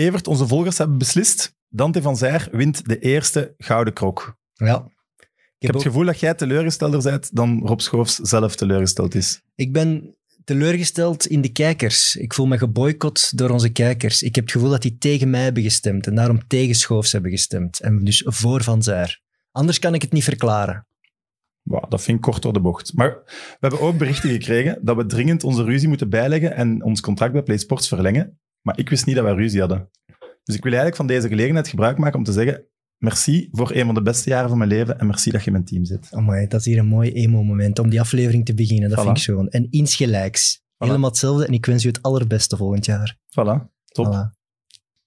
Evert, onze volgers hebben beslist. Dante van Zijr wint de eerste Gouden Krok. Ja. Ik heb het gevoel dat jij teleurgestelder bent dan Rob Schoofs zelf teleurgesteld is. ik ben teleurgesteld in de kijkers. Ik voel me geboycott door onze kijkers. Ik heb het gevoel dat die tegen mij hebben gestemd en daarom tegen Schoofs hebben gestemd. En dus voor Van Zijr. Anders kan ik het niet verklaren. Wow, dat vind ik kort door de bocht. Maar we hebben ook berichten gekregen dat we dringend onze ruzie moeten bijleggen en ons contract bij PlaySports verlengen. Maar ik wist niet dat wij ruzie hadden. Dus ik wil eigenlijk van deze gelegenheid gebruik maken om te zeggen merci voor een van de beste jaren van mijn leven en merci dat je in mijn team zit. Amai, dat is hier een mooi emo-moment om die aflevering te beginnen. Dat Voilà. vind ik zo. En insgelijks. Helemaal hetzelfde en ik wens u het allerbeste volgend jaar. Voilà, top. Voilà.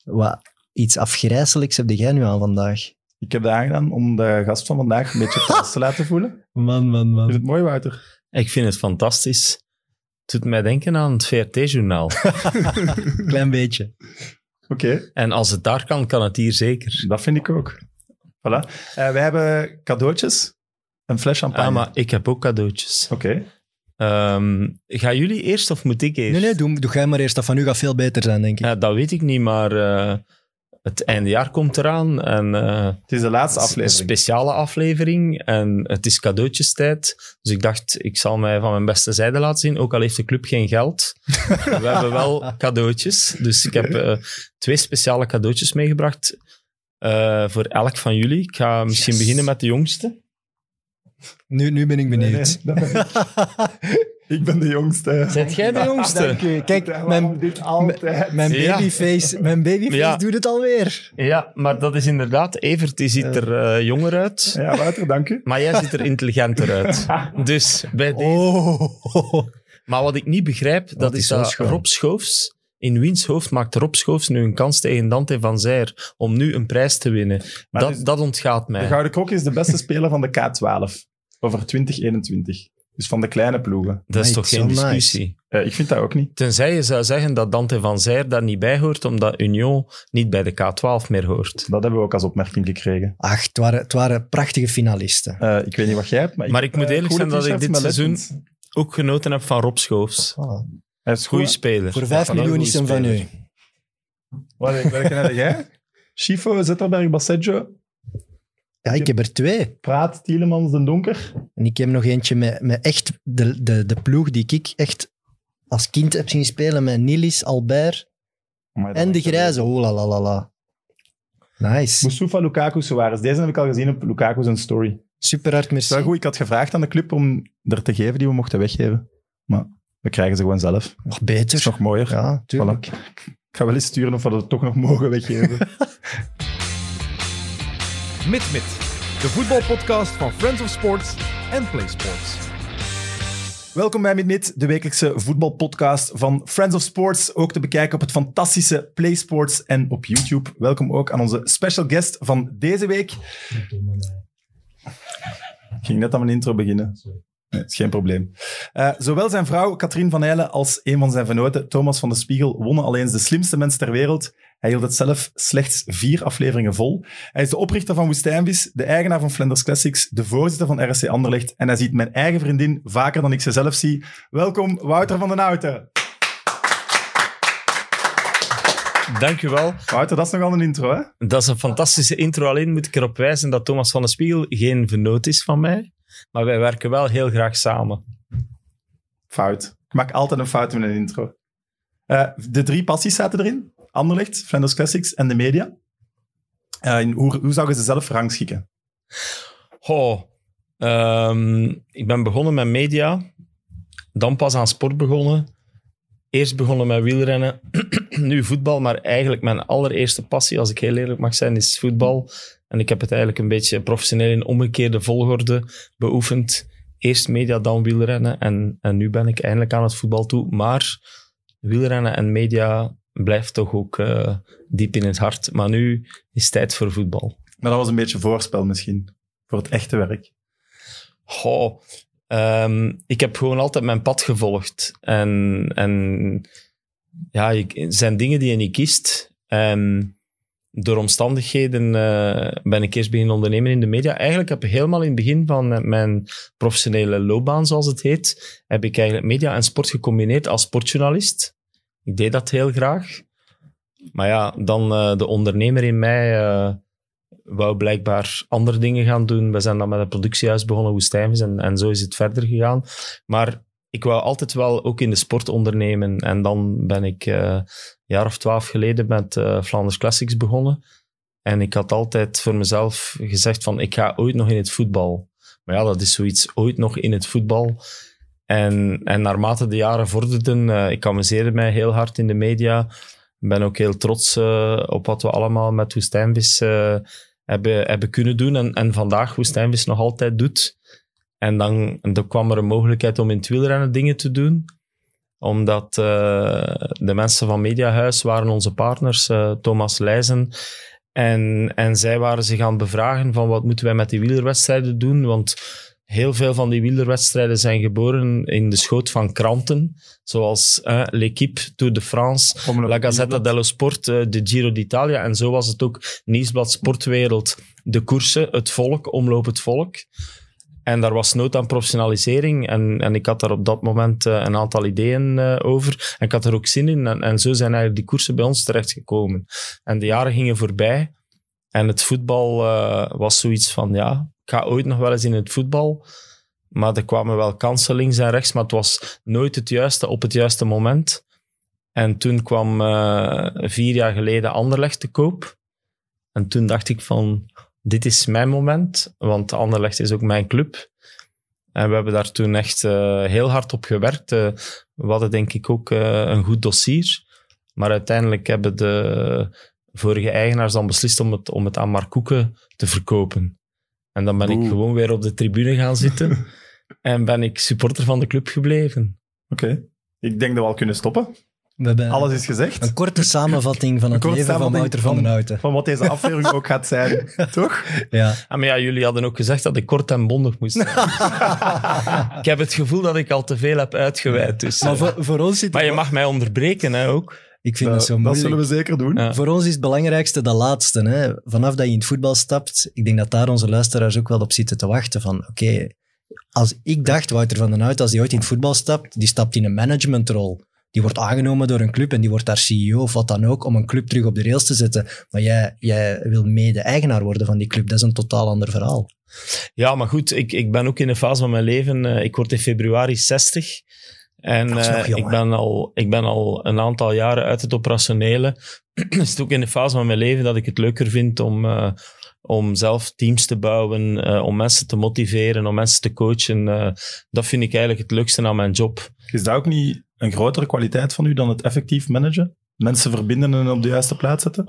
Wat iets afgrijzelijks heb jij nu aan vandaag. Ik heb dat aangedaan om de gast van vandaag een beetje thuis te laten voelen. Man, man, man. Is het mooi, Wouter? Ik vind het fantastisch. Het doet mij denken aan het VRT-journaal. Klein beetje. Oké, en als het daar kan, kan het hier zeker. dat vind ik ook. Voilà. Eh, wij hebben cadeautjes. Een fles champagne. Ah, maar ik heb ook cadeautjes. Oké. Ehm, gaan jullie eerst of moet ik eerst? Nee, nee, doe, doe jij maar eerst. Dat van u gaat veel beter zijn, denk ik. Ja, dat weet ik niet, maar eh, het eindejaar komt eraan. En eh, Het is de laatste het is een aflevering. speciale aflevering. En het is cadeautjestijd. Dus ik dacht, ik zal mij van mijn beste zijde laten zien. Ook al heeft de club geen geld. We hebben wel cadeautjes. Dus ik heb eh, twee speciale cadeautjes meegebracht. eh, voor elk van jullie. Ik ga misschien Yes. beginnen met de jongste. Nu, nu ben ik benieuwd. nee, dat ben ik. ben de jongste. Zet jij de jongste? Kijk, mijn, dit altijd. mijn babyface, mijn babyface Ja. doet het alweer. Ja, maar dat is inderdaad... Evert die ziet er eh, jonger uit. Ja, Wouter, dank u. Maar jij ziet er intelligenter uit. Dus bij deze... Oh. Maar wat ik niet begrijp, dat is is dat schoon. Rob Schoofs... In wiens hoofd maakt Rob Schoofs nu een kans tegen Dante van Zijr om nu een prijs te winnen? Maar dat, dus- dat ontgaat De mij. Gouden Krok is de beste speler van de K12 over 2021. Dus van de kleine ploegen. Dat is Nee, toch geen nice. discussie? Eh, ik vind dat ook niet. Tenzij je zou zeggen dat Dante van Zijr daar niet bij hoort, omdat Union niet bij de K12 meer hoort. Dat hebben we ook als opmerking gekregen. Ach, het waren, het waren prachtige finalisten. Eh, ik weet niet wat jij hebt, maar ik, Maar ik moet eh, eerlijk zijn dat ik dit seizoen-. Ook genoten heb van Rob Schoofs. Voilà. Hij is Goeie goed. speler. Voor 5 Ja, miljoen is hem van u. welke heb jij? Schifo, Zetterberg, Basseggio, Ja, ik heb er twee. Praat, Tielemans, Den Donker. En ik heb nog eentje met, met echt de, de, de ploeg die ik echt als kind heb zien spelen met Nilis, Albert en de grijze. Oh la la la la. Nice. Moussoufa, Lukaku, Suarez. Deze heb ik al gezien op Lukaku zijn story. Super hard, merci. wel goed. Ik had gevraagd aan de club om er te geven die we mochten weggeven. Maar we krijgen ze gewoon zelf. Nog Dat beter. is nog mooier. Ja, tuurlijk. Ik ga wel eens sturen of we dat toch nog mogen weggeven. Mit Mit, de voetbalpodcast van Friends of Sports en Play Sports. Welkom bij Midmid, de wekelijkse voetbalpodcast van Friends of Sports. Ook te bekijken op het fantastische Play Sports en op YouTube. Welkom ook aan onze special guest van deze week. Ik ging net aan mijn intro beginnen. Nee, is geen probleem. Eh, zowel zijn vrouw Katrien van Eijlen als een van zijn venoten Thomas van de Spiegel wonnen al eens de slimste mens ter wereld. Hij hield het zelf slechts vier afleveringen vol. Hij is de oprichter van Woestijnvis, de eigenaar van Flanders Classics, de voorzitter van RSC Anderlecht en hij ziet mijn eigen vriendin vaker dan ik ze zelf zie. Welkom, Wouter van den Houten. Dankjewel. Wouter, dat is nogal een intro, hè? Dat is een fantastische intro. Alleen moet ik erop wijzen dat Thomas van de Spiegel geen vernoot is van mij. Maar wij werken wel heel graag samen. Fout. Ik maak altijd een fout met een intro. Eh, de drie passies zaten erin. Anderlecht, Flanders Classics en de media. Eh, hoe, zou je ze zelf rangschikken? Oh, ik ben begonnen met media. Dan pas aan sport begonnen. Eerst begonnen met wielrennen. nu voetbal, maar eigenlijk mijn allereerste passie, als ik heel eerlijk mag zijn, is voetbal. En ik heb het eigenlijk een beetje professioneel in omgekeerde volgorde beoefend. Eerst media, dan wielrennen. En, en nu ben ik eindelijk aan het voetbal toe. Maar wielrennen en media blijft toch ook eh, diep in het hart. Maar nu is het tijd voor voetbal. Maar dat was een beetje voorspel misschien. Voor het echte werk. Goh, ehm, ik heb gewoon altijd mijn pad gevolgd. En, en ja, er zijn dingen die je niet kiest. En door omstandigheden eh, ben ik eerst beginnen ondernemen in de media. Eigenlijk heb ik helemaal in het begin van mijn professionele loopbaan, zoals het heet, heb ik eigenlijk media en sport gecombineerd als sportjournalist. Ik deed dat heel graag. Maar ja, dan eh, de ondernemer in mij eh, wou blijkbaar andere dingen gaan doen. We zijn dan met een productiehuis begonnen, Woestijnvis, en, en zo is het verder gegaan. Maar ik wou altijd wel ook in de sport ondernemen. En dan ben ik eh, een jaar of twaalf geleden met Flanders Classics begonnen. En ik had altijd voor mezelf gezegd van, ik ga ooit nog in het voetbal. Maar ja, dat is zoiets, ooit nog in het voetbal. En, en naarmate de jaren vorderden, eh, ik amuseerde mij heel hard in de media. Ik ben ook heel trots eh, op wat we allemaal met Woestijnvis eh, hebben, hebben kunnen doen. En, en vandaag Woestijnvis nog altijd doet. En dan, dan kwam er een mogelijkheid om in het wielrennen dingen te doen. Omdat de mensen van Mediahuis waren onze partners, Thomas Leijzen. En, en zij waren zich aan het bevragen van wat moeten wij met die wielerwedstrijden doen. Want heel veel van die wielerwedstrijden zijn geboren in de schoot van kranten. Zoals eh, L'Equipe, Tour de France, Omloop- La Gazzetta dello Sport, eh, de Giro d'Italia. En zo was het ook Nieuwsblad Sportwereld, de koersen, het volk, omloop het volk. En daar was nood aan professionalisering. En, en ik had daar op dat moment eh, een aantal ideeën eh, over. En ik had er ook zin in. En, en zo zijn eigenlijk die koersen bij ons terechtgekomen. En de jaren gingen voorbij. En het voetbal eh, was zoiets van, ja, ga ooit nog wel eens in het voetbal. Maar er kwamen wel kansen links en rechts, maar het was nooit het juiste op het juiste moment. En toen kwam eh, vier jaar geleden Anderlecht te koop. En toen dacht ik van, dit is mijn moment, want Anderlecht is ook mijn club. En we hebben daar toen echt eh, heel hard op gewerkt. Eh, we hadden denk ik ook een goed dossier. Maar uiteindelijk hebben de vorige eigenaars dan beslist om het, om het aan Mark Koeken te verkopen. En dan ben ik gewoon weer op de tribune gaan zitten. en ben ik supporter van de club gebleven. Oké. Ik denk dat we al kunnen stoppen. We hebben Alles is gezegd. een korte samenvatting van het korte leven van Wouter van den van- Houten. Van wat deze aflevering ook gaat zijn. Toch? Ja. Ah, maar ja, jullie hadden ook gezegd dat ik kort en bondig moest zijn. ik heb het gevoel dat ik al te veel heb uitgeweid. Dus, Maar eh, voor, voor ons zit maar je mag mij onderbreken hè, ook. Ik vind dat zo dat moeilijk. zullen we zeker doen. Ja. Voor ons is het belangrijkste dat laatste. Hè? Vanaf dat je in het voetbal stapt, ik denk dat daar onze luisteraars ook wel op zitten te wachten. Van oké, als ik dacht, Wouter van den Hout, als die ooit in het voetbal stapt, die stapt in een managementrol. Die wordt aangenomen door een club en die wordt daar CEO of wat dan ook om een club terug op de rails te zetten. Maar jij, jij wil mede-eigenaar worden van die club. Dat is een totaal ander verhaal. Ja, maar goed, ik, ik ben ook in een fase van mijn leven. eh, ik word in februari 60. En eh, ik, ben al, ik ben al een aantal jaren uit het operationele. is het ook in de fase van mijn leven dat ik het leuker vind om, eh, om zelf teams te bouwen, eh, om mensen te motiveren, om mensen te coachen. eh, dat vind ik eigenlijk het leukste aan mijn job. Is dat ook niet een grotere kwaliteit van u dan het effectief managen? Mensen verbinden en op de juiste plaats zetten?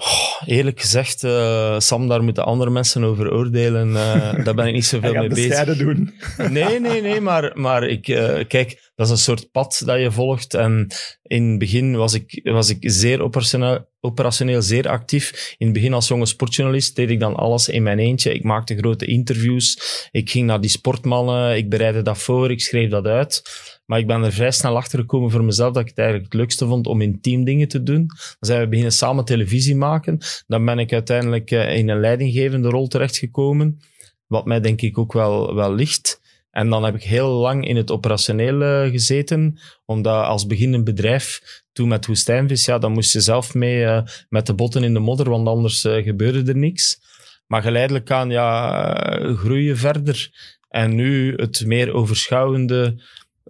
Eerlijk gezegd, eh, Sam, daar moeten andere mensen over oordelen. eh, daar ben ik niet zoveel mee bezig. doen. Nee, nee, nee, maar, maar ik, eh, kijk, dat is een soort pad dat je volgt. En in het begin was ik, was ik zeer operationeel, operationeel zeer actief. In het begin als jonge sportjournalist deed ik dan alles in mijn eentje. Ik maakte grote interviews. Ik ging naar die sportmannen. Ik bereidde dat voor. Ik schreef dat uit. Maar ik ben er vrij snel achter gekomen voor mezelf dat ik het eigenlijk het leukste vond om in team dingen te doen. Dan zijn we beginnen samen televisie maken. Dan ben ik uiteindelijk eh, in een leidinggevende rol terechtgekomen. Wat mij denk ik ook wel, wel ligt. En dan heb ik heel lang in het operationeel eh, gezeten, omdat als beginnend bedrijf, toen met Woestijnvis, ja, dan moest je zelf mee eh, met de botten in de modder, want anders eh, gebeurde er niks. Maar geleidelijk aan ja, groeien verder. En nu het meer overschouwende,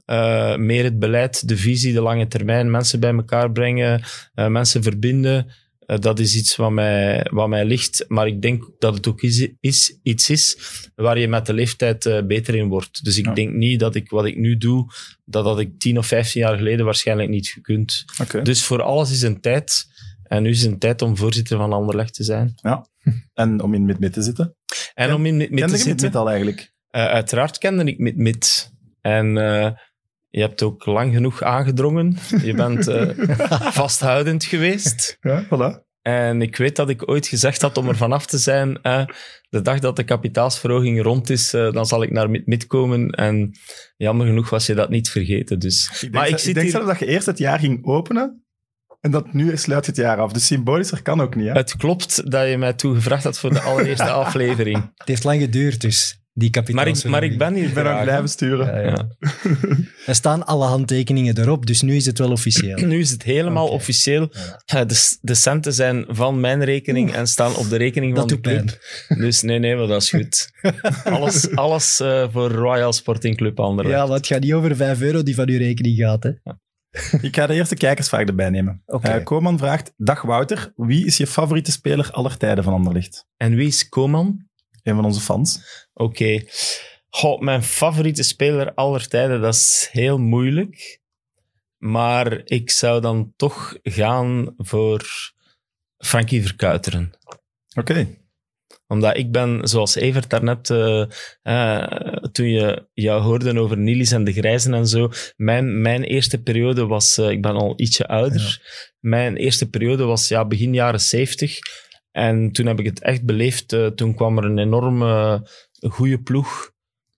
eh, meer het beleid, de visie, de lange termijn, mensen bij elkaar brengen, eh, mensen verbinden. Eh, dat is iets wat mij, wat mij ligt. Maar ik denk dat het ook is, is, iets is waar je met de leeftijd beter in wordt. Dus ik Ja. denk niet dat ik wat ik nu doe, dat had ik 10 of 15 jaar geleden waarschijnlijk niet gekund. Dus voor alles is een tijd. En nu is een tijd om voorzitter van Anderlecht te zijn. En om in mid-mid te zitten? En Ken- om in met Kende te je zitten. mid-mid al eigenlijk? Uiteraard kende ik mit. En eh, je hebt ook lang genoeg aangedrongen. Je bent eh, vasthoudend geweest. Ja, voilà. En ik weet dat ik ooit gezegd had om er vanaf te zijn. eh, de dag dat de kapitaalsverhoging rond is, eh, dan zal ik naar mid-mid komen. En jammer genoeg was je dat niet vergeten. Dus. Ik denk, maar ik denk hier... zelf dat je eerst het jaar ging openen en dat nu sluit je het jaar af. Dus symbolischer kan ook niet, hè? Het klopt dat je mij toen gevraagd had voor de allereerste aflevering. Het heeft lang geduurd, dus. Die kapitein. Maar ik, maar ik ben hier Ik ben ook graag, hè. blijven sturen. Ja, ja. Er staan alle handtekeningen erop, dus nu is het wel officieel. Nu is het helemaal officieel. Ja, de, de centen zijn van mijn rekening en staan op de rekening van de club. Dus nee, nee, maar dat is goed. alles alles eh, voor Royal Sporting Club Anderlecht. Ja, maar het gaat niet over 5 euro die van uw rekening gaat. Hè. Ik ga de eerste kijkersvraag erbij nemen. Oké. Eh, Koman vraagt, dag Wouter, wie is je favoriete speler aller tijden van Anderlicht? En wie is Koman? Een van onze fans. Oké. Goh, mijn favoriete speler aller tijden, dat is heel moeilijk. Maar ik zou dan toch gaan voor Frankie Verkuiteren. Oké. Omdat ik ben, zoals Evert daarnet, eh, toen je jou hoorde over Nilis en de Grijzen en zo, mijn, mijn eerste periode was, eh, ik ben al ietsje ouder, mijn eerste periode was ja, begin jaren 70. En toen heb ik het echt beleefd. eh, toen kwam er een enorme goede ploeg,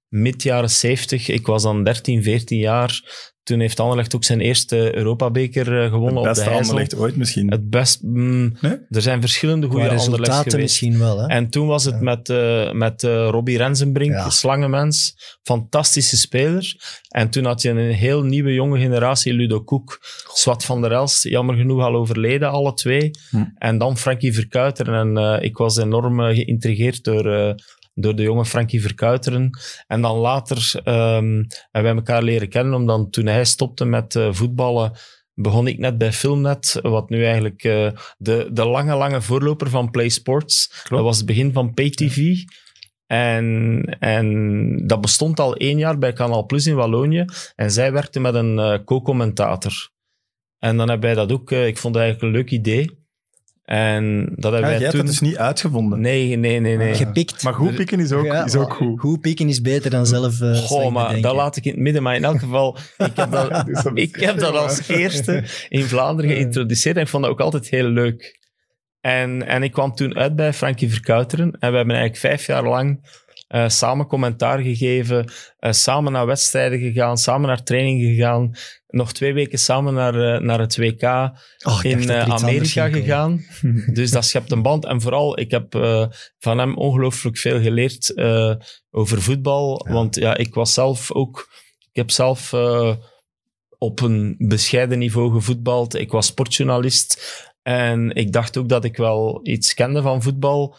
mid jaren 70. Ik was dan 13, 14 jaar. Toen heeft Anderlecht ook zijn eerste Europabeker eh, gewonnen Het op de beste. Anderlicht ooit misschien. Het best... mm, Nee? Er zijn verschillende goede resultaten geweest. misschien wel. Hè? En toen was het Ja. met, eh, met eh, Robbie Rensenbrink, Ja. slangenmens, fantastische speler. En toen had je een heel nieuwe jonge generatie, Ludo Koek, Swat van der Elst, jammer genoeg al overleden, alle twee. Hm. En dan Frankie Verkuiteren. En eh, ik was enorm geïntrigeerd door, eh, door de jonge Frankie Verkuiteren. En dan later ehm, hebben wij elkaar leren kennen, omdat toen hij stopte met eh, voetballen, begon ik net bij Filmnet, wat nu eigenlijk eh, de, de lange, lange voorloper van Play Sports. Dat was het begin van PayTV. En, en dat bestond al één jaar bij Canal Plus in Wallonië. En zij werkte met een eh, co-commentator. En dan hebben wij dat ook... ik vond dat eigenlijk een leuk idee. En dat hebben wij toen... dat dus niet uitgevonden. Nee, nee, nee, nee. Gepikt. Maar goed pikken is ook, Ja, is ook goed. Goed pikken is beter dan zelf eh Goh, maar dat laat ik in het midden. Maar in elk geval, ik heb dat, is ik heb dat als eerste in Vlaanderen geïntroduceerd en ik vond dat ook altijd heel leuk. En, en ik kwam toen uit bij Frankie Verkuiteren en we hebben eigenlijk vijf jaar lang eh, samen commentaar gegeven, eh, samen naar wedstrijden gegaan, samen naar trainingen gegaan, nog twee weken samen naar, eh, naar het WK Oh, in Amerika gegaan. Dus dat schept een band. En vooral, ik heb van hem ongelooflijk veel geleerd over voetbal. Ja. Want ja, ik was zelf ook... Ik heb zelf op een bescheiden niveau gevoetbald. Ik was sportjournalist. En ik dacht ook dat ik wel iets kende van voetbal.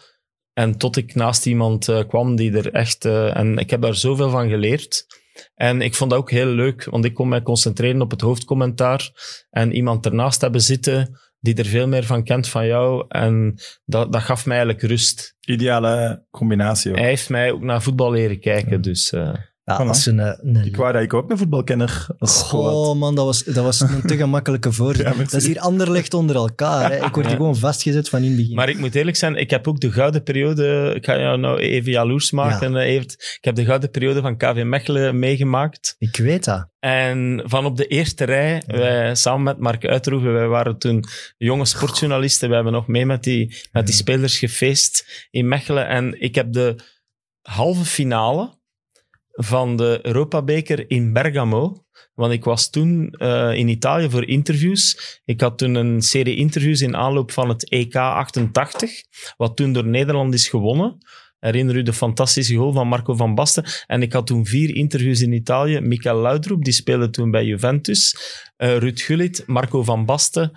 En tot ik naast iemand eh, kwam die er echt... eh, en ik heb daar zoveel van geleerd. En ik vond dat ook heel leuk, want ik kon mij concentreren op het hoofdcommentaar en iemand ernaast hebben zitten die er veel meer van kent van jou. En dat, dat gaf mij eigenlijk rust. Ideale combinatie ook. Hij heeft mij ook naar voetbal leren kijken, dus... eh, Ja, Voilà. als een, een, Ik wou dat ik ook een voetbalkenner als. Oh man, dat was, dat was een te gemakkelijke voorzet. Ja, dat is hier anderlicht onder elkaar. Hè. Ik word hier gewoon vastgezet van in het begin. Maar ik moet eerlijk zijn, ik heb ook de gouden periode... Ik ga jou nou even jaloers maken, eh, Evert. Ik heb de gouden periode van KV Mechelen meegemaakt. Ik weet dat. En van op de eerste rij, wij, samen met Mark Uitroeven, wij waren toen jonge sportjournalisten. We hebben nog mee met die, met die spelers gefeest in Mechelen. En ik heb de halve finale van de Europabeker in Bergamo. Want ik was toen eh, in Italië voor interviews. Ik had toen een serie interviews in aanloop van het EK 88, wat toen door Nederland is gewonnen. Herinner u de fantastische goal van Marco van Basten? En ik had toen vier interviews in Italië. Michael Laudrup, die speelde toen bij Juventus. Eh, Ruud Gullit, Marco van Basten.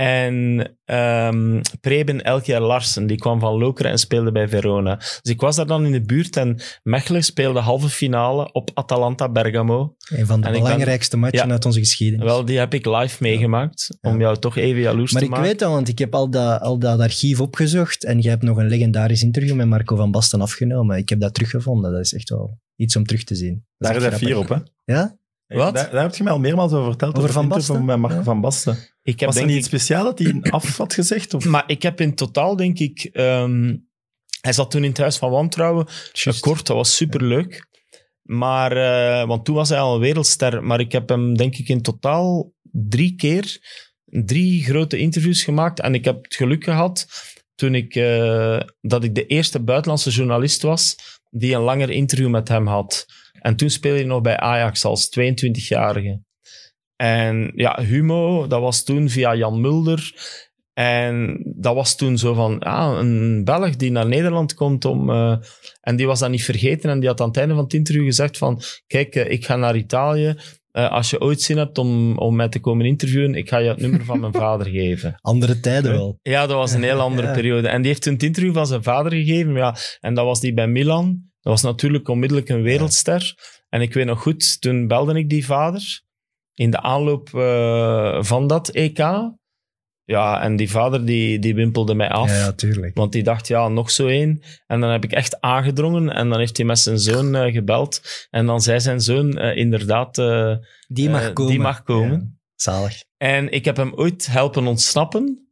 En ehm, Preben Elkjaar Larsen, die kwam van Lokeren en speelde bij Verona. Dus ik was daar dan in de buurt en Mechelen speelde halve finale op Atalanta Bergamo. Een van de En ik ben- belangrijkste matchen Ja. uit onze geschiedenis. Wel, die heb ik live meegemaakt, om Ja. jou toch even jaloers maar te ik maken. weet dat, want ik heb al dat, al dat archief opgezocht en je hebt nog een legendarisch interview met Marco van Basten afgenomen. Ik heb dat teruggevonden. Dat is echt wel iets om terug te zien. Dat Daar is fier grappig. op, hè? Ja? Wat? Daar, daar heb je mij al meermaals over verteld. Over Van Basten? Met Mark Ja. van Basten. Ik heb Was er niet ik iets speciaals dat hij af had gezegd? Of? Maar ik heb in totaal, denk ik... ehm, hij zat toen in het Huis van Wantrouwen. Eh, kort, dat was superleuk. Maar, eh, want toen was hij al een wereldster. Maar ik heb hem, denk ik, in totaal drie keer... Drie grote interviews gemaakt. En ik heb het geluk gehad toen ik... eh, dat ik de eerste buitenlandse journalist was die een langer interview met hem had. En toen speelde hij nog bij Ajax als 22-jarige. En ja, Humo, dat was toen via Jan Mulder. En dat was toen zo van, ah, een Belg die naar Nederland komt om... eh, en die was dat niet vergeten en die had aan het einde van het interview gezegd van, kijk, eh, ik ga naar Italië. Eh, als je ooit zin hebt om, om mij te komen interviewen, ik ga je het nummer van mijn vader geven. Andere tijden wel. Ja, dat was een heel andere Ja. periode. En die heeft toen het interview van zijn vader gegeven. Ja, en dat was die bij Milan. Dat was natuurlijk onmiddellijk een wereldster. En ik weet nog goed, toen belde ik die vader in de aanloop eh, van dat EK. Ja, en die vader die, die wimpelde mij af. Ja. Want die dacht, ja, nog zo één. En dan heb ik echt aangedrongen. En dan heeft hij met zijn zoon eh, gebeld. En dan zei zijn zoon eh, inderdaad... Die mag komen. Die mag komen. Ja, zalig. En ik heb hem ooit helpen ontsnappen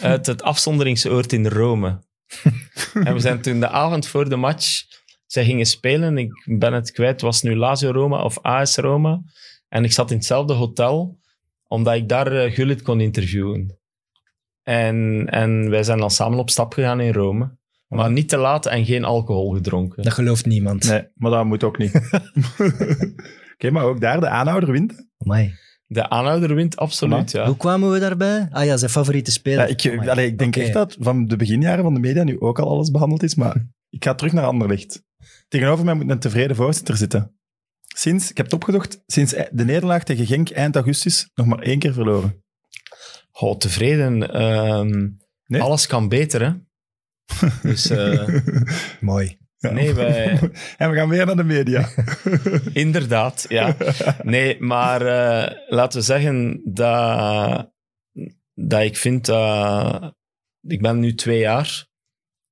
uit het afzonderingsoord in Rome. en we zijn toen de avond voor de match, zij gingen spelen, ik ben het kwijt, was nu Lazio Roma of AS Roma. En ik zat in hetzelfde hotel, omdat ik daar eh, Gullit kon interviewen. En, en wij zijn dan samen op stap gegaan in Rome. Maar niet te laat en geen alcohol gedronken. Dat gelooft niemand. Nee, maar dat moet ook niet. Oké, maar ook daar de aanhouder wint. Amai. De aanhouder wint absoluut, ja. Hoe kwamen we daarbij? Ah ja, zijn favoriete speler. Ja, ik, allee, ik denk echt dat van de beginjaren van de media nu ook al alles behandeld is, maar ik ga terug naar Anderlecht. Tegenover mij moet een tevreden voorzitter zitten. Sinds, ik heb het opgezocht, sinds de nederlaag tegen Genk eind augustus nog maar één keer verloren. Goh, tevreden. ehm, Nee? Alles kan beter, hè. Dus eh, Mooi. Ja. nee, wij, En we gaan weer naar de media. inderdaad, ja. Nee, maar eh, laten we zeggen dat, dat ik vind dat... Ik ben nu twee jaar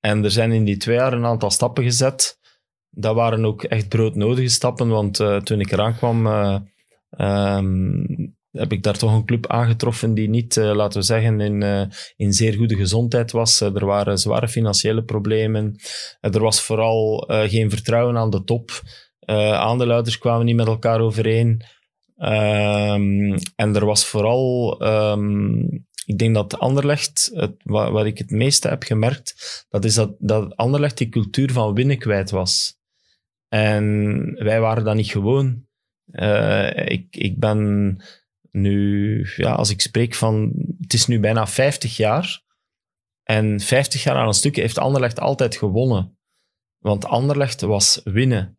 en er zijn in die twee jaar een aantal stappen gezet. Dat waren ook echt broodnodige stappen, want eh, toen ik eraan kwam, eh, ehm, heb ik daar toch een club aangetroffen die niet, eh, laten we zeggen, in, in zeer goede gezondheid was. Er waren zware financiële problemen. Er was vooral geen vertrouwen aan de top. Aandeelhouders kwamen niet met elkaar overeen. Ehm, en er was vooral, ehm, ik denk dat Anderlecht, waar, waar ik het meeste heb gemerkt, dat is dat, dat Anderlecht die cultuur van winnen kwijt was. En wij waren dat niet gewoon. Eh, ik, ik ben nu, ja, als ik spreek van, het is nu bijna 50 jaar. En 50 jaar aan een stuk heeft Anderlecht altijd gewonnen. Want Anderlecht was winnen.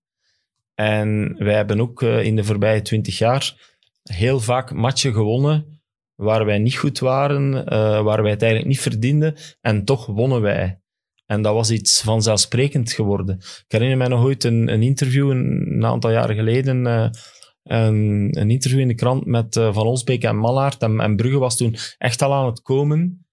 En wij hebben ook eh, in de voorbije 20 jaar heel vaak matchen gewonnen waar wij niet goed waren, eh, waar wij het eigenlijk niet verdienden. En toch wonnen wij. En dat was iets vanzelfsprekend geworden. Ik herinner mij nog ooit een, een interview een, aantal jaren geleden. eh, een, een interview in de krant met eh, Van Olsbeek en Mannaert. En, en Brugge was toen echt al aan het komen.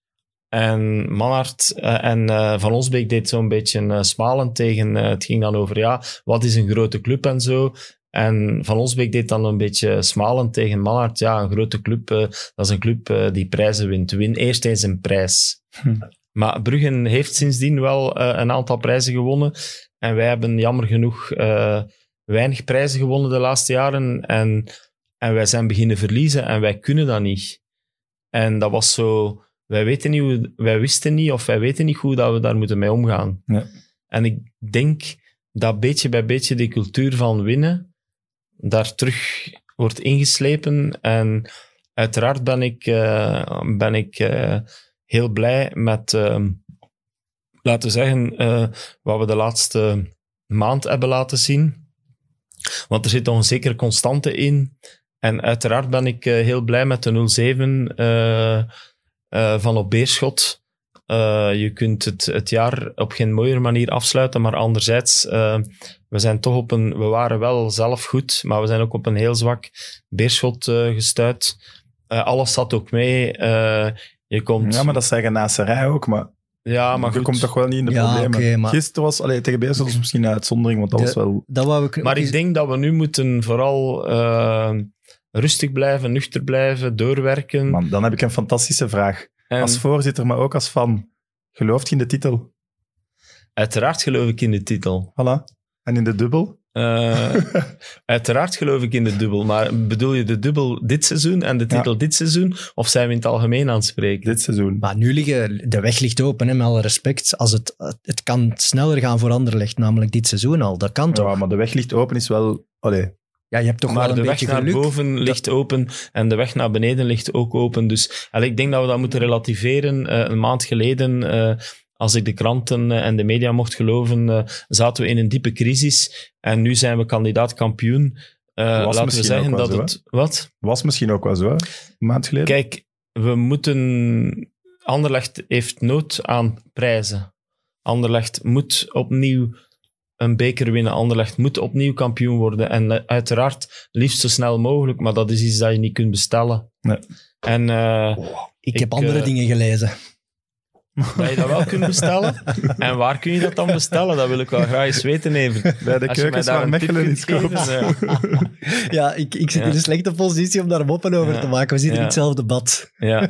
En Mannaert eh, en Van Olsbeek deed zo'n beetje smalend tegen. het ging dan over, ja, wat is een grote club en zo. En Van Olsbeek deed dan een beetje smalend tegen Mannaert. Ja, een grote club, dat is een club die prijzen wint. Win eerst eens een prijs. Hm. Maar Brugge heeft sindsdien wel eh, een aantal prijzen gewonnen. En wij hebben jammer genoeg eh, weinig prijzen gewonnen de laatste jaren. En, en wij zijn beginnen verliezen en wij kunnen dat niet. En dat was zo... Wij, weten niet hoe, wij wisten niet of wij weten niet hoe dat we daar moeten mee omgaan. Ja. En ik denk dat beetje bij beetje die cultuur van winnen daar terug wordt ingeslepen. En uiteraard ben ik, eh, ben ik heel blij met, ehm, laten zeggen, eh, wat we de laatste maand hebben laten zien. Want er zit nog een zekere constante in. En uiteraard ben ik eh, heel blij met de 0-7 eh, van op Beerschot. Je kunt het, het jaar op geen mooiere manier afsluiten, maar anderzijds, we zijn toch op een, we waren wel zelf goed, maar we zijn ook op een heel zwak Beerschot gestuit. Eh, alles zat ook mee. Je komt, Ja, maar dat zeggen naast ook, maar, ja, maar je goed. komt toch wel niet in de Ja, problemen. maar- Gisteren was, allee, tegen was misschien een uitzondering, want dat De- was wel... Dat wou ik... Maar ik denk dat we nu moeten vooral eh, rustig blijven, nuchter blijven, doorwerken. Man, dan heb ik een fantastische vraag. En Als voorzitter, maar ook als fan. Gelooft je in de titel? uiteraard geloof ik in de titel. Voilà. En in de dubbel? Eh, uiteraard geloof ik in de dubbel. Maar bedoel je de dubbel dit seizoen en de titel dit seizoen? Of zijn we in het algemeen aan het spreken? Dit seizoen. Maar nu liggen, de weg ligt open, hè, met alle respect. Als het, het kan sneller gaan voor Anderlecht, namelijk dit seizoen al. Dat kan toch? Ja, maar de weg ligt open is wel... Allee, Ja, je hebt toch maar wel de weg naar geluk. boven ligt open en de weg naar beneden ligt ook open. Dus allee, ik denk dat we dat moeten relativeren. Eh, een maand geleden, eh, als ik de kranten eh, en de media mocht geloven, eh, zaten we in een diepe crisis. En nu zijn we kandidaat kampioen. Eh, laten we zeggen ook wel dat zo, het... Wat? Was misschien ook wel zo, een maand geleden. Kijk, we moeten... Anderlecht heeft nood aan prijzen. Anderlecht moet opnieuw een beker winnen. Anderlecht moet opnieuw kampioen worden. En uiteraard liefst zo snel mogelijk, maar dat is iets dat je niet kunt bestellen. Nee. En eh, Ik, Ik, heb andere dingen gelezen. dat je dat wel kunt bestellen. En waar kun je dat dan bestellen? Dat wil ik wel graag eens weten, even. Bij de Als je mij keukens daar waar Mechelen kunt iets koopt. geven, eh, Ja, ik, ik zit Ja. in een slechte positie om daar moppen over Ja. te maken. We zitten Ja. in hetzelfde bad. Ja.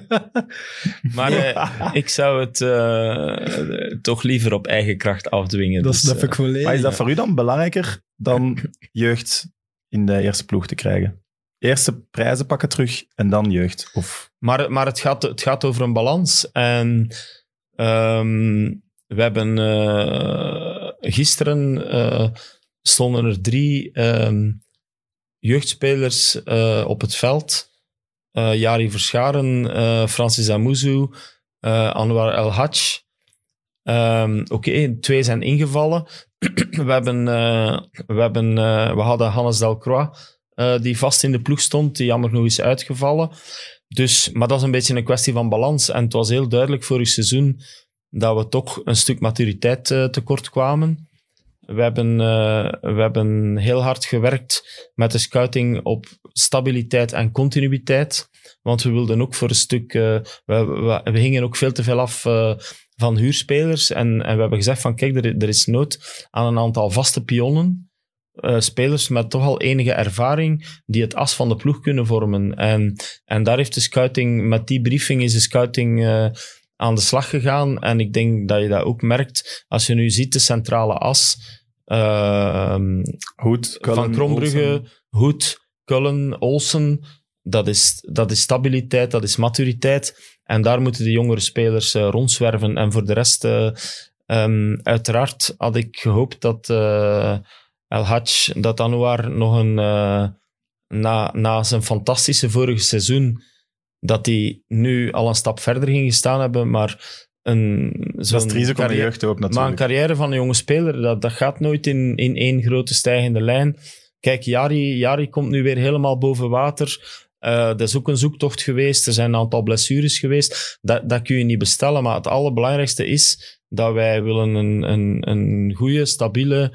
Maar eh, ik zou het eh, toch liever op eigen kracht afdwingen. Dat Dus, snap eh, ik volledig. Maar is dat voor u dan belangrijker dan jeugd in de eerste ploeg te krijgen? Eerste prijzen pakken terug en dan jeugd? Of Maar, maar het, gaat, het gaat over een balans. En ehm, we hebben eh, gisteren eh, stonden er drie ehm, jeugdspelers eh, op het veld. Jari Verscharen, Francis Amuzu, Anwar El Hadj. Ehm, Oké, twee zijn ingevallen. we, hebben, we, hebben, we hadden Hannes Delcroix, die vast in de ploeg stond, die jammer genoeg is uitgevallen. Dus, maar dat is een beetje een kwestie van balans. En het was heel duidelijk vorig seizoen dat we toch een stuk maturiteit eh, tekort kwamen. We hebben, eh, we hebben heel hard gewerkt met de scouting op stabiliteit en continuïteit. Want we wilden ook voor een stuk... eh, we, we, hingen ook veel te veel af van huurspelers. En, en we hebben gezegd van kijk, er, er is nood aan een aantal vaste pionnen. Eh, spelers met toch al enige ervaring die het as van de ploeg kunnen vormen. En, en daar heeft de scouting, met die briefing is de scouting eh, aan de slag gegaan. En ik denk dat je dat ook merkt als je nu ziet de centrale as. eh, Hoed, van Cullen, Krombrugge, Olsen. Hoed, Cullen, Olsen. Dat is, dat is stabiliteit, dat is maturiteit. En daar moeten de jongere spelers eh, rondzwerven. En voor de rest, eh, ehm, uiteraard had ik gehoopt dat El Hadj, dat Anouar nog een... eh, na, na zijn fantastische vorige seizoen, dat hij nu al een stap verder ging gestaan hebben, maar een... Dat is risico van de carrière- jeugd ook maar een natuurlijk. carrière van een jonge speler, dat, dat gaat nooit in, in één grote stijgende lijn. Kijk, Jari, Jari komt nu weer helemaal boven water. Eh, dat is ook een zoektocht geweest. Er zijn een aantal blessures geweest. Dat, dat kun je niet bestellen. Maar het allerbelangrijkste is dat wij willen een, een, een goede, stabiele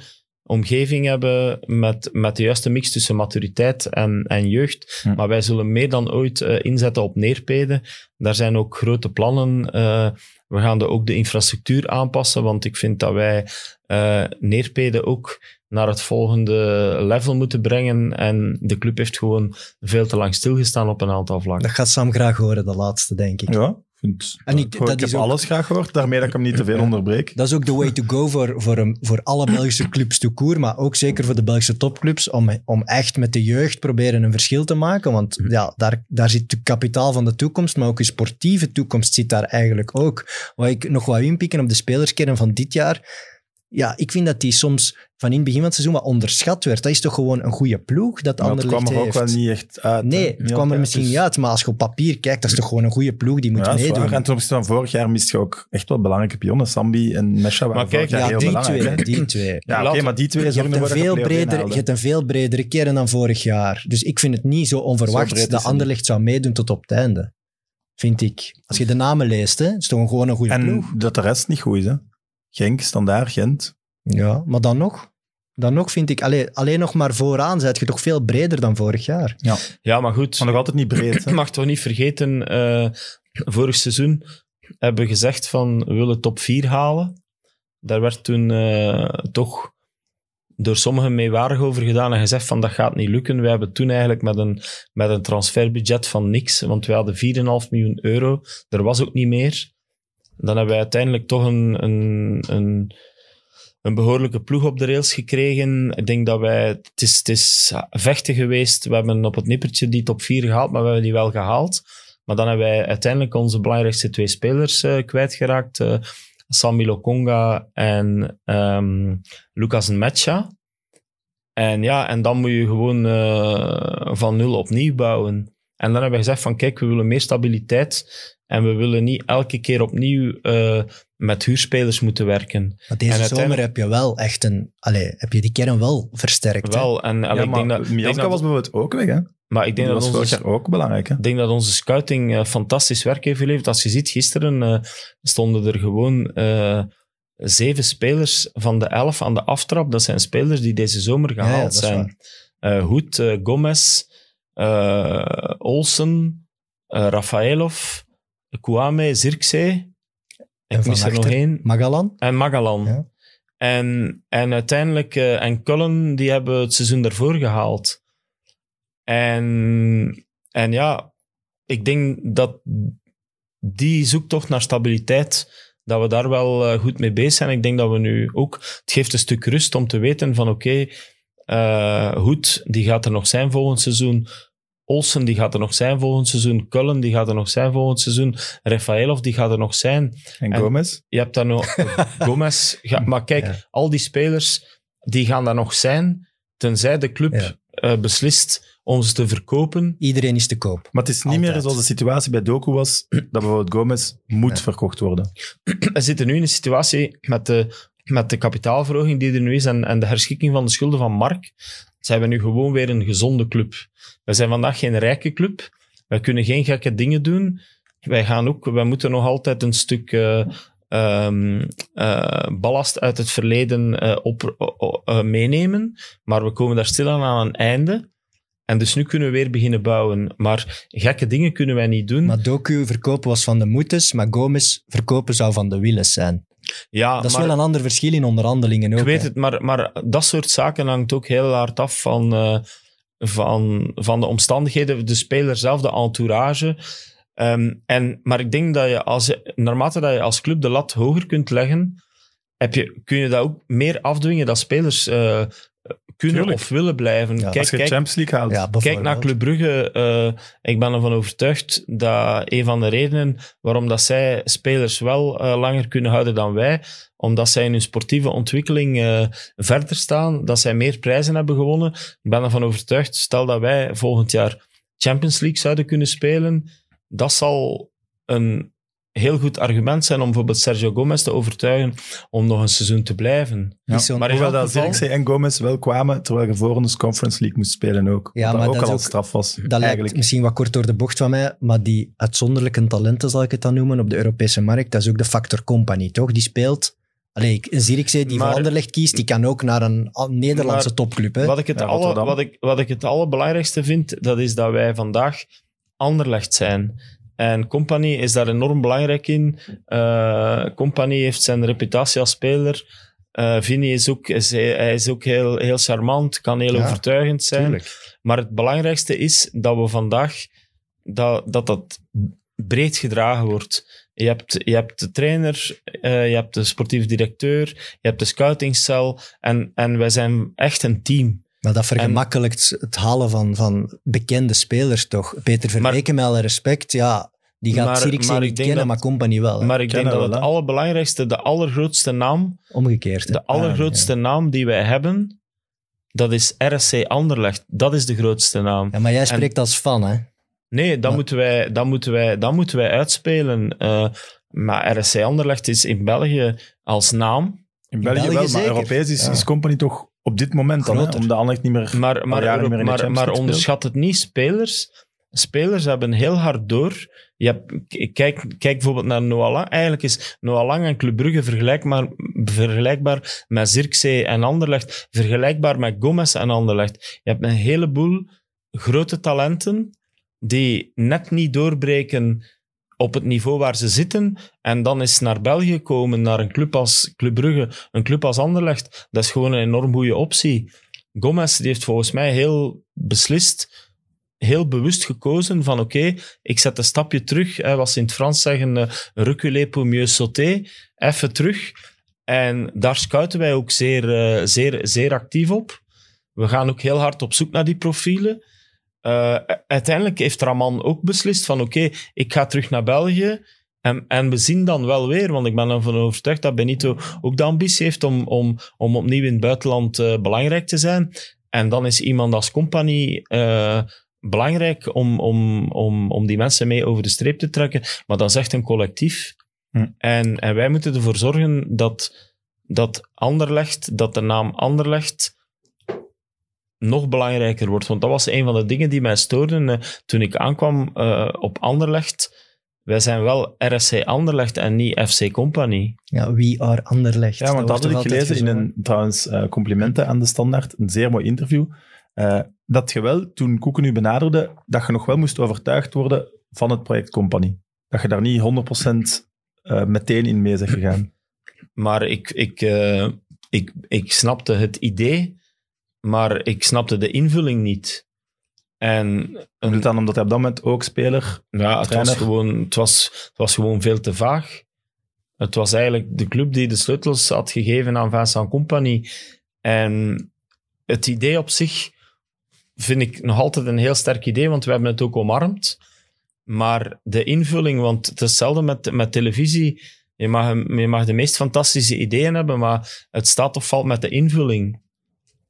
omgeving hebben met, met de juiste mix tussen maturiteit en, en jeugd. Hm. Maar wij zullen meer dan ooit eh, inzetten op neerpeden. Daar zijn ook grote plannen. eh, we gaan de, ook de infrastructuur aanpassen, want ik vind dat wij eh neerpeden ook naar het volgende level moeten brengen. En de club heeft gewoon veel te lang stilgestaan op een aantal vlakken. Dat gaat Sam graag horen, de laatste, denk ik. Ja, ik vind, En ik- dat ik heb is ook- alles graag gehoord, daarmee dat ik hem niet te veel onderbreek. Dat is ook de way to go voor, voor, een- voor alle Belgische clubs to court, maar ook zeker voor de Belgische topclubs, om, om echt met de jeugd proberen een verschil te maken. Want ja, daar, daar zit het kapitaal van de toekomst, maar ook een sportieve toekomst zit daar eigenlijk ook. Wat ik nog wou inpikken op de spelerskern van dit jaar, ja, ik vind dat die soms van in het begin van het seizoen wat onderschat werd. Dat is toch gewoon een goede ploeg dat Maar het Anderlecht kwam er ook heeft. wel niet echt uit. Nee, het kwam er misschien dus- niet uit, maar als je op papier kijkt, dat is toch gewoon een goede ploeg die moet Ja, meedoen. En ten opzichte van vorig jaar mist je ook echt wel belangrijke pionnen. Sambi en Mesha waren Maar kijk, vorig jaar Ja, heel die belangrijk. twee, die twee. Ja, oké, maar die twee Je zorgen hebt, een ervoor veel breder, je hebt een veel bredere kern dan vorig jaar. Dus ik vind het niet zo onverwacht dat het Anderlecht zou meedoen tot op het einde. Vind ik. Als je de namen leest, hè, het is toch een- gewoon een goede En ploeg. dat de rest niet goed is. Hè? Genk, Standaard, Gent. Ja, maar dan nog. Dan nog vind ik, alleen, alleen nog maar vooraan zijt je toch veel breder dan vorig jaar. Ja, maar goed. Maar nog altijd niet breed. Je Hè? mag toch niet vergeten, eh, vorig seizoen hebben we gezegd van we willen top 4 halen. Daar werd toen eh, toch door sommigen meewarig over gedaan en gezegd van dat gaat niet lukken. We hebben toen eigenlijk met een, met een transferbudget van niks, want we hadden 4,5 miljoen euro. Er was ook niet meer. Dan hebben wij uiteindelijk toch een, een, een, een behoorlijke ploeg op de rails gekregen. Ik denk dat wij... Het is, het is vechten geweest. We hebben op het nippertje die top 4 gehaald, maar we hebben die wel gehaald. Maar dan hebben wij uiteindelijk onze belangrijkste twee spelers eh, kwijtgeraakt. eh Sami Lokonga en ehm, Lucas Nmecha. En ja, en dan moet je gewoon eh, van nul opnieuw bouwen. En dan hebben we gezegd van kijk, we willen meer stabiliteit en we willen niet elke keer opnieuw eh, met huurspelers moeten werken. Maar deze En zomer heb je wel echt een... Allee, heb je die kern wel versterkt. Wel, en allee, Ja, ik denk dat, ik denk dat- was bijvoorbeeld ook weg, hè? maar ik denk dat was vorig onze, jaar ook belangrijk, hè? Ik denk dat onze scouting eh, fantastisch werk heeft geleverd. Als je ziet, gisteren eh, stonden er gewoon eh, zeven spelers van de elf aan de aftrap. Dat zijn spelers die deze zomer ja, gehaald dat is zijn. Eh Hoed, eh, Gomez, eh, Olsen, eh, Rafaelov, Kouame, Zirkzee. En mis er nog één. Magalan? En Magalan. Ja. En, en uiteindelijk, eh, en Cullen, die hebben het seizoen daarvoor gehaald. En, en ja, ik denk dat die zoektocht naar stabiliteit, dat we daar wel eh, goed mee bezig zijn. Ik denk dat we nu ook, het geeft een stuk rust om te weten van oké, eh, Hoed, die gaat er nog zijn volgend seizoen. Olsen, die gaat er nog zijn volgend seizoen. Cullen, die gaat er nog zijn volgend seizoen. Rafaelov, die gaat er nog zijn. En En- Gomez? Je hebt daar nog Gomez. Ga, maar kijk, Ja. al die spelers die gaan daar nog zijn, tenzij de club Ja. eh, beslist om ze te verkopen. Iedereen is te koop. Maar het is niet meer zoals de situatie bij Doku was, dat bijvoorbeeld Gomez moet verkocht worden. We zitten nu in een situatie met de, met de kapitaalverhoging die er nu is en, en de herschikking van de schulden van Mark, zijn we nu gewoon weer een gezonde club. We zijn vandaag geen rijke club. Wij kunnen geen gekke dingen doen. Wij gaan ook, wij moeten nog altijd een stuk eh, ehm, eh, ballast uit het verleden eh, op, meenemen. Maar we komen daar stilaan aan een einde. En dus nu kunnen we weer beginnen bouwen. Maar gekke dingen kunnen wij niet doen. Maar verkopen was van de Moetes, maar Gomez verkopen zou van de Willes zijn. Ja, Dat is maar- wel een ander verschil in onderhandelingen ook. Ik weet hè. het, maar, maar dat soort zaken hangt ook heel hard af van, eh, van, van de omstandigheden, de speler zelf, de entourage. Ehm, en, maar ik denk dat je, als naarmate dat je als club de lat hoger kunt leggen, heb je, kun je dat ook meer afdwingen dat spelers eh, kunnen Tuurlijk. of willen blijven. Ja, kijk, Als je kijk, Champions League haalt. Ja, Kijk naar. Club Brugge. eh, ik ben ervan overtuigd dat een van de redenen waarom dat zij spelers wel eh, langer kunnen houden dan wij, omdat zij in hun sportieve ontwikkeling eh, verder staan, dat zij meer prijzen hebben gewonnen. Ik ben ervan overtuigd, stel dat wij volgend jaar Champions League zouden kunnen spelen, dat zal een heel goed argument zijn om bijvoorbeeld Sergio Gomez te overtuigen om nog een seizoen te blijven. Ja. Is zo'n- Maar elk dat geval- Zirkzee en Gomez wel kwamen, terwijl je voor ons Conference League moest spelen ook. Ja, Wat maar ook dat al ook- straf was, Dat lijkt eigenlijk. misschien wat kort door de bocht van mij, maar die uitzonderlijke talenten, zal ik het dan noemen, op de Europese markt, dat is ook de factor company, toch? Die speelt... Allee, ik- een Zirkzee die Maar- van Anderlecht kiest, die kan ook naar een Nederlandse Maar- topclub. Hè? Wat ik, het Ja, alle, wat, ik, wat ik het allerbelangrijkste vind, dat is dat wij vandaag Anderlecht zijn. En Company is daar enorm belangrijk in. Eh Company heeft zijn reputatie als speler. Eh Vini is ook, is, hij is ook heel, heel charmant, kan heel Ja, overtuigend zijn. Tuurlijk. Maar het belangrijkste is dat we vandaag dat dat, dat breed gedragen wordt. Je hebt, je hebt de trainer, eh, je hebt de sportief directeur, je hebt de scoutingcel en, en wij zijn echt een team. Maar dat vergemakkelijkt het halen van, van bekende spelers, toch? Peter alle respect, ja, die gaat ik niet kennen, dat- maar Company wel. hè. Maar ik denk dat het allerbelangrijkste, de allergrootste naam, Omgekeerd. hè. de allergrootste naam die wij hebben, dat is RSC Anderlecht. Dat is de grootste naam. Ja, maar jij spreekt als fan, hè? Nee, dat, Maar- moeten, wij, dat, moeten, wij, dat moeten wij uitspelen. Eh, maar RSC Anderlecht is in België als naam. In België, België wel, maar. Europees is, Ja. is Company toch op dit moment dan, hè, Groter. omdat Anderlecht niet meer... Maar, maar, jaren niet meer in de maar, onderschat het niet. Spelers, spelers hebben heel hard door. Je hebt, kijk, kijk bijvoorbeeld naar Noah Lang. Eigenlijk is Noah Lang en Club Brugge vergelijkbaar, vergelijkbaar met Zirkzee en Anderlecht. Vergelijkbaar met Gomez en Anderlecht. Je hebt een heleboel grote talenten die net niet doorbreken op het niveau waar ze zitten. En dan is naar België komen, naar een club als Club Brugge, een club als Anderlecht. Dat is gewoon een enorm goede optie. Gomez die heeft volgens mij heel beslist, heel bewust gekozen van oké, ik zet een stapje terug. Hè, wat ze in het Frans zeggen, eh, reculer pour mieux sauter. Even terug. En daar scouten wij ook zeer, eh, zeer, zeer actief op. We gaan ook heel hard op zoek naar die profielen. Eh, uiteindelijk heeft Raman ook beslist van oké, ik ga terug naar België. En, en we zien dan wel weer, want ik ben ervan overtuigd dat Benito ook de ambitie heeft om, om, om opnieuw in het buitenland eh, belangrijk te zijn. En dan is iemand als compagnie eh, belangrijk om, om, om, om die mensen mee over de streep te trekken. Maar dat is echt een collectief. Hm. En, en wij moeten ervoor zorgen dat, dat Anderlecht, dat de naam Anderlecht nog belangrijker wordt. Want dat was een van de dingen die mij stoorden eh, toen ik aankwam eh, op Anderlecht. Wij zijn wel RSC Anderlecht en niet FC Company. Ja, we are Anderlecht. Ja, want dat wordt had ik gelezen in een, trouwens, eh, complimenten aan de standaard, een zeer mooi interview, eh, dat je wel, toen Koeken u benaderde, dat je nog wel moest overtuigd worden van het project Company. Dat je daar niet 100% eh, meteen in mee bent gegaan. Maar ik, ik, eh, ik, ik snapte het idee, maar ik snapte de invulling niet. En dan omdat hij op dat moment ook speler... ja, het, was gewoon, het, was, het was gewoon veel te vaag. Het was eigenlijk de club die de sleutels had gegeven aan Vincent Company. En het idee op zich vind ik nog altijd een heel sterk idee, want we hebben het ook omarmd. Maar de invulling, want het is hetzelfde met, met televisie. Je mag, je mag de meest fantastische ideeën hebben, maar het staat of valt met de invulling.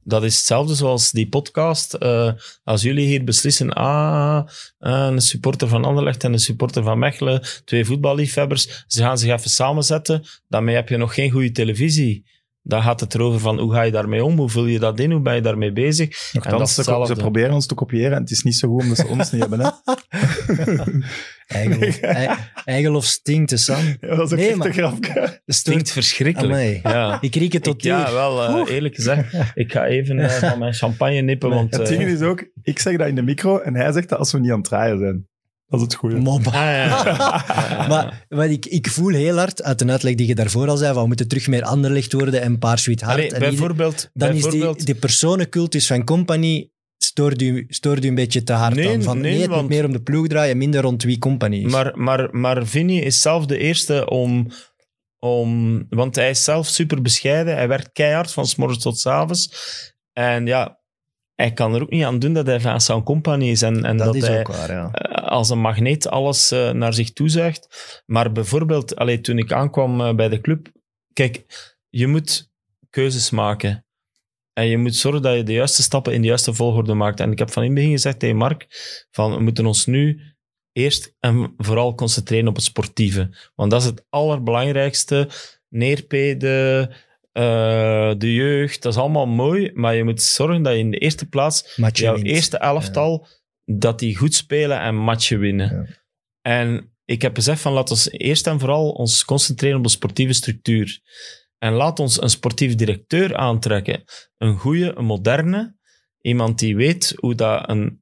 Dat is hetzelfde zoals die podcast. Eh, als jullie hier beslissen, ah, eh, een supporter van Anderlecht en een supporter van Mechelen, twee voetballiefhebbers, ze gaan zich even samenzetten, daarmee heb je nog geen goede televisie. Dan gaat het erover van hoe ga je daarmee om, hoe vul je dat in, hoe ben je daarmee bezig. En Nochtans, ze, ze proberen ons te kopiëren en het is niet zo goed omdat ze ons niet hebben. Hè? Eigenlof, ei- Eigenlof stinkt, hè, Sam. Ja, dat is ook Nee, echt maar- een grapje. Stinkt verschrikkelijk. Amai. Ja. Ik riek het tot Ik, ja, wel, eh, eerlijk gezegd. Ik ga even eh, van mijn champagne nippen, want... Het eh, ding is ook, ik zeg dat in de micro en hij zegt dat als we niet aan het draaien zijn. Dat is het goede. Mobba. ah, ja, ja. Maar wat ik, ik voel heel hard uit de uitleg die je daarvoor al zei, van we moeten terug meer Anderlecht worden en Paar Sweet Hart. Allee, en ieder- bijvoorbeeld... dan is die, die personencultus van Company stoort u, stoort u een beetje te hard Nee, aan. Van, nee, nee, het moet want- meer om de ploeg draaien, minder rond wie Company is. Maar, maar, maar Vinny is zelf de eerste om, om... Want hij is zelf super bescheiden. Hij werkt keihard van s morgens tot s avonds. En ja, hij kan er ook niet aan doen dat hij van zijn company is. En, en dat, dat, is hij ook waar, ja. eh, als een magneet alles eh, naar zich toezuigt. Maar bijvoorbeeld, allee, toen ik aankwam eh, bij de club... Kijk, je moet keuzes maken. En je moet zorgen dat je de juiste stappen in de juiste volgorde maakt. En ik heb van in het begin gezegd tegen Mark, van we moeten ons nu eerst en vooral concentreren op het sportieve. Want dat is het allerbelangrijkste. Neerpeden, eh, de jeugd, dat is allemaal mooi. Maar je moet zorgen dat je in de eerste plaats Matje jouw wint. eerste elftal, dat die goed spelen en matchen winnen. Ja. En ik heb gezegd van laten we eerst en vooral ons concentreren op de sportieve structuur. En laat ons een sportief directeur aantrekken. Een goede, een moderne. Iemand die weet hoe dat een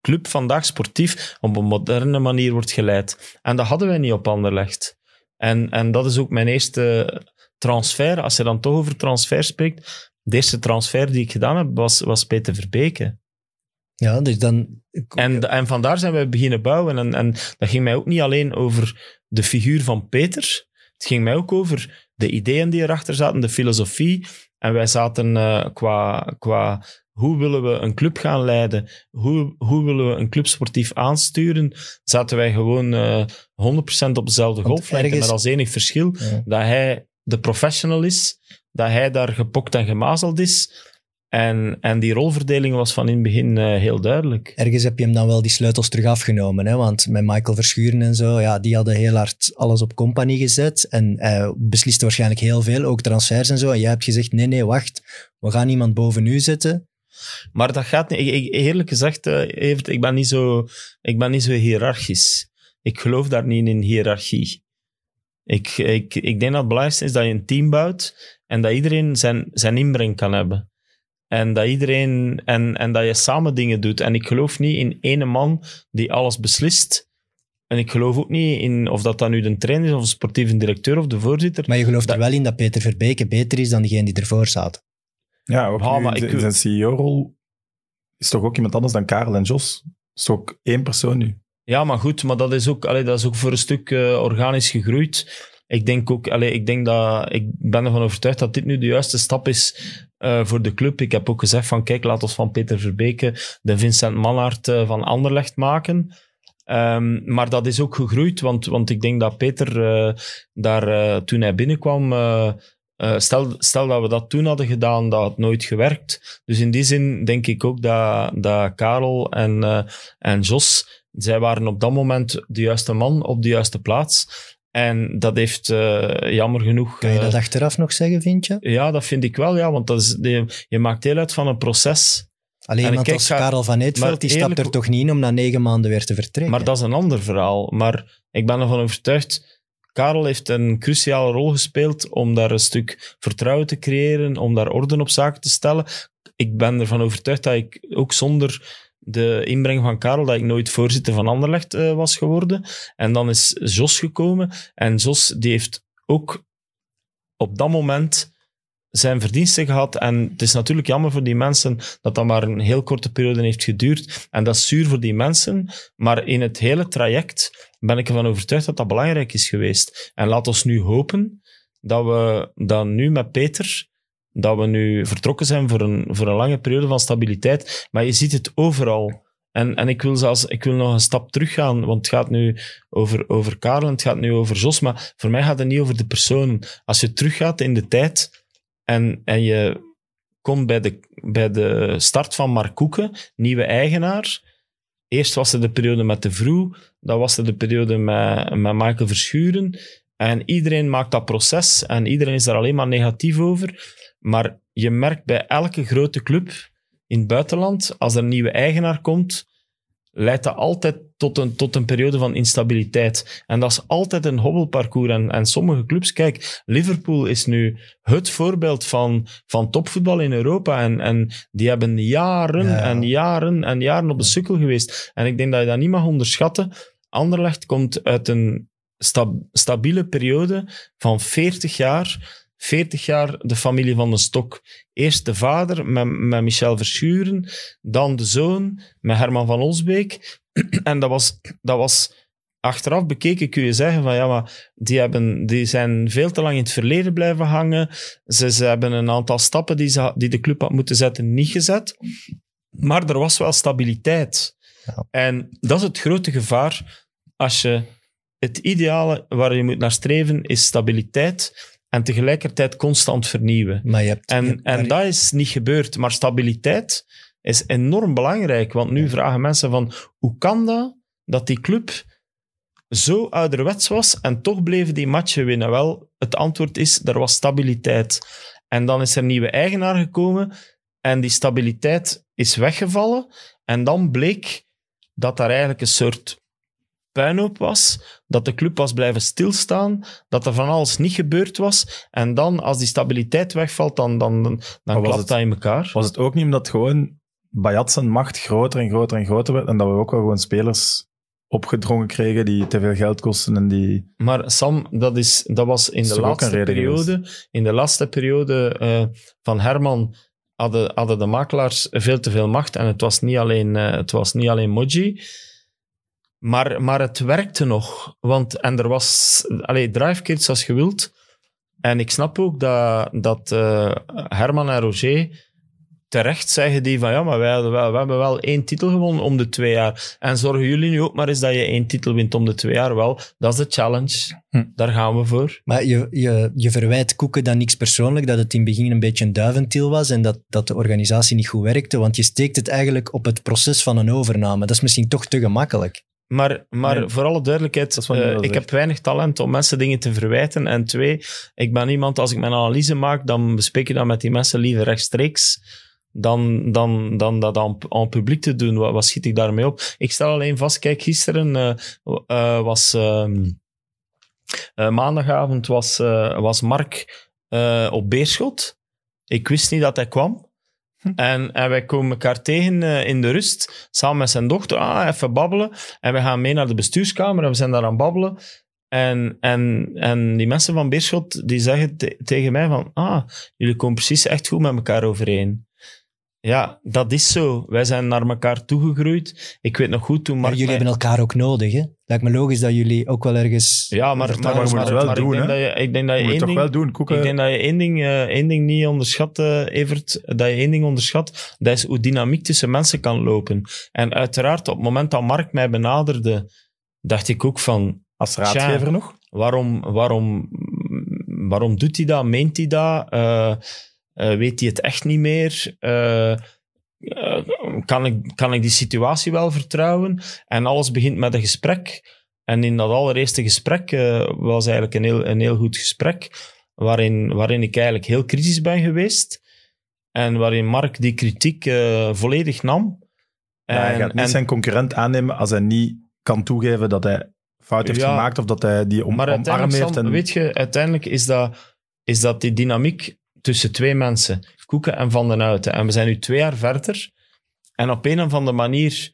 club vandaag sportief op een moderne manier wordt geleid. En dat hadden wij niet op Anderlecht. En, en dat is ook mijn eerste transfer. Als je dan toch over transfer spreekt. De eerste transfer die ik gedaan heb, was, was Peter Verbeke. Ja, dus dan... En, en vandaar zijn we beginnen bouwen. En, en dat ging mij ook niet alleen over de figuur van Peter. Het ging mij ook over de ideeën die erachter zaten, de filosofie. En wij zaten eh, qua, qua hoe willen we een club gaan leiden, hoe, hoe willen we een club sportief aansturen, zaten wij gewoon eh 100% op dezelfde golflengte. ergens- Met als enig verschil Ja. dat hij de professional is, dat hij daar gepokt en gemazeld is. En, en die rolverdeling was van in het begin eh, heel duidelijk. Ergens heb je hem dan wel die sleutels terug afgenomen. Hè? Want met Michael Verschuren en zo, ja, die hadden heel hard alles op compagnie gezet. En hij besliste waarschijnlijk heel veel, ook transfers en zo. En jij hebt gezegd, nee, nee, wacht. We gaan iemand boven u zetten. Maar dat gaat niet. Ik, ik- eerlijk gezegd, eh, Evert, ik ben, niet zo, ik ben niet zo hiërarchisch. Ik geloof daar niet in hiërarchie. Ik, ik, ik denk dat het belangrijkste is dat je een team bouwt en dat iedereen zijn, zijn inbreng kan hebben. En dat iedereen en, en dat je samen dingen doet. En ik geloof niet in ene man die alles beslist. En ik geloof ook niet in of dat dan nu de trainer is of een sportieve directeur of de voorzitter. Maar je gelooft Dat- er wel in dat Peter Verbeke beter is dan degene die ervoor zat. Ja, ook nu maar ik- zijn- zijn CEO-rol is toch ook iemand anders dan Karel en Jos? is toch ook één persoon nu? Ja, maar goed, maar dat is ook, allee, dat is ook voor een stuk eh, organisch gegroeid. Ik denk ook, allee, ik denk dat, ik ben ervan overtuigd dat dit nu de juiste stap is eh, voor de club. Ik heb ook gezegd van, kijk, laat ons van Peter Verbeke de Vincent Mannaert eh, van Anderlecht maken. Ehm, maar dat is ook gegroeid, want, want ik denk dat Peter daar, toen hij binnenkwam, stel, stel dat we dat toen hadden gedaan, dat had nooit gewerkt. Dus in die zin denk ik ook dat, dat Karel en, en Jos, zij waren op dat moment de juiste man op de juiste plaats. En dat heeft eh, jammer genoeg... Kan je eh, dat achteraf nog zeggen, vind je? ja, dat vind ik wel, ja. Want dat is, je, je maakt deel uit van een proces. Alleen En iemand kijk, als Karel van Eetveld, die stapt er toch niet in om na negen maanden weer te vertrekken. Maar dat is een ander verhaal. Maar ik ben ervan overtuigd... Karel heeft een cruciale rol gespeeld om daar een stuk vertrouwen te creëren, om daar orde op zaken te stellen. Ik ben ervan overtuigd dat ik ook zonder de inbreng van Karel, dat ik nooit voorzitter van Anderlecht eh, was geworden. En dan is Jos gekomen. En Jos die heeft ook op dat moment zijn verdiensten gehad. En het is natuurlijk jammer voor die mensen dat dat maar een heel korte periode heeft geduurd. En dat is zuur voor die mensen. Maar in het hele traject ben ik ervan overtuigd dat dat belangrijk is geweest. En laat ons nu hopen dat we dan nu met Peter, dat we nu vertrokken zijn voor een, voor een lange periode van stabiliteit. Maar je ziet het overal. En, en ik, wil zelfs, ik wil nog een stap teruggaan, want het gaat nu over, over Karel het gaat nu over Jos, maar voor mij gaat het niet over de personen. Als je teruggaat in de tijd en, en je komt bij de, bij de start van Mark Koeken, nieuwe eigenaar. Eerst was er de periode met De Vroe, dan was er de periode met, met Michael Verschuren. En iedereen maakt dat proces en iedereen is daar alleen maar negatief over. Maar je merkt bij elke grote club in het buitenland, als er een nieuwe eigenaar komt, leidt dat altijd tot een, tot een periode van instabiliteit. En dat is altijd een hobbelparcours. En, en sommige clubs, kijk, Liverpool is nu het voorbeeld van, van topvoetbal in Europa. En, en die hebben jaren Ja. en jaren en jaren op de sukkel geweest. En ik denk dat je dat niet mag onderschatten. Anderlecht komt uit een sta- stabiele periode van 40 jaar. 40 jaar de familie van de Stok. Eerst de vader met, met Michel Verschuren, dan de zoon met Herman van Olsbeek. En dat was, dat was achteraf bekeken, kun je zeggen van ja, maar die, hebben, die zijn veel te lang in het verleden blijven hangen. Ze, ze hebben een aantal stappen die, ze, die de club had moeten zetten, niet gezet. Maar er was wel stabiliteit. Ja. En dat is het grote gevaar als je het ideale waar je moet naar streven is stabiliteit en tegelijkertijd constant vernieuwen. Maar je hebt, je En, hebt en dat is niet gebeurd. Maar stabiliteit is enorm belangrijk. Want nu vragen mensen van, hoe kan dat dat die club zo ouderwets was en toch bleven die matchen winnen? Wel, het antwoord is, er was stabiliteit. En dan is er een nieuwe eigenaar gekomen en die stabiliteit is weggevallen. En dan bleek dat daar eigenlijk een soort puinhoop was, dat de club was blijven stilstaan, dat er van alles niet gebeurd was. En dan, als die stabiliteit wegvalt, dan, dan, dan, klapt het- dat in elkaar. Was het ook niet omdat gewoon Bayat zijn macht groter en groter en groter werd en dat we ook wel gewoon spelers opgedrongen kregen die te veel geld kosten en die... Maar Sam, dat, is, dat was in de laatste periode, in de laatste periode eh, van Herman hadden, hadden de makelaars veel te veel macht. En het was niet alleen, eh, het was niet alleen Moji. Maar, maar het werkte nog. Want, en er was... Allee, drive kids als je wilt. En ik snap ook dat, dat eh, Herman en Roger terecht zeggen die van ja, maar wij, wel, we hebben wel één titel gewonnen om de twee jaar. En zorgen jullie nu ook maar eens dat je één titel wint om de twee jaar? Wel, dat is de challenge. Hm. Daar gaan we voor. Maar je, je, je verwijt Koeken dan niks persoonlijk, dat het in het begin een beetje een duiventiel was en dat, dat de organisatie niet goed werkte, want je steekt het eigenlijk op het proces van een overname. Dat is misschien toch te gemakkelijk. Maar, maar Nee. voor alle duidelijkheid, eh, ik heb weinig talent om mensen dingen te verwijten. En twee, ik ben iemand, als ik mijn analyse maak, dan bespreek je dat met die mensen liever rechtstreeks dan, dan, dan dat aan, aan publiek te doen. Wat, wat schiet ik daarmee op? Ik stel alleen vast, kijk, gisteren eh, eh, was... ehm, eh, maandagavond was, was Mark op Beerschot. Ik wist niet dat hij kwam. En, en wij komen elkaar tegen eh, in de rust, samen met zijn dochter. Ah, even babbelen. En we gaan mee naar de bestuurskamer en we zijn daar aan babbelen. En, en, en die mensen van Beerschot, die zeggen te- tegen mij van, ah, jullie komen precies echt goed met elkaar overeen. Ja, dat is zo. Wij zijn naar elkaar toegegroeid. Ik weet nog goed toen Maar jullie mij- hebben elkaar ook nodig. Hè? Lijkt me logisch dat jullie ook wel ergens... Ja, maar, maar, maar je moet het wel doen, ik denk hè? dat je, ik denk dat je één het toch ding... wel doen, Koeken. Ik denk dat je één ding, eh, één ding niet onderschat, eh, Evert. Dat je één ding onderschat. Dat is hoe dynamiek tussen mensen kan lopen. En uiteraard, op het moment dat Mark mij benaderde, dacht ik ook van... Als raadgever nog? Waarom, waarom waarom doet hij dat? Meent hij dat? Eh, eh, weet hij het echt niet meer? Eh, eh, kan, ik, kan ik die situatie wel vertrouwen? En alles begint met een gesprek. En in dat allereerste gesprek was eigenlijk een heel, een heel goed gesprek, waarin, waarin ik eigenlijk heel kritisch ben geweest. En waarin Mark die kritiek volledig nam. Ja, hij En- gaat niet en- zijn concurrent aannemen als hij niet kan toegeven dat hij fout heeft Ja. gemaakt of dat hij die om, maar omarm uiteindelijk, heeft. En, weet je, uiteindelijk is dat, is dat die dynamiek tussen twee mensen, Koeken en Van den Houten. En we zijn nu twee jaar verder. En op een of andere manier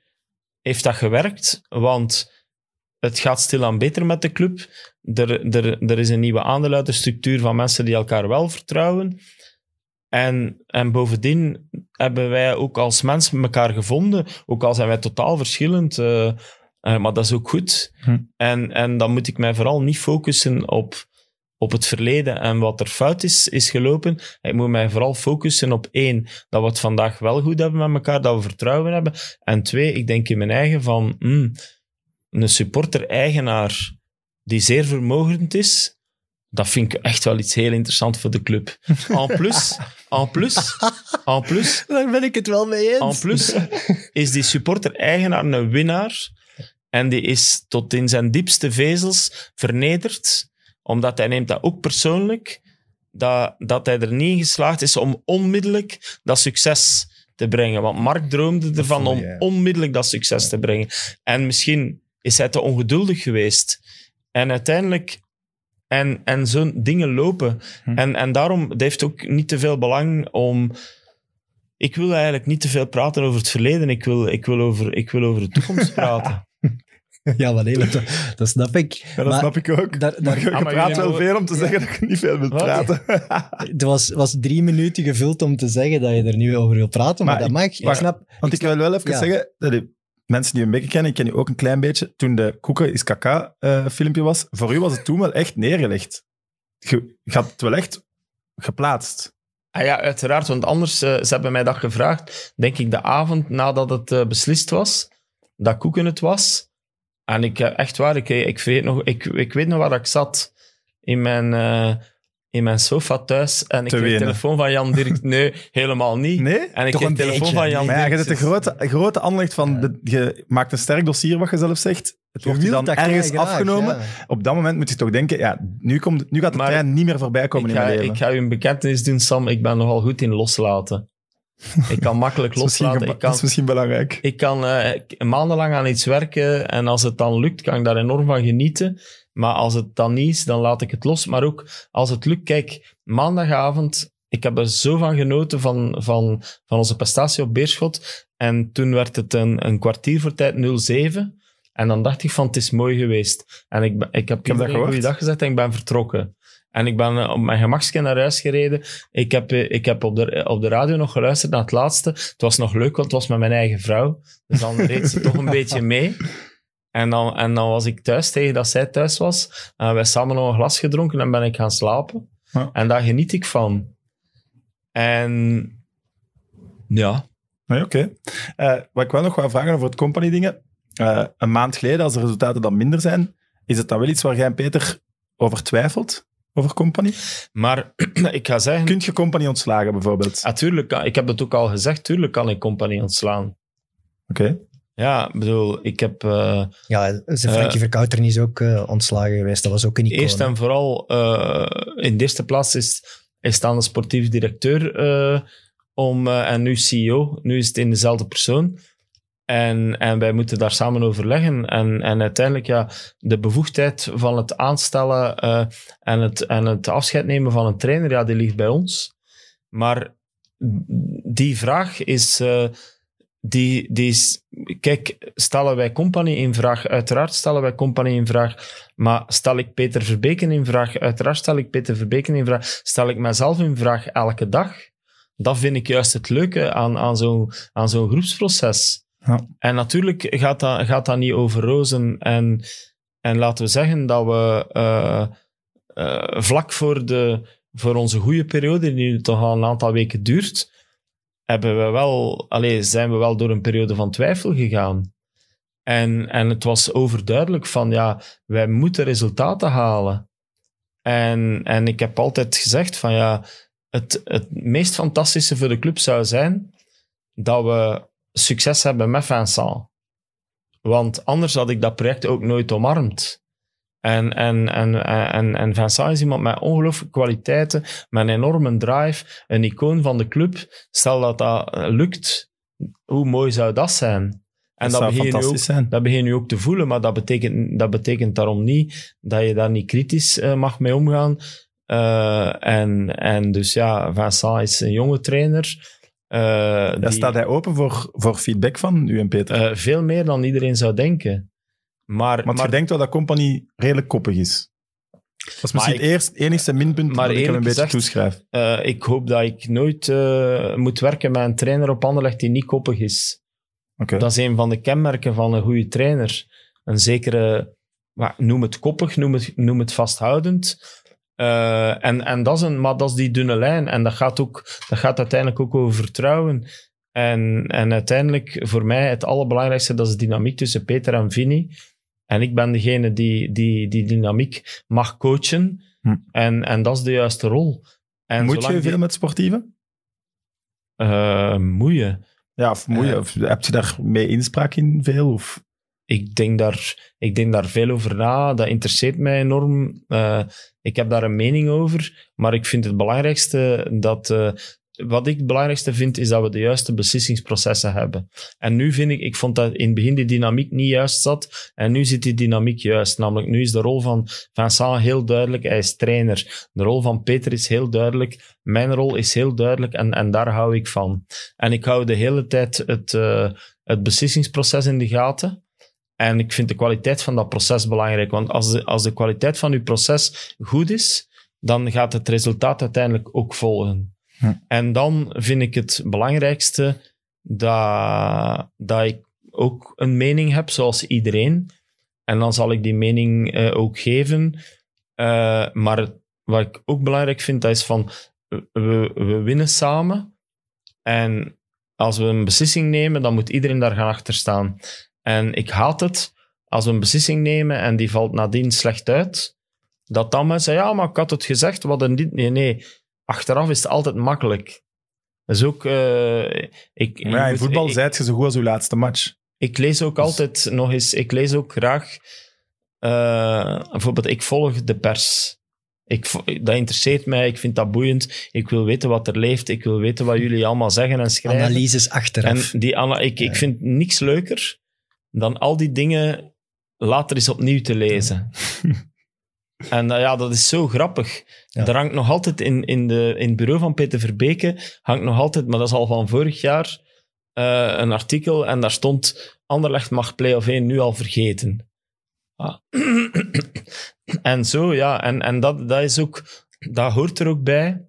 heeft dat gewerkt, want het gaat stilaan beter met de club. Er, er, er is een nieuwe aandeelhoudersstructuur van mensen die elkaar wel vertrouwen. En, en bovendien hebben wij ook als mensen elkaar gevonden, ook al zijn wij totaal verschillend. eh, eh, maar dat is ook goed. Hm. En, en dan moet ik mij vooral niet focussen op, op het verleden en wat er fout is, is gelopen. Ik moet mij vooral focussen op één, dat we het vandaag wel goed hebben met elkaar, dat we vertrouwen hebben. En twee, ik denk in mijn eigen van hm, een supporter-eigenaar die zeer vermogend is, dat vind ik echt wel iets heel interessants voor de club. En plus, en plus, en plus, Daar ben ik het wel mee eens. en plus is die supporter-eigenaar een winnaar. En die is tot in zijn diepste vezels vernederd. Omdat hij neemt dat ook persoonlijk. Dat, dat hij er niet in geslaagd is om onmiddellijk dat succes te brengen. Want Mark droomde ervan om onmiddellijk dat succes te brengen. En misschien is hij te ongeduldig geweest. En uiteindelijk... En, en zo'n dingen lopen. Hm. En, en daarom het heeft ook niet te veel belang om... Ik wil eigenlijk niet te veel praten over het verleden. Ik wil, ik wil, over, ik wil over de toekomst praten. Ja, maar nee, dat, dat snap ik. ja, dat maar snap ik ook. daar- daar- je, je Ah, praat wel veel om te zeggen dat je niet veel wilt Wat? praten. Er was, was drie minuten gevuld om te zeggen dat je er nu over wil praten, maar, Maar dat ik- mag. Ik maar- snap, Want ik wil wel even Ja. zeggen, dat de mensen die je een beetje kennen, ik ken je ook een klein beetje, toen de Koeken is Kaka eh, filmpje was, voor u was het toen wel echt neergelegd. Je, je had het wel echt geplaatst. Ah ja, uiteraard, want anders, eh, ze hebben mij dat gevraagd, denk ik, de avond nadat het eh, beslist was, dat Koeken het was. En ik, eh, echt waar, ik, ik, weet nog, ik, ik weet nog waar ik zat in mijn, eh, in mijn sofa thuis en ik kreeg de telefoon van Jan Dirk. Nee, helemaal niet. Nee? En ik Toch kreeg een de telefoon beetje. van Jan Maar ja, je zit een grote, grote aanleg van, de, je maakt een sterk dossier, wat je zelf zegt. Het wordt je dan dat ergens graag, afgenomen. ja. Op dat moment moet je toch denken, ja, nu, komt, nu gaat de Maar trein niet meer voorbij komen ik in ga, mijn leven. ik ga u een bekentenis doen, Sam. Ik ben nogal goed in loslaten. Ik kan makkelijk loslaten. Ik kan, dat is misschien belangrijk. Ik kan eh, maandenlang aan iets werken en als het dan lukt, kan ik daar enorm van genieten. Maar als het dan niet is, dan laat ik het los. Maar ook als het lukt, kijk, maandagavond, ik heb er zo van genoten van, van, van onze prestatie op Beerschot. En toen werd het een, een kwartier voor tijd 07. En dan dacht ik van, het is mooi geweest. En ik, ik heb, heb dat iedereen gehoord. goeiedag gezegd en ik ben vertrokken. En ik ben eh, op mijn gemakje naar huis gereden. Ik heb, eh, ik heb op, de, op de radio nog geluisterd naar het laatste. Het was nog leuk, want het was met mijn eigen vrouw. Dus dan reed ze toch een beetje mee. En dan, en dan was ik thuis tegen dat zij thuis was. En wij samen nog een glas gedronken en ben ik gaan slapen. Ja. En daar geniet ik van. En ja, Nee, oké. Eh, wat ik wel nog wou vragen over het company dingen. Een maand geleden, als de resultaten dan minder zijn, is het dan wel iets waar jij en Peter over twijfelt? Over company? maar ik ga zeggen... Kunt je company ontslagen, bijvoorbeeld? Natuurlijk, kan- ik heb het ook al gezegd, tuurlijk kan ik compagnie ontslaan. Oké. Ja, ik bedoel, ik heb... eh, Ja, zijn Frankie Verkouteren is ook eh, ontslagen geweest. Dat was ook een icoon. Eerst en vooral, eh, in de eerste plaats is, is dan de sportief directeur eh, om, eh, en nu CEO. Nu is het in dezelfde persoon. En, en wij moeten daar samen overleggen. En, en uiteindelijk, ja, de bevoegdheid van het aanstellen eh, en, het, en het afscheid nemen van een trainer, ja, die ligt bij ons. Maar die vraag is... eh, die, die is, kijk, stellen wij company in vraag? Uiteraard stellen wij company in vraag. Maar stel ik Peter Verbeken in vraag? Uiteraard stel ik Peter Verbeken in vraag. Stel ik mezelf in vraag elke dag? Dat vind ik juist het leuke aan, aan zo'n aan zo'n groepsproces. Ja. En natuurlijk gaat dat, gaat dat niet over rozen. En, en laten we zeggen dat we eh, eh, vlak voor, de, voor onze goede periode, die nu toch al een aantal weken duurt, hebben we wel, allee, zijn we wel door een periode van twijfel gegaan. En, en het was overduidelijk van, ja, wij moeten resultaten halen. En, en ik heb altijd gezegd van ja, het, het meest fantastische voor de club zou zijn dat we succes hebben met Vincent. Want anders had ik dat project ook nooit omarmd. En, en, en, en, en Vincent is iemand met ongelooflijke kwaliteiten, met een enorme drive, een icoon van de club. Stel dat dat eh, lukt, hoe mooi zou dat zijn? En dat zou begin je ook, zijn. dat begin je nu ook te voelen, maar dat betekent, dat betekent daarom niet dat je daar niet kritisch eh, mag mee omgaan. Eh, en, en dus ja, Vincent is een jonge trainer. Eh, die- staat hij open voor, voor feedback van u en Peter. eh, veel meer dan iedereen zou denken. Maar, maar, je denkt wel dat Company redelijk koppig is. Dat is misschien ik- het eerst, enigste minpunt maar dat ik hem een beetje toeschrijf. eh, ik hoop dat ik nooit moet werken met een trainer op Anderlecht die niet koppig is. Dat is een van de kenmerken van een goede trainer. Een zekere, maar noem het koppig, noem het, noem het vasthoudend. Eh, en, en dat is een, maar dat is die dunne lijn. En dat gaat, ook, dat gaat uiteindelijk ook over vertrouwen. En, en uiteindelijk, voor mij, het allerbelangrijkste, dat is de dynamiek tussen Peter en Vinny. En ik ben degene die die, die dynamiek mag coachen. Hm. En, en dat is de juiste rol. En Moet je die- veel met sportieven? Eh, moeien. Ja, of, Eh. of heb je daar mee inspraak in veel? Of? Ik denk, daar, ik denk daar veel over na. Dat interesseert mij enorm. Eh, ik heb daar een mening over. Maar ik vind het belangrijkste dat. eh, wat ik het belangrijkste vind, is dat we de juiste beslissingsprocessen hebben. En nu vind ik, ik vond dat in het begin die dynamiek niet juist zat. En nu zit die dynamiek juist. Namelijk, nu is de rol van Vincent heel duidelijk. Hij is trainer. De rol van Peter is heel duidelijk. Mijn rol is heel duidelijk. En, en daar hou ik van. En ik hou de hele tijd het, eh, het beslissingsproces in de gaten. En ik vind de kwaliteit van dat proces belangrijk. Want als de, als de kwaliteit van uw proces goed is, dan gaat het resultaat uiteindelijk ook volgen. Hm. En dan vind ik het belangrijkste dat, dat ik ook een mening heb, zoals iedereen. En dan zal ik die mening eh, ook geven. Eh, maar wat ik ook belangrijk vind, dat is van, we, we winnen samen. En als we een beslissing nemen, dan moet iedereen daar gaan achter staan. En ik haat het als we een beslissing nemen en die valt nadien slecht uit. Dat dan mensen zeggen, ja, maar ik had het gezegd, wat een dit. Nee, nee. Achteraf is het altijd makkelijk. Dat is ook... eh, ik, Maar ja, in voetbal zijt je zo goed als uw laatste match. ik lees ook Dus- altijd nog eens... Ik lees ook graag... eh, bijvoorbeeld, ik volg de pers. Ik, dat interesseert mij, ik vind dat boeiend. Ik wil weten wat er leeft, ik wil weten wat jullie allemaal zeggen en schrijven. Analyses achteraf. En die ik, ik vind niks leuker dan al die dingen later eens opnieuw te lezen. en eh, ja, dat is zo grappig. Ja. Er hangt nog altijd in, in, de, in het bureau van Peter Verbeke, hangt nog altijd, maar dat is al van vorig jaar, eh, een artikel en daar stond Anderlecht mag play-off 1 nu al vergeten. Ah. en zo, ja, en, en dat, dat is ook, dat hoort er ook bij.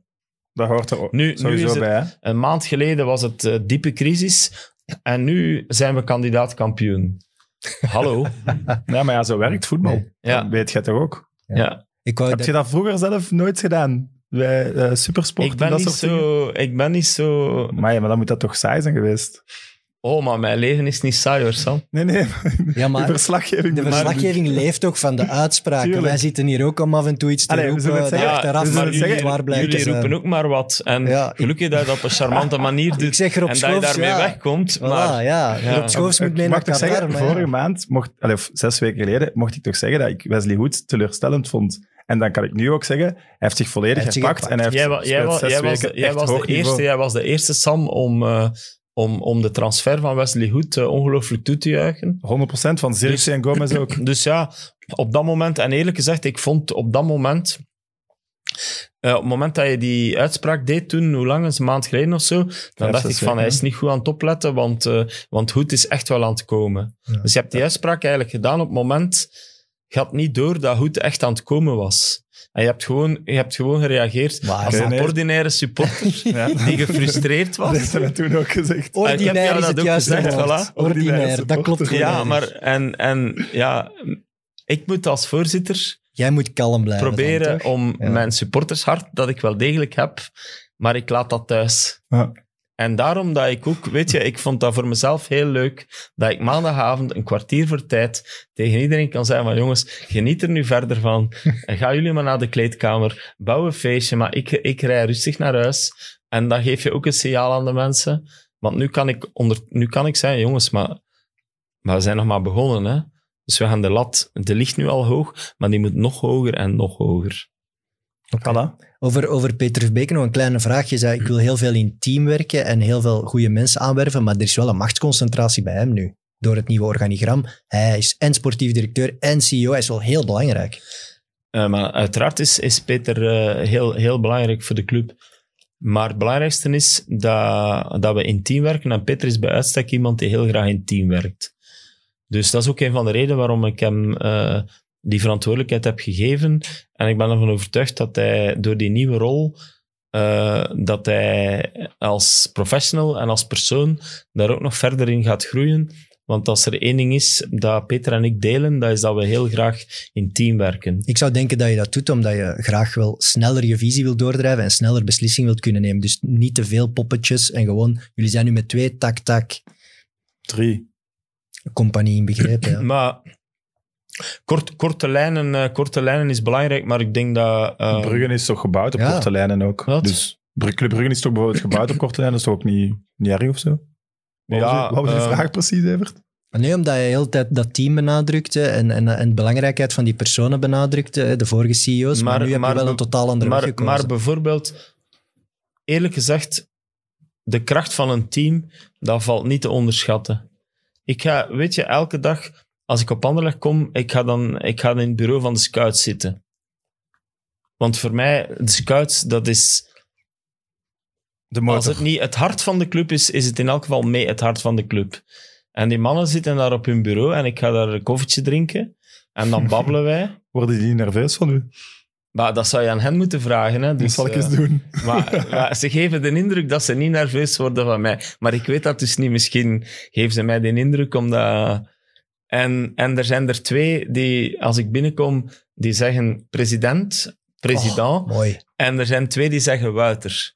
Dat hoort er ook Nu- nu sowieso is het- bij. Hè? Een maand geleden was het eh, diepe crisis en nu zijn we kandidaat kampioen. Hallo. Ja, maar ja, zo werkt voetbal. Ja. Dat weet jij toch ook? ja. ik wou Heb dat- je dat vroeger zelf nooit gedaan? Bij eh, supersport Ik en ben, dat niet soort dingen? zo, ik ben niet zo... Maar ja, maar dan moet dat toch saai zijn geweest? Oh, maar mijn leven is niet saai hoor, Sam. Nee, nee. Ja, de maar verslaggeving. de verslaggeving leeft toch van de uitspraken. Tuurlijk. Wij zitten hier ook om af en toe iets te Allee, we roepen. zullen het dat zeggen. achteraf maar niet waar blijkt jullie roepen ook maar wat. En Ja, ik- gelukkig dat je dat op een charmante manier doet. Ik zeg erop en dat je Schoofs, daarmee ja. wegkomt. Voilà, Maar ja. Ja. Rob Schoofs moet mee ik naar toch Qatar, zeggen, maar vorige maand, mocht, of zes weken geleden, mocht ik toch zeggen dat ik Wesley Hoed teleurstellend vond. En dan kan ik nu ook zeggen, hij heeft zich volledig zich gepakt gepakt. en hij heeft jij, jij, speelt wa- zes jij was, weken jij, echt was de eerste, jij was de eerste, Sam, om, eh, om, om de transfer van Wesley Hoed eh, ongelooflijk toe te juichen. 100% van Zirkzee en Gomez ook. Dus ja, op dat moment, en eerlijk gezegd, ik vond op dat moment, eh, op het moment dat je die uitspraak deed toen, hoe lang, een maand geleden of zo, dan Vijf, dacht ik van, hij is niet goed aan het opletten, want, eh want Hoed is echt wel aan het komen. Ja. Dus je hebt die uitspraak eigenlijk gedaan op het moment, je had niet door dat Hoed echt aan het komen was. En je hebt gewoon, je hebt gewoon gereageerd Maar als een nee. ordinaire supporter Ja. die gefrustreerd Dat was. heeft hij toen ook gezegd. Ordinair is dat het ook juiste gezegd, woord. voilà. Ordinair, dat klopt supporter. Ja, maar en, en ja, ik moet als voorzitter Jij moet kalm blijven. proberen dan, om Ja. mijn supportershart, dat ik wel degelijk heb, maar ik laat dat thuis. Ja. En daarom dat ik ook, weet je, ik vond dat voor mezelf heel leuk, dat ik maandagavond een kwartier voor tijd tegen iedereen kan zeggen van jongens, geniet er nu verder van. En ga jullie maar naar de kleedkamer, bouw een feestje, maar ik, ik rij rustig naar huis. En dan geef je ook een signaal aan de mensen. Want nu kan ik, onder, nu kan ik zeggen, jongens, maar, maar we zijn nog maar begonnen. Hè? Dus we gaan de lat, de ligt nu al hoog, maar die moet nog hoger en nog hoger. Voilà. Over, over Peter Verbeke nog een kleine vraag. Je zei, ik wil heel veel in team werken en heel veel goede mensen aanwerven, maar er is wel een machtsconcentratie bij hem nu. Door het nieuwe organigram. Hij is en sportief directeur en CEO. Hij is wel heel belangrijk. Uh, maar uiteraard is, is Peter uh, heel, heel belangrijk voor de club. Maar het belangrijkste is dat, dat we in team werken. En Peter is bij uitstek iemand die heel graag in team werkt. Dus dat is ook een van de redenen waarom ik hem uh, die verantwoordelijkheid heb gegeven. En ik ben ervan overtuigd dat hij door die nieuwe rol, uh, dat hij als professional en als persoon daar ook nog verder in gaat groeien. Want als er één ding is dat Peter en ik delen, dat is dat we heel graag in team werken. Ik zou denken dat je dat doet omdat je graag wel sneller je visie wilt doordrijven en sneller beslissingen wilt kunnen nemen. Dus niet te veel poppetjes en gewoon, jullie zijn nu met twee, tak, tak. Drie. Compagnie in begrepen. Ja. Maar Kort, korte, lijnen, uh, korte lijnen is belangrijk, maar ik denk dat... Uh, Bruggen is toch gebouwd op ja. korte lijnen ook. Wat? Dus Club Bruggen is toch bijvoorbeeld gebouwd op korte lijnen, dat is toch ook niet, niet erg of zo? Wat was, Ja, uw- wat was je eh, vraag precies, Evert? Nee, omdat je de hele tijd dat team benadrukte en, en, en de belangrijkheid van die personen benadrukte, de vorige CEO's. Maar, Maar- nu heb maar je wel een totaal andere weg maar, gekozen. maar bijvoorbeeld, eerlijk gezegd, de kracht van een team, dat valt niet te onderschatten. Ik ga, weet je, elke dag als ik op Anderlecht kom, ik ga dan ik ga in het bureau van de scouts zitten. Want voor mij, de scouts, dat is... De Als motor. het niet het hart van de club is, is het in elk geval mee het hart van de club. En die mannen zitten daar op hun bureau en ik ga daar een koffietje drinken. En dan babbelen wij. Worden die nerveus van u? Maar dat zou je aan hen moeten vragen. Hè? Dat Dus, zal ik eh, eens doen. Maar, maar ze geven de indruk dat ze niet nerveus worden van mij. Maar ik weet dat dus niet. Misschien geven ze mij de indruk omdat... En, en er zijn er twee die, als ik binnenkom, die zeggen president, president. Mooi. En er zijn twee die zeggen Wouter.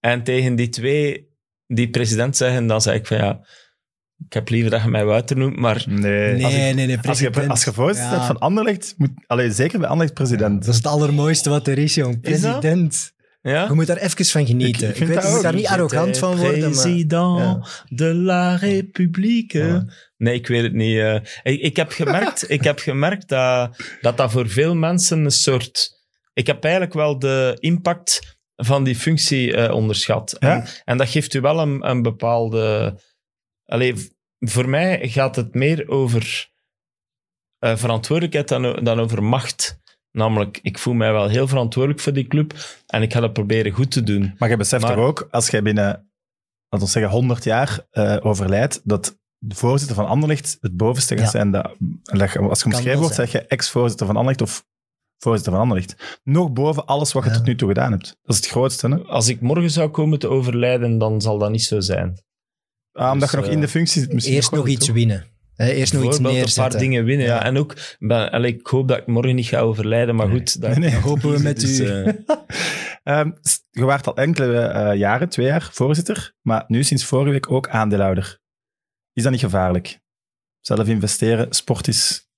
En tegen die twee die president zeggen, dan zeg ik van ja, ik heb liever dat je mij Wouter noemt, maar Nee. Nee, Als, ik- nee, nee, als je, president. als je voorzitter Ja. bent van Anderlecht, moet, allee, zeker bij Anderlecht president. Dat is het allermooiste wat er is, jong. President. Ja. Je moet daar even van genieten. Ik- Ik, ik weet, je moet daar niet arrogant van worden, maar... President Ja. de la République. Ja. Nee, ik weet het niet. eh. ik, ik heb gemerkt, ik heb gemerkt dat, dat dat voor veel mensen een soort... Ik heb eigenlijk wel de impact van die functie eh, onderschat. Ja? En, en dat geeft u wel een, een bepaalde... Allee, voor mij gaat het meer over eh, verantwoordelijkheid dan, dan over macht. Namelijk, ik voel mij wel heel verantwoordelijk voor die club en ik ga dat proberen goed te doen. Maar je beseft Maar- toch ook, als jij binnen, laten we zeggen, 100 jaar eh, overlijdt, dat de voorzitter van Anderlecht het bovenste gaat Ja. zijn. Dat, als je omschreven wel wordt, zeg je ex-voorzitter van Anderlecht of voorzitter van Anderlecht. Nog boven alles wat je Ja. tot nu toe gedaan hebt. Dat is het grootste, hè? Als ik morgen zou komen te overlijden, dan zal dat niet zo zijn. Ah, omdat Dus, je nog eh, in de functie zit. misschien Eerst nog iets winnen. Hè, eerst nog iets neerzetten. een paar dingen winnen. Ja. Ja. En ook, ben, allee, ik hoop dat ik morgen niet ga overlijden, maar Nee. goed. Dat, Nee, hopen we met dus, u. eh, Ehm, s- je waart al enkele eh, jaren, twee jaar, voorzitter, maar nu sinds vorige week ook aandeelhouder. Is dat niet gevaarlijk? Zelf investeren, sport is...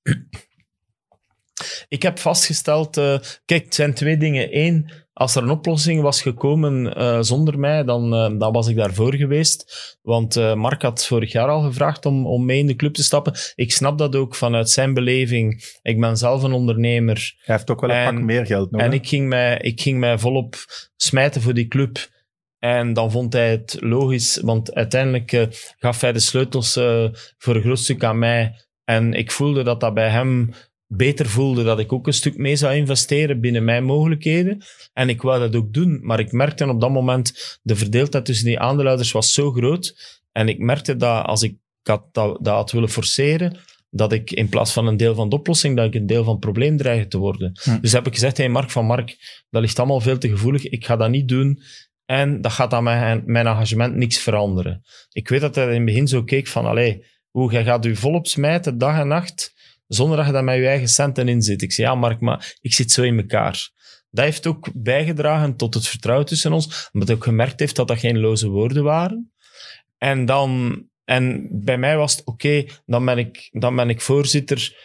ik heb vastgesteld, eh, kijk, het zijn twee dingen. Eén, als er een oplossing was gekomen eh, zonder mij, dan, eh, dan was ik daarvoor geweest. Want eh, Mark had vorig jaar al gevraagd om, om mee in de club te stappen. Ik snap dat ook vanuit zijn beleving. Ik ben zelf een ondernemer. Hij heeft ook wel een En- pak meer geld nog. En hè? ik ging, mij, ik ging mij volop smijten voor die club. En dan vond hij het logisch, want uiteindelijk gaf hij de sleutels voor een groot stuk aan mij. En ik voelde dat dat bij hem beter voelde, dat ik ook een stuk mee zou investeren binnen mijn mogelijkheden. En ik wou dat ook doen, maar ik merkte op dat moment, de verdeeldheid tussen die aandeelhouders was zo groot. En ik merkte dat als ik had, dat, dat had willen forceren, dat ik in plaats van een deel van de oplossing, dat ik een deel van het probleem dreigde te worden. Hm. Dus heb ik gezegd, hey Mark van Mark, dat ligt allemaal veel te gevoelig, ik ga dat niet doen. En dat gaat aan mijn, mijn engagement niks veranderen. Ik weet dat hij in het begin zo keek van, allee, hoe, jij gaat u volop smijten, dag en nacht, zonder dat je daar met je eigen centen in zit. Ik zei, ja Mark, maar ik zit zo in elkaar. dat heeft ook bijgedragen tot het vertrouwen tussen ons. Omdat ook gemerkt heeft dat dat geen loze woorden waren. En dan... En bij mij was het oké, dan, ben ik, dan ben ik voorzitter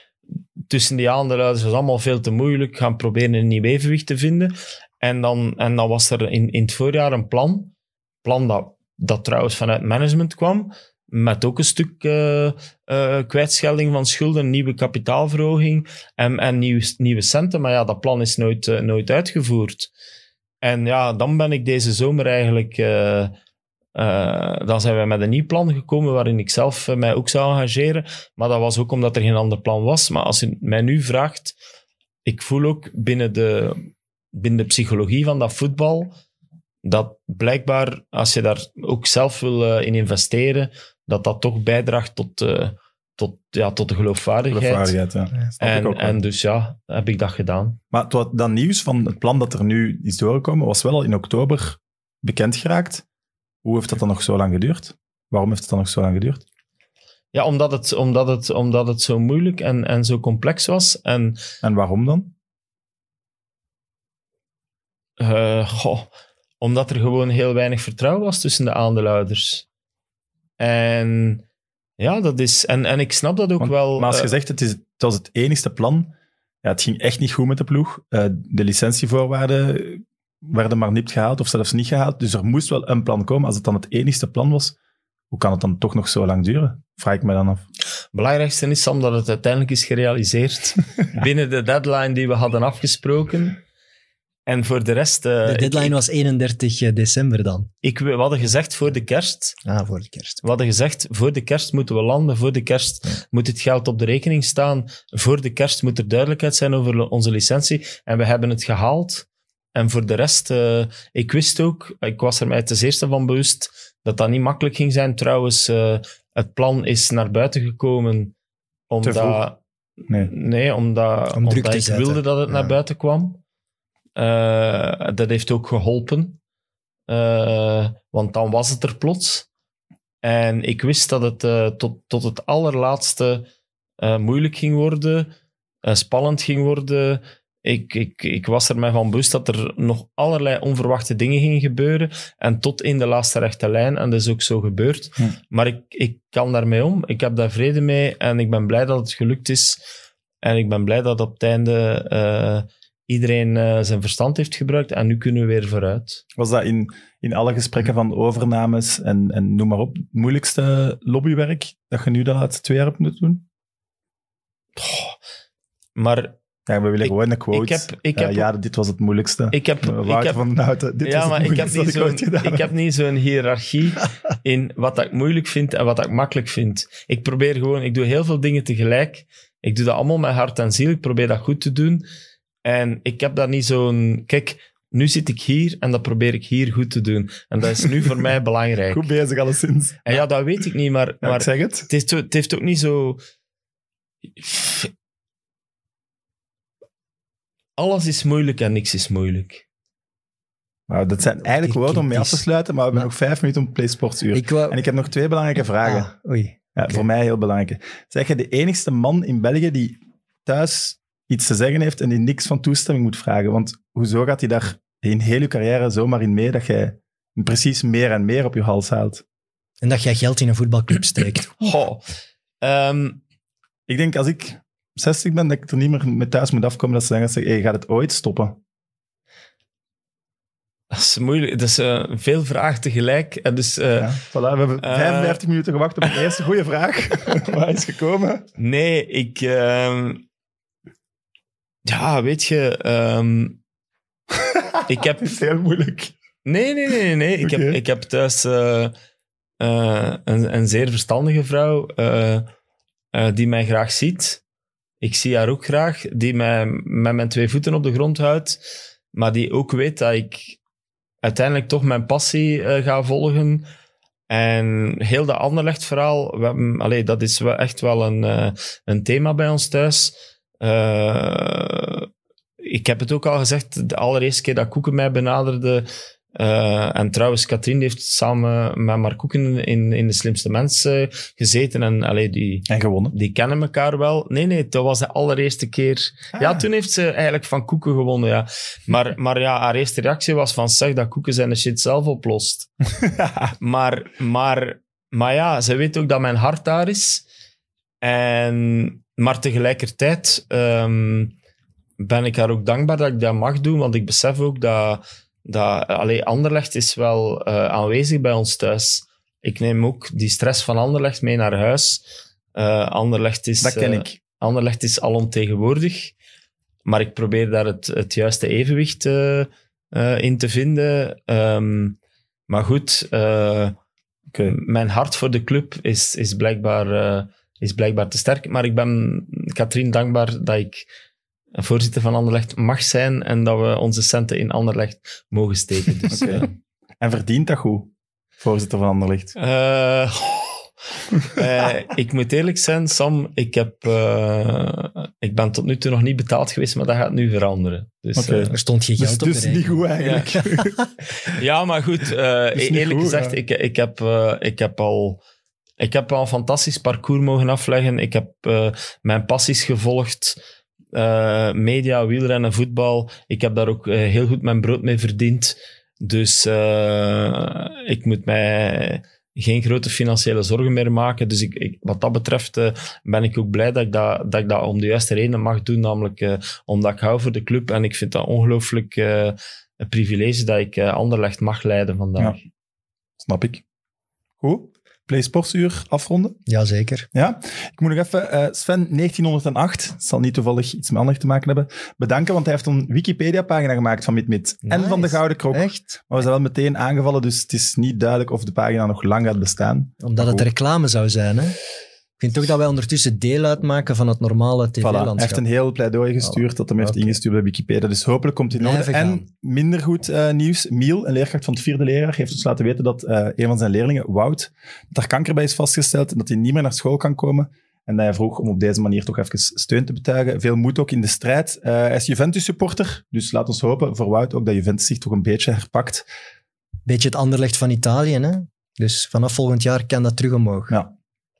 tussen die aandeelhouders. Was allemaal veel te moeilijk. Gaan proberen een nieuw evenwicht te vinden. En dan, en dan was er in, in het voorjaar een plan. plan dat, dat trouwens vanuit management kwam. Met ook een stuk eh, kwijtschelding van schulden, nieuwe kapitaalverhoging en, en nieuwe, centen. Maar ja, dat plan is nooit, eh, nooit uitgevoerd. En ja, dan ben ik deze zomer eigenlijk... dan zijn wij met een nieuw plan gekomen waarin ik zelf mij ook zou engageren. Maar dat was ook omdat er geen ander plan was. Maar als je mij nu vraagt, ik voel ook binnen de, binnen de psychologie van dat voetbal, dat blijkbaar, als je daar ook zelf wil in investeren, dat dat toch bijdraagt tot, eh, tot, ja, tot de geloofwaardigheid. Geloofwaardigheid, ja. En, ook en dus ja, heb ik dat gedaan. Maar dat nieuws van het plan dat er nu is doorgekomen, was wel al in oktober bekend geraakt. Hoe heeft dat dan nog zo lang geduurd? Waarom heeft het dan nog zo lang geduurd? Ja, omdat het, omdat het, omdat het zo moeilijk en, en zo complex was. En En waarom dan? Eh, goh, omdat er gewoon heel weinig vertrouwen was tussen de aandeelhouders. En ja, dat is. En, en ik snap dat ook Want- wel. maar als je eh, zegt, het, is, het was het enigste plan. Ja, het ging echt niet goed met de ploeg. Eh, de licentievoorwaarden werden maar niet gehaald of zelfs niet gehaald. Dus er moest wel een plan komen. Als het dan het enigste plan was, hoe kan het dan toch nog zo lang duren? Vraag ik me dan af. Het belangrijkste is, Sam, dat het uiteindelijk is gerealiseerd binnen de deadline die we hadden afgesproken. En voor de rest. eh, De deadline ik, was 31 december dan. ik, we hadden gezegd voor de kerst. Ah, voor de kerst. We hadden gezegd, voor de kerst moeten we landen, voor de kerst moet het geld op de rekening staan, voor de kerst moet er duidelijkheid zijn over onze licentie. En we hebben het gehaald. En voor de rest, eh, ik wist ook, ik was er mij ten eerste van bewust, dat dat niet makkelijk ging zijn. Trouwens, eh, het plan is naar buiten gekomen omdat... vroeg. Nee. Nee, omdat, Om druk omdat te ik zetten. wilde dat het Ja. naar buiten kwam. Eh, dat heeft ook geholpen. Eh, want dan was het er plots. En ik wist dat het eh, tot, tot het allerlaatste moeilijk ging worden, spannend ging worden. Ik, ik, ik was er mij van bewust dat er nog allerlei onverwachte dingen gingen gebeuren. En tot in de laatste rechte lijn. En dat is ook zo gebeurd. Hm. Maar ik, ik kan daarmee om. Ik heb daar vrede mee. En ik ben blij dat het gelukt is. En ik ben blij dat op het einde iedereen eh, zijn verstand heeft gebruikt. En nu kunnen we weer vooruit. Was dat in, in alle gesprekken van overnames en, en noem maar op, het moeilijkste lobbywerk dat je nu de laatste twee jaar hebt moeten doen? Maar Ja, we willen Ik- gewoon een quote. ik heb... Ik Ja, heb, ja, dit was het moeilijkste. ik heb, ik heb van Houten, dit was ja, het maar ik heb, niet dat ik zo'n, gedaan ik heb. heb niet zo'n hiërarchie in wat dat ik moeilijk vind en wat dat ik makkelijk vind. Ik probeer gewoon, ik doe heel veel dingen tegelijk. Ik doe dat allemaal met hart en ziel. Ik probeer dat goed te doen. En ik heb daar niet zo'n... Kijk, nu zit ik hier en dat probeer ik hier goed te doen. En dat is nu voor mij belangrijk. Goed bezig, alleszins. En ja, dat weet ik niet, maar, Ja, maar ik zeg het. het, heeft, het heeft ook niet zo... Alles is moeilijk en niks is moeilijk. Nou, dat zijn eigenlijk woorden om mee af te sluiten, maar we hebben nog vijf minuten om PlaySportsuur. Ik wou... En ik heb nog twee belangrijke vragen. Ah, oei. Ja. Voor mij heel belangrijk. Zeg je de enigste man in België die thuis iets te zeggen heeft en die niks van toestemming moet vragen? Want hoezo gaat hij daar in heel je carrière zomaar in mee dat jij precies meer en meer op je hals haalt? En dat jij geld in een voetbalclub steekt. Goh. Ehm, Ik denk als ik 60 ben, dat ik er niet meer met thuis moet afkomen dat ze dan gaan zeggen, hey, gaat het ooit stoppen? dat is moeilijk. Dat is eh, veel vragen tegelijk. En dus, eh, Ja, voilà, we hebben Eh. 55 minuten gewacht op de eerste goede vraag. Waar is gekomen? Nee, ik... ja, weet je... ehm, ik heb... Het is heel moeilijk. Nee, nee, nee, nee. nee. Ik, Oké. heb, ik heb thuis eh, eh, een, een zeer verstandige vrouw eh, eh, die mij graag ziet. Ik zie haar ook graag. Die mij met mijn twee voeten op de grond houdt. Maar die ook weet dat ik uiteindelijk toch mijn passie eh, ga volgen. En heel dat we hebben- allee, dat is wel echt wel een, eh, een thema bij ons thuis. Eh, ik heb het ook al gezegd, de allereerste keer dat Koeken mij benaderde, Eh, en trouwens, Katrien heeft samen met Mark Koeken in, in De Slimste Mensen gezeten. En allee, die, En gewonnen. die kennen elkaar wel. Nee, nee, dat was de allereerste keer. Ja, toen heeft ze eigenlijk van Koeken gewonnen, ja. Maar, maar ja, haar eerste reactie was van, zeg dat Koeken zijn shit zelf oplost. maar, maar, maar ja, ze weet ook dat mijn hart daar is. En, maar tegelijkertijd ehm, ben ik haar ook dankbaar dat ik dat mag doen, want ik besef ook dat, dat allee, Anderlecht is wel eh, aanwezig bij ons thuis. Ik neem ook die stress van Anderlecht mee naar huis. Eh Anderlecht is, Dat ken eh, ik. Anderlecht is alomtegenwoordig. Maar ik probeer daar het, het juiste evenwicht in te vinden. Ehm, maar goed, mijn hart voor de club is, is, blijkbaar, is blijkbaar te sterk. Maar ik ben Katrien dankbaar dat ik voorzitter van Anderlecht mag zijn en dat we onze centen in Anderlecht mogen steken. Dus, eh, En verdient dat goed, voorzitter van Anderlicht. eh, eh, ik moet eerlijk zijn, Sam, ik, heb, eh, ik ben tot nu toe nog niet betaald geweest, maar dat gaat nu veranderen. Dus, eh, Er stond geen Dus, geld op dus de niet goed eigenlijk. ja, maar goed, eh, Is eerlijk goed, gezegd, ja. ik, ik, heb, eh, ik, heb al, ik heb al een fantastisch parcours mogen afleggen. Ik heb eh, mijn passies gevolgd. eh, media, wielrennen, voetbal. Ik heb daar ook eh, heel goed mijn brood mee verdiend. Dus ik moet mij geen grote financiële zorgen meer maken. Dus ik, wat dat betreft ben ik ook blij dat ik dat, dat ik dat om de juiste reden mag doen. Namelijk omdat ik hou voor de club. En ik vind dat ongelooflijk een privilege dat ik Anderlecht mag leiden vandaag. Snap ik. Goed. Play Sportsuur afronden. Jazeker. Ja, ik moet nog even eh, Sven 1908, het zal niet toevallig iets met Anderlecht te maken hebben, bedanken, want hij heeft een Wikipedia-pagina gemaakt van MidMid en Nice. van de Gouden Krok. Echt? Maar we zijn wel meteen aangevallen, dus het is niet duidelijk of de pagina nog lang gaat bestaan. Omdat het Goed. reclame zou zijn, hè? Ik vind toch dat wij ondertussen deel uitmaken van het normale Voilà. Hij tv-landschap. heeft een heel pleidooi gestuurd dat hem heeft ingestuurd bij Wikipedia. Dus hopelijk komt orde. Blijven En minder goed eh, nieuws. Miel, een leerkracht van het vierde leerjaar, heeft ons laten weten dat eh, een van zijn leerlingen, Wout, dat er kanker bij is vastgesteld en dat hij niet meer naar school kan komen. En dat hij vroeg om op deze manier toch even steun te betuigen. Veel moed ook in de strijd. Eh, hij is Juventus-supporter, dus laat ons hopen voor Wout ook dat Juventus zich toch een beetje herpakt. Beetje het Anderlecht van Italië, hè? Dus vanaf volgend jaar kan dat terug omhoog. Ja.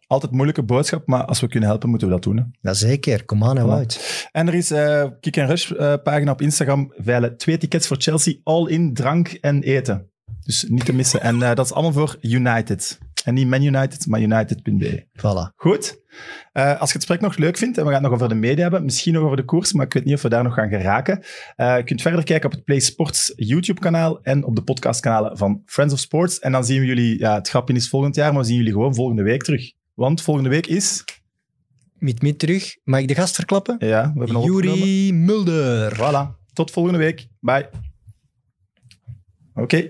Altijd moeilijke boodschap, maar als we kunnen helpen, moeten we dat doen. Hè. Jazeker, kom aan en Voilà. Wout. En er is eh Kick and Rush eh, pagina op Instagram. Veilen twee tickets voor Chelsea, all in drank en eten. Dus niet te missen. En eh, dat is allemaal voor United. En niet Man United, maar United.be. Voilà. Goed. Als je het gesprek nog leuk vindt, en we gaan het nog over de media hebben, misschien nog over de koers, maar ik weet niet of we daar nog gaan geraken. Eh, je kunt verder kijken op het Play Sports YouTube-kanaal en op de podcastkanalen van Friends of Sports. En dan zien we jullie, ja, het grapje is volgend jaar, maar we zien jullie gewoon volgende week terug. Want volgende week is, Miet Miet terug. Mag ik de gast verklappen? ja, we hebben al opgenomen. Yuri Mulder. Voilà. Tot volgende week. Bye. Oké.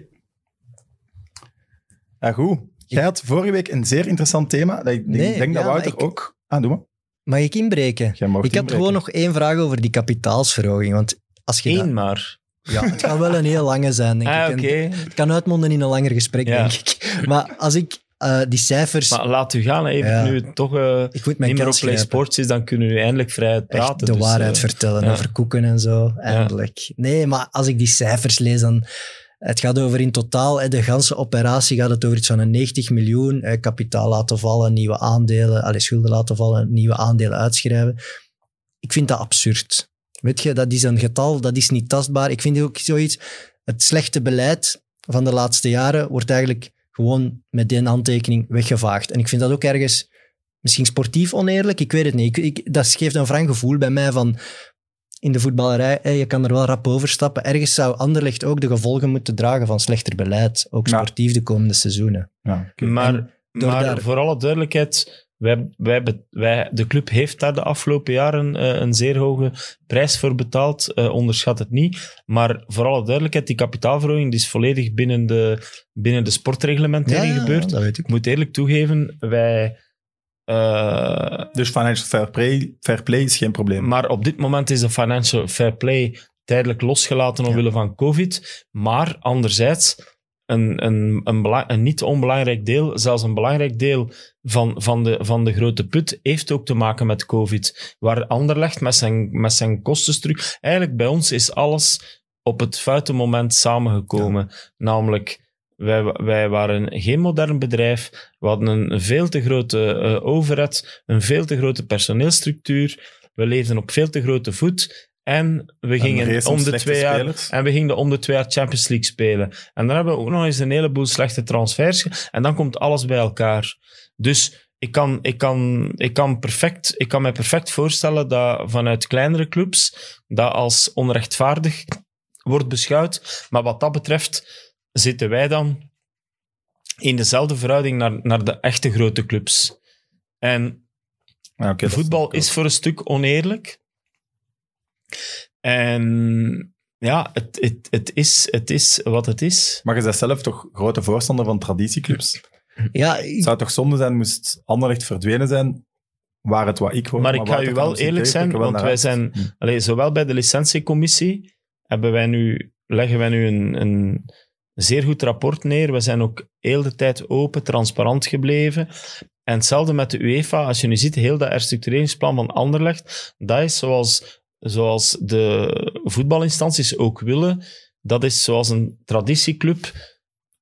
Ja, goed. Jij had vorige week een zeer interessant thema. Dat ik denk, Nee, denk dat ja, Wouter ik- ook... Ah, doe maar. Mag ik inbreken? Jij mag Ik had inbreken. gewoon nog één vraag over die kapitaalsverhoging. Want als je dat- Eén maar. Ja, het gaat wel een heel lange zijn, denk Ah, ik. Het kan uitmonden in een langer gesprek, Ja. denk ik. Maar als ik eh, die cijfers... Maar laat u gaan, even Ja. nu het toch eh, ik moet mijn niet meer op Play. Sports is, dan kunnen we eindelijk vrij Echt praten. de Dus, waarheid eh, vertellen ja. over koeken en zo, eindelijk. Nee, maar als ik die cijfers lees, dan... Het gaat over in totaal, de ganse operatie gaat het over iets van een 90 miljoen. kapitaal laten vallen, nieuwe aandelen, alle schulden laten vallen, nieuwe aandelen uitschrijven. Ik vind dat absurd. Weet je, dat is een getal, dat is niet tastbaar. Ik vind ook zoiets, het slechte beleid van de laatste jaren wordt eigenlijk gewoon met die handtekening weggevaagd. En ik vind dat ook ergens misschien sportief oneerlijk, ik weet het niet. Ik, ik, dat geeft een wrang gevoel bij mij van in de voetballerij, hè, je kan er wel rap overstappen. Ergens zou Anderlecht ook de gevolgen moeten dragen van slechter beleid, ook Ja. sportief de komende seizoenen. Ja. Maar, door maar daar- voor alle duidelijkheid, wij, wij, wij, de club heeft daar de afgelopen jaren eh, een zeer hoge prijs voor betaald. Eh, onderschat het niet. Maar voor alle duidelijkheid, die kapitaalverhoging die is volledig binnen de, binnen de sportreglementering gebeurd. dat weet ik. Ik moet eerlijk toegeven, wij... eh, Dus financial fair play, fair play is geen probleem. maar op dit moment is de financial fair play tijdelijk losgelaten omwille van COVID. Maar anderzijds, een, een, een, een niet onbelangrijk deel, zelfs een belangrijk deel van, van, de, van de grote put, heeft ook te maken met COVID. Waar Anderlecht met zijn, met zijn kostenstructuur... Eigenlijk bij ons is alles op het foute moment samengekomen. Namelijk, wij, wij waren geen modern bedrijf. We hadden een veel te grote eh, overhead, een veel te grote personeelstructuur. We leefden op veel te grote voet. En we gingen om de twee jaar spelers. en we gingen om de twee jaar Champions League spelen. En dan hebben we ook nog eens een heleboel slechte transfers. En dan komt alles bij elkaar. Dus ik kan, ik kan, ik kan, perfect, ik kan mij perfect voorstellen dat vanuit kleinere clubs dat als onrechtvaardig wordt beschouwd. Maar wat dat betreft zitten wij dan in dezelfde verhouding naar, naar de echte grote clubs. En Ja, dat voetbal is is voor een stuk oneerlijk. En ja, het, het, het, is, het is wat het is. Maar je bent zelf toch grote voorstander van traditieclubs. Ja, Het ik- zou toch zonde zijn moest Anderlecht verdwenen zijn, waar het wat ik hoor. Maar ik ga u wel eerlijk zijn, wel want wij uit. zijn, allee, zowel bij de licentiecommissie hebben wij nu, leggen wij nu een, een zeer goed rapport neer. We zijn ook heel de tijd open, transparant gebleven. En hetzelfde met de UEFA. Als je nu ziet, heel dat herstructureringsplan van Anderlecht, dat is zoals, zoals de voetbalinstanties ook willen. Dat is zoals een traditieclub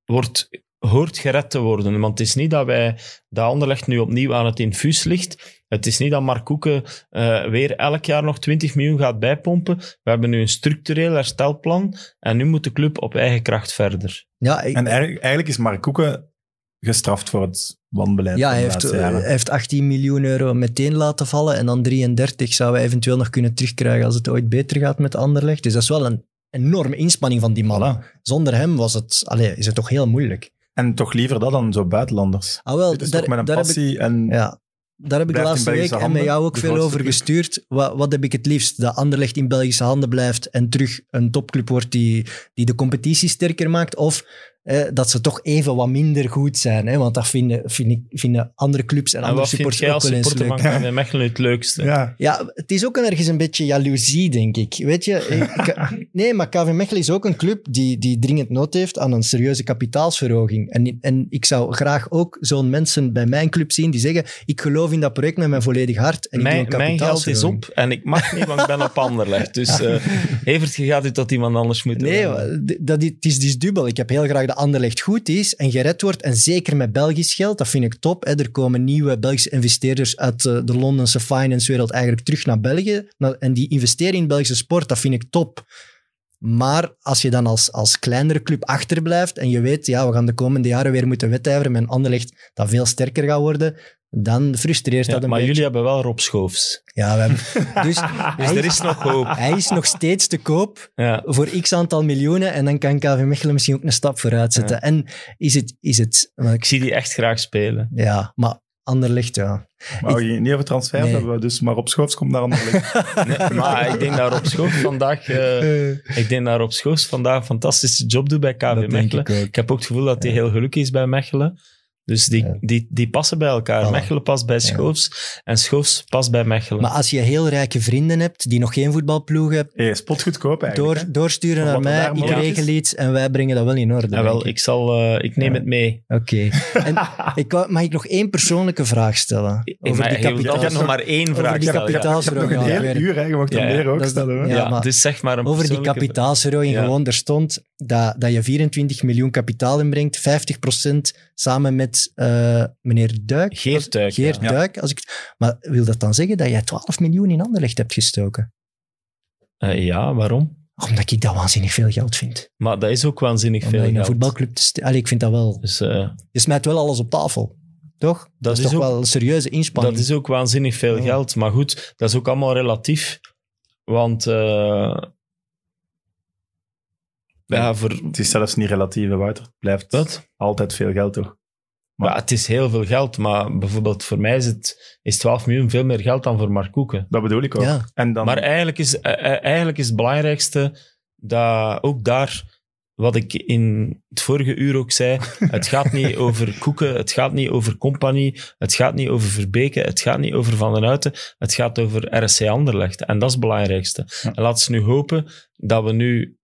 wordt, hoort gered te worden. Want het is niet dat wij dat Anderlecht nu opnieuw aan het infuus ligt. Het is niet dat Mark Koeken eh, weer elk jaar nog 20 miljoen gaat bijpompen. We hebben nu een structureel herstelplan en nu moet de club op eigen kracht verder. ja, ik- En eigenlijk, eigenlijk is Mark Koeken gestraft voor het wanbeleid ja van hij, heeft, laatste jaren. hij heeft 18 miljoen euro meteen laten vallen en dan 33 zou hij eventueel nog kunnen terugkrijgen als het ooit beter gaat met Anderlecht. Dus dat is wel een enorme inspanning van die man. Voilà. Zonder hem was het, allee, is het toch heel moeilijk. En toch liever dat dan zo buitenlanders. Ah, wel, daar, met een daar heb ik, passie en ja, daar heb ik de laatste week en met jou ook veel over club. gestuurd. Wat, wat heb ik het liefst? Dat Anderlecht in Belgische handen blijft en terug een topclub wordt die, die de competitie sterker maakt? Of eh, dat ze toch even wat minder goed zijn? Hè? Want dat vinden, vind ik, vinden andere clubs en, En andere wat vind supporters jij ook als wel eens supporter leuk. Mechelen het leukste? ja, Ja, het is ook ergens een beetje jaloezie, denk ik. Weet je, ik- nee, maar KV Mechelen is ook een club die, die dringend nood heeft aan een serieuze kapitaalsverhoging. En, en ik zou graag ook zo'n mensen bij mijn club zien die zeggen, ik geloof in dat project met mijn volledig hart en ik Mijn, doe een mijn geld is op en ik mag niet, want ik ben op Anderlecht. Dus eh Evert, je gaat u tot iemand anders moeten Nee, d- dat, is- het is dus dubbel. Ik heb heel graag dat Anderlecht goed is en gered wordt. En zeker met Belgisch geld, dat vind ik top. Hè. Er komen nieuwe Belgische investeerders uit eh, de Londense finance-wereld eigenlijk terug naar België. En die investeren in Belgische sport, dat vind ik top. Maar als je dan als, als kleinere club achterblijft en je weet, ja, we gaan de komende jaren weer moeten wedijveren met een Anderlecht dat veel sterker gaat worden, dan frustreert Ja, dat een maar beetje. jullie hebben wel Rob Schoofs. Ja, we hebben... Dus, Dus hij, er is nog hoop. hij is nog steeds te koop Ja. voor x aantal miljoenen en dan kan KV Mechelen misschien ook een stap vooruit zetten. Ja. En is het, is het maar Ik ik, zie die echt graag spelen. ja, maar Anderlecht, ja. maar niet over transfer Nee. hebben, we dus maar op Schoofs komt naar Anderlecht. Nee, maar ik denk dat Rob Schoofs vandaag, eh, ik denk dat Rob Schoofs vandaag een fantastische job doet bij KV dat denk Mechelen. ik ook. Ik heb ook het gevoel dat hij heel gelukkig is bij Mechelen. Dus die, Ja. die, die passen bij elkaar. Voilà. Mechelen past bij Schoofs en Schoofs past bij Mechelen. Maar als je heel rijke vrienden hebt die nog geen voetbalploeg hebben, Hey, spotgoedkoop eigenlijk. door, doorsturen naar mij, ik regel iets en wij brengen dat wel in orde. Ja, wel, ik, zal, eh, ik neem Ja. het mee. Oké. En ik wou, mag ik nog één persoonlijke vraag stellen? Ik, Over maar die je- ik heb nog maar één over vraag die stellen, ja. kapitaals- Ik heb nog een Ja, heel ik weet uur, hè. je mag er meer ook stellen. ja. Maar dus zeg maar een Over die kapitaalsverhoging, gewoon, er stond dat, dat je 24 miljoen kapitaal inbrengt, 50% samen met eh, meneer Duik. Geert Duik, Geert ja. Duik. Als ik, maar wil dat dan zeggen dat jij 12 miljoen in Anderlecht hebt gestoken? Eh, ja, waarom? Omdat ik dat waanzinnig veel geld vind. Maar dat is ook waanzinnig veel in een geld. voetbalclub te Allee, ik vind dat wel... Dus eh, Je smijt wel alles op tafel, toch? Dat, is, is toch ook- wel een serieuze inspanning. dat is ook waanzinnig veel Ja. geld. Maar goed, dat is ook allemaal relatief. Want eh, ja, voor, Het is zelfs niet relatief, Wouter. Het blijft wat? altijd veel geld, toch? Maar- Ja, het is heel veel geld, maar bijvoorbeeld voor mij is, het, is 12 miljoen veel meer geld dan voor Mark Koeken. Dat bedoel ik ook. Ja. En dan, Maar eigenlijk is, eh, eh, eigenlijk is het belangrijkste dat ook daar, wat ik in het vorige uur ook zei, het gaat niet over Koeken, het gaat niet over Compagnie, het gaat niet over Verbeke, het gaat niet over Van den Uiten, het gaat over RSC Anderlecht. En dat is het belangrijkste. Ja. En laten we nu hopen dat we nu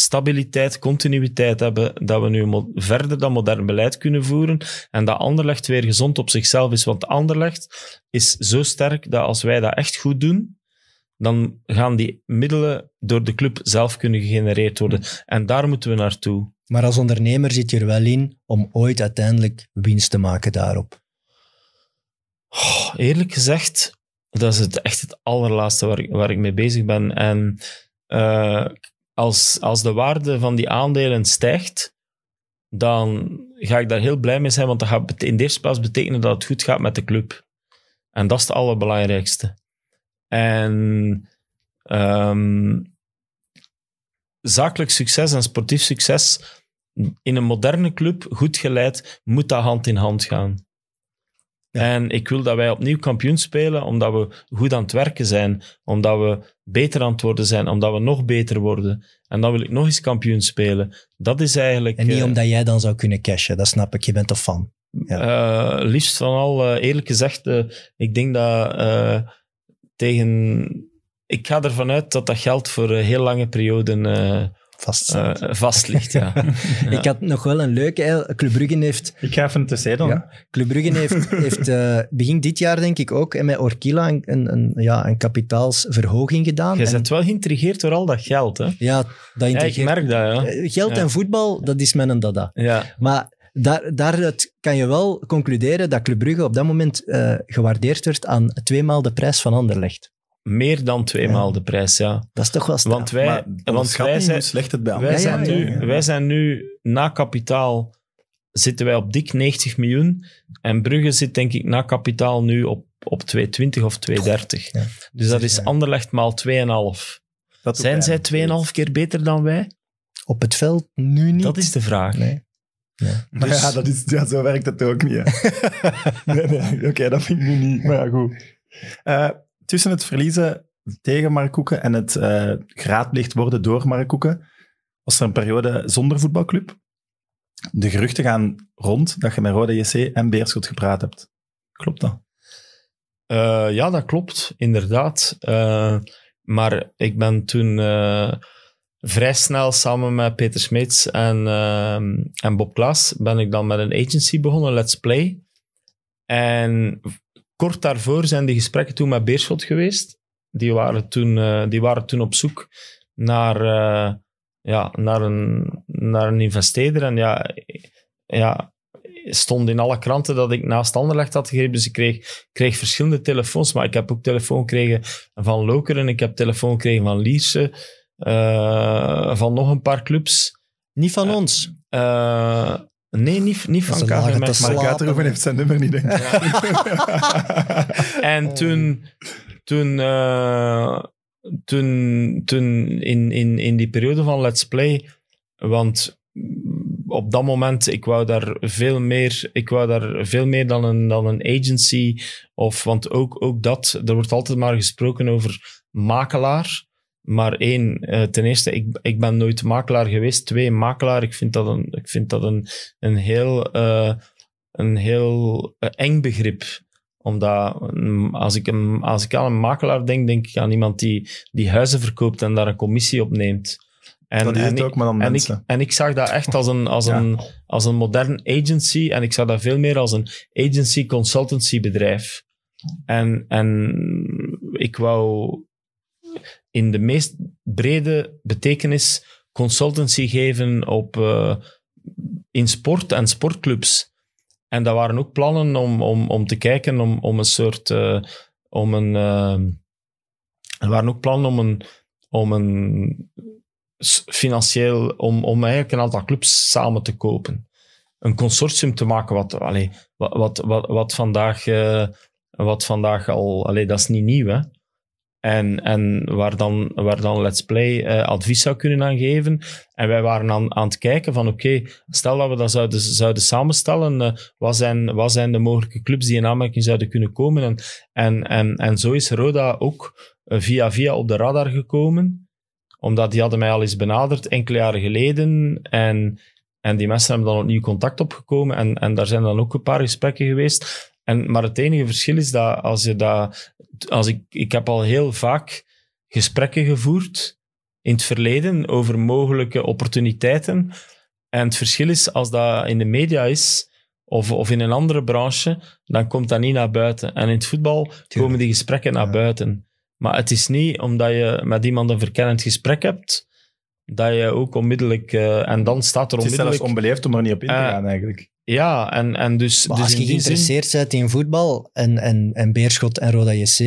stabiliteit, continuïteit hebben, dat we nu verder dat modern beleid kunnen voeren en dat Anderlecht weer gezond op zichzelf is. Want Anderlecht is zo sterk dat als wij dat echt goed doen, dan gaan die middelen door de club zelf kunnen gegenereerd worden. En daar moeten we naartoe. Maar als ondernemer zit je er wel in om ooit uiteindelijk winst te maken daarop. Oh, eerlijk gezegd, dat is het, echt het allerlaatste waar ik, waar ik mee bezig ben. En eh, als, als de waarde van die aandelen stijgt, dan ga ik daar heel blij mee zijn, want dat gaat in de eerste plaats betekenen dat het goed gaat met de club. En dat is het allerbelangrijkste. En ehm, zakelijk succes en sportief succes in een moderne club, goed geleid, moet dat hand in hand gaan. Ja. En ik wil dat wij opnieuw kampioen spelen, omdat we goed aan het werken zijn, omdat we beter aan het worden zijn, omdat we nog beter worden. En dan wil ik nog eens kampioen spelen. Dat is eigenlijk... En niet eh, omdat jij dan zou kunnen cashen, dat snap ik, je bent een fan. eh, liefst van al, eh, eerlijk gezegd, ik denk dat tegen... Ik ga ervan uit dat dat geld voor heel lange perioden Vast. eh, vast ligt. Ja. Ja. Ik had nog wel een leuke. hè. Club Brugge heeft, Ik ga even tussen dan. Ja. Club Brugge heeft, heeft eh, begin dit jaar, denk ik ook, en met Orkila een, een, een, ja, een kapitaalsverhoging gedaan. Je En- bent wel geïntrigeerd door al dat geld. Hè? ja, dat Ja, ik merk dat. Ja. Eh, Geld Ja. en voetbal, dat is mijn dada. ja. Maar daar, daaruit kan je wel concluderen dat Club Brugge op dat moment eh, gewaardeerd werd aan tweemaal de prijs van Anderlecht. Meer dan tweemaal de prijs, ja. Dat is toch wel straf. Want wij, maar want wij zijn, hoe slecht het bij wij, zijn ja, nu, ja. wij zijn nu na kapitaal zitten wij op dik 90 miljoen. En Brugge zit denk ik na kapitaal nu op, op 220 of 230. Ja. Dus dat is Ja. Anderlecht maal 2,5. Dat doet Zijn zij pijn. 2,5 keer beter dan wij? Op het veld nu niet. Dat is de vraag. Nee. Maar Dus- ja, dat is, ja, zo werkt het ook niet. nee, nee, oké, dat vind ik nu niet. Maar ja, goed. Eh, tussen het verliezen tegen Mark Koeken en het eh geraadpleegd worden door Mark Koeken, was er een periode zonder voetbalclub. De geruchten gaan rond dat je met Rode JC en Beerschot gepraat hebt. Klopt dat? Eh, ja, dat klopt, inderdaad. Eh, maar ik ben toen vrij snel samen met Peter Smeets en, en Bob Klaas ben ik dan met een agency begonnen, Let's Play. En kort daarvoor zijn die gesprekken toen met Beerschot geweest. Die waren toen, eh, die waren toen op zoek naar, eh, ja, naar, een, naar een investeerder. En ja, ja, stond in alle kranten dat ik naast Anderlecht had gegeven. Dus ik kreeg, kreeg verschillende telefoons. Maar ik heb ook telefoon gekregen van Lokeren. Ik heb telefoon gekregen van Lierse. eh, van nog een paar clubs. Niet van ons. Nee, niet, niet van KVM. te maar- Uiterhoeven heeft zijn nummer niet, denk ik. En toen, toen, eh, toen, toen in, in, in die periode van Let's Play, want op dat moment, ik wou daar veel meer, ik wou daar veel meer dan een, dan een agency, of, want ook, ook dat, er wordt altijd maar gesproken over makelaar. Maar één, eh, ten eerste, ik, ik ben nooit makelaar geweest. Twee, makelaar, ik vind dat een, ik vind dat een, een heel, eh, een heel eh, eng begrip omdat mm, als ik, een, als ik aan een makelaar denk, denk ik aan iemand die, die huizen verkoopt en daar een commissie op neemt. En, dat is en het ik- ook, maar dan en ik, mensen. en ik zag dat echt als een, als, Ja. een, als een modern agency en ik zag dat veel meer als een agency consultancy bedrijf. En, en ik wou in de meest brede betekenis consultancy geven op, eh, in sport en sportclubs. En dat waren ook plannen om, om, om te kijken om, om een soort. eh, om een, eh, er waren ook plannen om een, om een financieel. Om, om eigenlijk een aantal clubs samen te kopen. Een consortium te maken wat, allee, wat, wat, wat, vandaag. wat vandaag al. Allee, dat is niet nieuw, hè? En, en waar, dan, waar dan Let's Play eh, advies zou kunnen aan geven. En wij waren aan, aan het kijken van oké, stel dat we dat zouden, zouden samenstellen, eh, wat, zijn, wat zijn de mogelijke clubs die in aanmerking zouden kunnen komen? En, en, en, en zo is Roda ook eh, via via op de radar gekomen, omdat die hadden mij al eens benaderd enkele jaren geleden en, en die mensen hebben dan opnieuw contact opgekomen en, en daar zijn dan ook een paar gesprekken geweest. En, maar het enige verschil is dat als je dat... Als ik, ik heb al heel vaak gesprekken gevoerd in het verleden over mogelijke opportuniteiten. En het verschil is, als dat in de media is, of, of in een andere branche, dan komt dat niet naar buiten. En in het voetbal komen die gesprekken naar Ja. buiten. Maar het is niet omdat je met iemand een verkennend gesprek hebt, dat je ook onmiddellijk... eh, en dan staat er Het is zelfs onmiddellijk... onbeleefd om er niet op in te Eh, gaan, eigenlijk. Ja, en, en dus, Maar dus als je zin... geïnteresseerd bent in voetbal en, en, en Beerschot en Roda JC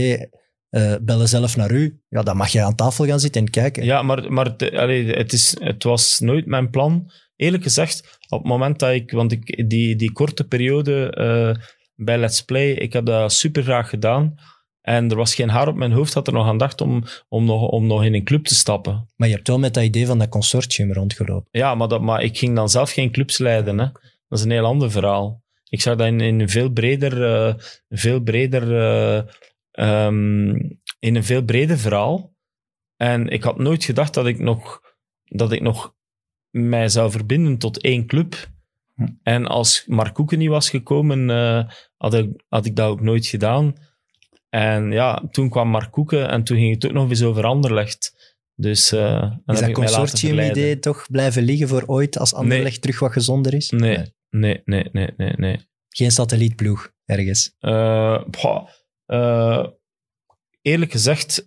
eh, bellen zelf naar u, ja, dan mag je aan tafel gaan zitten en kijken. Ja, maar, maar het, allee, het, is, het was nooit mijn plan. Eerlijk gezegd, op het moment dat ik... Want ik, die, die korte periode eh, bij Let's Play, ik heb dat super graag gedaan. En er was geen haar op mijn hoofd dat er nog aan dacht om, om, nog, om nog in een club te stappen. Maar je hebt wel met dat idee van dat consortium rondgelopen. Ja, maar, dat, maar ik ging dan zelf geen clubs leiden. Hè. Dat is een heel ander verhaal. Ik zag dat in, in een veel breder, eh, veel breder eh, ehm, in een veel breder verhaal. En ik had nooit gedacht dat ik nog, dat ik nog mij zou verbinden tot één club. Hm. En als Mark Koeken niet was gekomen, eh, had, ik, had ik dat ook nooit gedaan. En ja, toen kwam Mark Koeken en toen ging het ook nog eens over Anderlecht. Dus dan Is dat consortium-idee toch blijven liggen voor ooit als Anderlecht terug wat gezonder is? Nee, nee, nee, nee, nee, nee. Geen satellietploeg ergens. Eh, eh, eerlijk gezegd,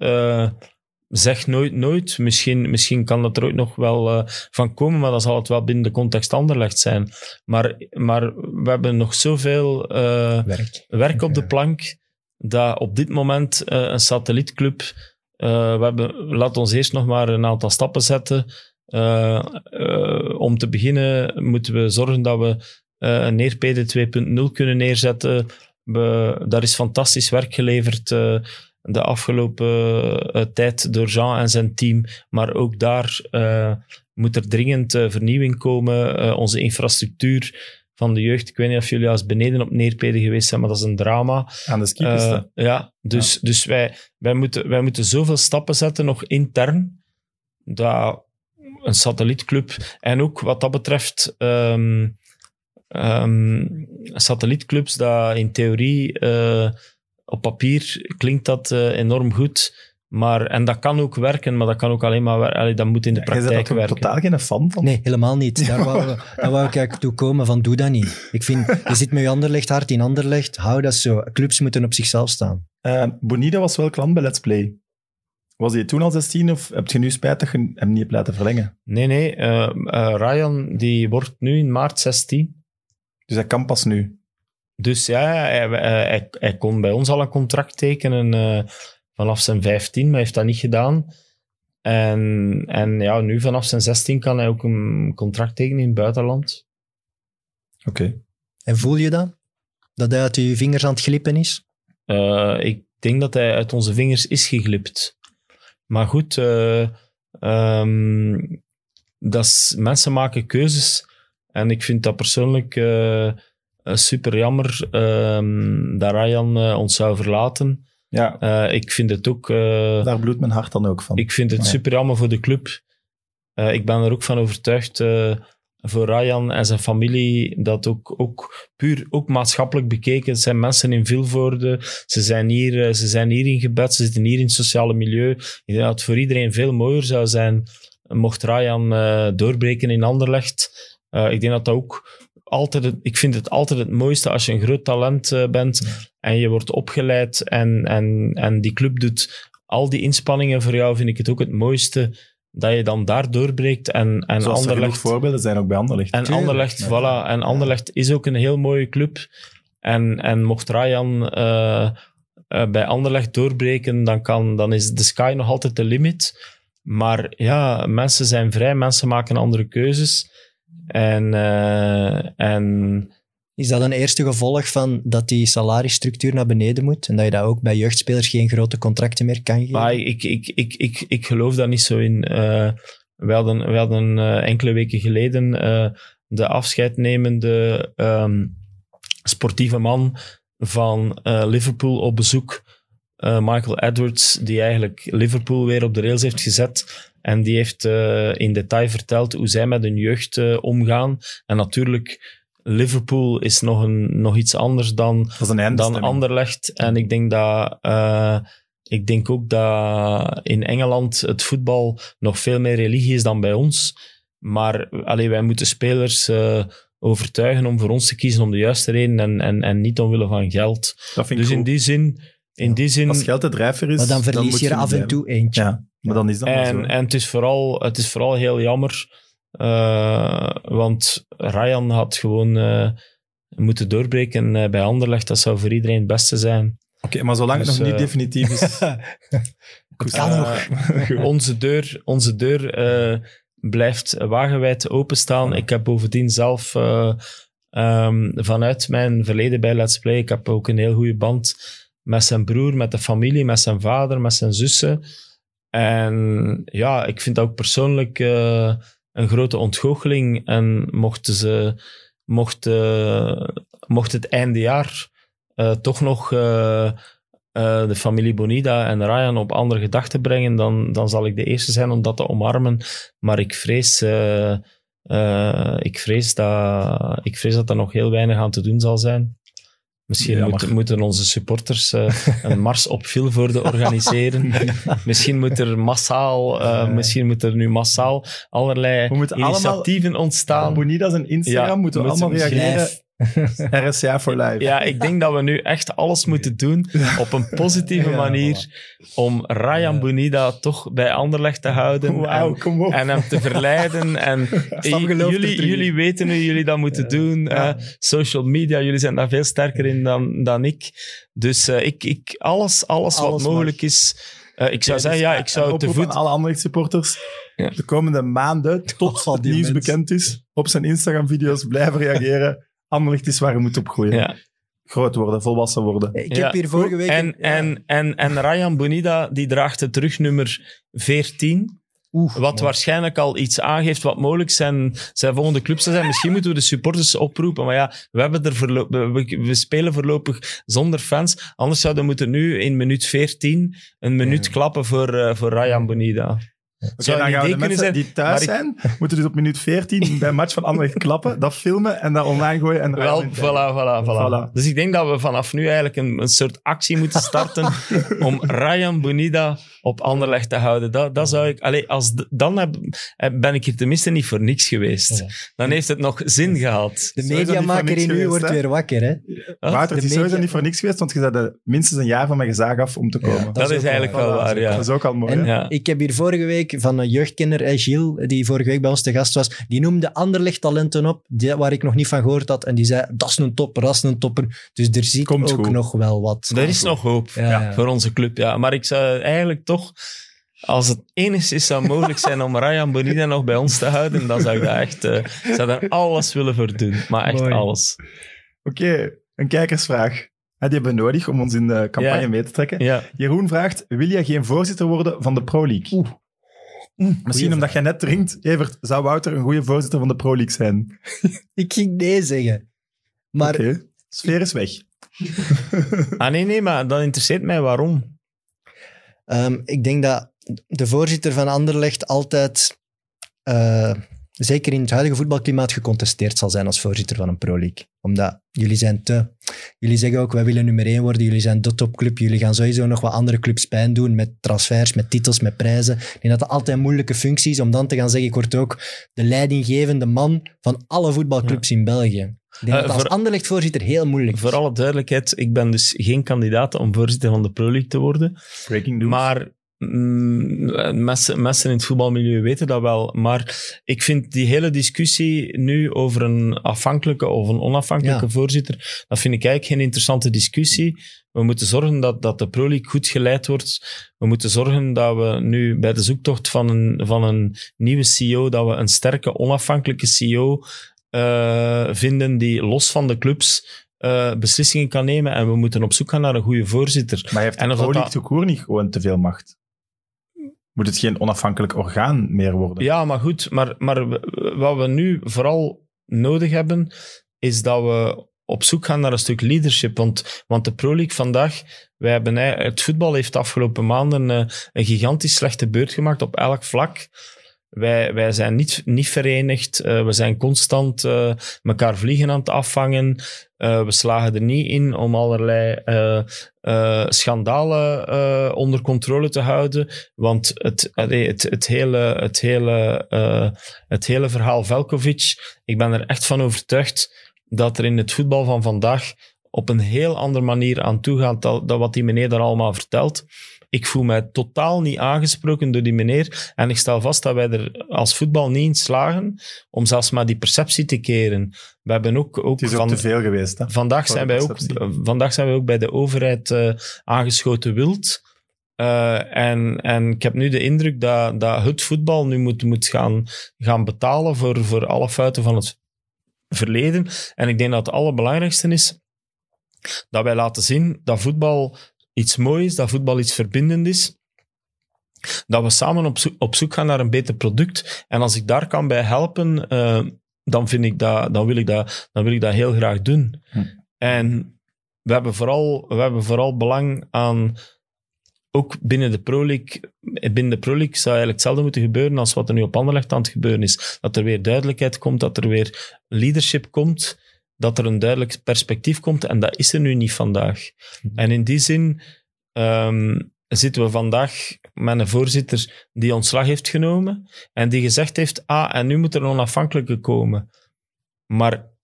zeg nooit nooit. Misschien, misschien kan dat er ooit nog wel van komen, maar dan zal het wel binnen de context Anderlecht zijn. Maar, maar we hebben nog zoveel Werk. werk op de plank dat op dit moment eh, een satellietclub... eh, we hebben, laat ons eerst nog maar een aantal stappen zetten. Eh, om te beginnen moeten we zorgen dat we een Neerpede 2.0 kunnen neerzetten. We, daar is fantastisch werk geleverd de afgelopen tijd door Jean en zijn team. Maar ook daar moet er dringend vernieuwing komen. Onze infrastructuur van de jeugd. Ik weet niet of jullie als beneden op Neerpede geweest zijn, maar dat is een drama. Aan de skipiste. Eh, ja, dus, dus wij, wij, moeten, wij moeten zoveel stappen zetten, nog intern, dat een satellietclub, en ook wat dat betreft, ehm, ehm, satellietclubs, dat in theorie, eh, op papier klinkt dat eh, enorm goed, maar, en dat kan ook werken, maar dat kan ook alleen maar Allee, dat moet in de bent praktijk werken. totaal geen fan van? Nee, helemaal niet. Daar wou, daar wou ik eigenlijk toe komen van doe dat niet. Ik vind, je zit met je Anderlecht hard in Anderlecht, hou dat zo. Clubs moeten op zichzelf staan. Eh, Bonida was wel klant bij Let's Play. Was hij toen al 16 of heb je nu spijt dat je hem niet hebt laten verlengen? Nee, nee, eh, eh, Ryan die wordt nu in maart 16. Dus hij kan pas nu. Dus ja, hij, hij, hij, hij kon bij ons al een contract tekenen eh, vanaf zijn 15, maar hij heeft dat niet gedaan. En, en ja, nu vanaf zijn 16 kan hij ook een contract tekenen in het buitenland. Oké. En voel je dat? Dat hij uit je vingers aan het glippen is? Eh, ik denk dat hij uit onze vingers is geglipt. Maar goed, eh, ehm, dat is, mensen maken keuzes. En ik vind dat persoonlijk eh, super jammer ehm, dat Ryan ons zou verlaten. Ja, Eh, ik vind het ook... eh, daar bloedt mijn hart dan ook van. Ik vind het Ja. super jammer voor de club. Eh, ik ben er ook van overtuigd voor Ryan en zijn familie dat ook, ook puur ook maatschappelijk bekeken. Het zijn mensen in Vilvoorde. Ze zijn hier, ze zijn hier ingebed. Ze zitten hier in het sociale milieu. Ik denk dat het voor iedereen veel mooier zou zijn mocht Ryan doorbreken in Anderlecht. Ik denk dat dat ook altijd... het- ik vind het altijd het mooiste als je een groot talent eh, bent en je wordt opgeleid en, en, en die club doet al die inspanningen voor jou, vind ik het ook het mooiste dat je dan daar doorbreekt en, en Zoals er Anderlecht... voorbeelden zijn ook bij Anderlecht. En Tuurlijk. Anderlecht, Ja. voilà. En Anderlecht is ook een heel mooie club. En, en mocht Ryan eh, eh, bij Anderlecht doorbreken, dan, kan, dan is de sky nog altijd de limit. Maar ja, mensen zijn vrij, mensen maken andere keuzes. En, eh, en Is dat een eerste gevolg van dat die salarisstructuur naar beneden moet? En dat je dat ook bij jeugdspelers geen grote contracten meer kan geven? Maar ik, ik, ik, ik, ik geloof daar niet zo in. Eh we hadden, we hadden eh, enkele weken geleden eh, de afscheidnemende ehm, sportieve man van Liverpool op bezoek. Michael Edwards, die eigenlijk Liverpool weer op de rails heeft gezet. En die heeft eh, in detail verteld hoe zij met hun jeugd eh, omgaan. En natuurlijk, Liverpool is nog, een, nog iets anders dan dan. Anderlecht. En ik denk dat... eh, ik denk ook dat in Engeland het voetbal nog veel meer religie is dan bij ons. Maar allee, wij moeten spelers overtuigen om voor ons te kiezen om de juiste reden en, en, en niet omwille van geld. Dus in die zin In die zin... Als geld de drijver is, Maar dan verlies je er af en toe eentje. Ja, maar dan is dat maar zo. En, en het, is vooral, het is vooral heel jammer, eh, want Ryan had gewoon eh, moeten doorbreken eh, bij Anderlecht. Dat zou voor iedereen het beste zijn. Oké, maar zolang het Dus, nog niet definitief is... Kan Eh, onze deur, onze deur eh, blijft wagenwijd openstaan. Ik heb bovendien zelf eh, ehm, vanuit mijn verleden bij Let's Play, ik heb ook een heel goede band met zijn broer, met de familie, met zijn vader, met zijn zussen. En ja, ik vind dat ook persoonlijk eh, een grote ontgoocheling. En mochten ze, mocht, mocht het einde jaar eh, toch nog eh, de familie Bonida en Ryan op andere gedachten brengen, dan, dan zal ik de eerste zijn om dat te omarmen. Maar ik vrees, ik vrees, dat, ik vrees dat er nog heel weinig aan te doen zal zijn. Misschien Ja, moeten, onze supporters eh, een mars op Vilvoorde organiseren. misschien moet er massaal, eh, Ja. misschien moet er nu massaal allerlei We moeten allemaal- initiatieven ontstaan. Bonidas en Instagram Ja, moeten we moeten allemaal reageren. RSA for life. Ja, ik denk dat we nu echt alles moeten doen op een positieve Ja, manier om Ryan Ja. Bonida toch bij Anderlecht te houden Wauw, en, kom op. en hem te verleiden. En jullie, jullie weten hoe jullie dat moeten doen. Ja. eh, social media, jullie zijn daar veel sterker in dan, dan ik. Dus eh, ik, ik, alles, alles, wat mag. mogelijk is. eh, ik zou Ja, zeggen, dus ja, ik zou te voet... aan alle andere supporters. Ja. De komende maanden, tot het die nieuws mens. bekend is, op zijn Instagram-video's blijven reageren. Anderlicht is waar je moet opgroeien. Ja. Groot worden, volwassen worden. Ik Ja. heb hier vorige week... En, en, en, en Ryan Bonida die draagt het terugnummer 14. Oeh, Wat waarschijnlijk al iets aangeeft wat mogelijk zijn, zijn volgende clubs te zijn. Misschien moeten we de supporters oproepen. Maar ja, we, hebben er we, spelen voorlopig zonder fans. Anders zouden we moeten nu in minuut 14 een minuut Ja. klappen voor, eh, voor Ryan Bonida. Zou kunnen zijn, die thuis zijn, moeten dus op minuut 14 bij een match van Anderlecht klappen, dat filmen en dat online gooien. En Wel, voilà, voilà, voilà, Voilà. Dus ik denk dat we vanaf nu eigenlijk een, een soort actie moeten starten om Ryan Bonida op Anderlecht te houden. Dat, dat zou ik... Allee, als, dan heb, ben ik hier tenminste niet voor niks geweest. Dan heeft het nog zin gehad. de mediamaker in u wordt hè? weer wakker, hè? Wouter, het De is sowieso niet voor niks geweest, want je bent minstens een jaar van mijn gezaag af om te komen. dat Dat, is eigenlijk wel waar, ja. Dat is ook al mooi. En hè? Ja. ik heb hier vorige week van een jeugdkenner, eh, Gilles, die vorige week bij ons te gast was, die noemde Anderlecht talenten op, die, waar ik nog niet van gehoord had. En die zei, dat is een topper, dat is een topper. Dus er zit Komt ook goed. nog wel wat. Er is nog hoop Ja, ja. voor onze club, ja. Maar ik zou eigenlijk toch, als het enigszins zou mogelijk zijn om Ryan Bonida nog bij ons te houden, dan zou ik daar echt eh, zou daar alles willen voor doen. Maar echt Mooi. alles. Oké, een kijkersvraag. Die hebben we nodig om ons in de campagne Ja. mee te trekken. Ja. Jeroen vraagt, wil jij geen voorzitter worden van de Pro League? Misschien omdat jij net drinkt, Evert, zou Wouter een goede voorzitter van de Pro League zijn? Ik ging nee zeggen. Maar Oké, sfeer is weg. Ah nee, nee, maar dat interesseert mij waarom. Ehm, ik denk dat de voorzitter van Anderlecht altijd, eh, zeker in het huidige voetbalklimaat, gecontesteerd zal zijn als voorzitter van een Pro League. Omdat jullie zijn te... Jullie zeggen ook, wij willen nummer één worden, jullie zijn de topclub, jullie gaan sowieso nog wat andere clubs pijn doen met transfers, met titels, met prijzen. Ik denk dat dat altijd een moeilijke functie is om dan te gaan zeggen, ik word ook de leidinggevende man van alle voetbalclubs in België. Ik denk Eh, dat dat als voor- Anderlecht-voorzitter heel moeilijk is. Voor alle duidelijkheid, ik ben dus geen kandidaat om voorzitter van de Pro League te worden. Breaking news. Maar mm, mensen, mensen in het voetbalmilieu weten dat wel. Maar ik vind die hele discussie nu over een afhankelijke of een onafhankelijke Ja. voorzitter, dat vind ik eigenlijk geen interessante discussie. We moeten zorgen dat, dat de Pro League goed geleid wordt. We moeten zorgen dat we nu bij de zoektocht van een, van een nieuwe CEO, dat we een sterke, onafhankelijke CEO eh, vinden die los van de clubs eh, beslissingen kan nemen. En we moeten op zoek gaan naar een goede voorzitter. maar heeft de Pro League niet gewoon te veel macht? Moet het geen onafhankelijk orgaan meer worden? Ja, maar goed. Maar, maar wat we nu vooral nodig hebben, is dat we op zoek gaan naar een stuk leadership. Want, want de Pro League vandaag, wij hebben, het voetbal heeft de afgelopen maanden eh, een gigantisch slechte beurt gemaakt op elk vlak. Wij, zijn niet, niet verenigd. eh, we zijn constant eh elkaar vliegen aan het afvangen. Eh, we slagen er niet in om allerlei schandalen onder controle te houden. Want het, het, het, hele, het, hele, het hele verhaal Velkovic, ik ben er echt van overtuigd dat er in het voetbal van vandaag op een heel andere manier aan toe gaat dan, dan wat die meneer daar allemaal vertelt. Ik voel mij totaal niet aangesproken door die meneer. En ik stel vast dat wij er als voetbal niet in slagen om zelfs maar die perceptie te keren. We hebben ook, ook Het is ook van, te veel geweest. Hè? Vandaag zijn, wij ook, vandaag zijn wij ook bij de overheid eh, aangeschoten wild. Eh, en, en ik heb nu de indruk dat, dat het voetbal nu moet, moet gaan, gaan betalen voor, voor alle fouten van het verleden. En ik denk dat het allerbelangrijkste is dat wij laten zien dat voetbal iets moois is, dat voetbal iets verbindend is. Dat we samen op zoek, op zoek gaan naar een beter product. En als ik daar kan bij helpen, eh, dan, vind ik dat, dan, wil ik dat, dan wil ik dat heel graag doen. Hm. En we hebben, vooral, we hebben vooral belang aan, ook binnen de Pro League, binnen de Pro League zou eigenlijk hetzelfde moeten gebeuren als wat er nu op Anderlecht aan het gebeuren is. Dat er weer duidelijkheid komt, dat er weer leadership komt, dat er een duidelijk perspectief komt. En dat is er nu niet vandaag. En in die zin ehm, zitten we vandaag met een voorzitter die ontslag heeft genomen en die gezegd heeft, ah, en nu moet er een onafhankelijke komen. Maar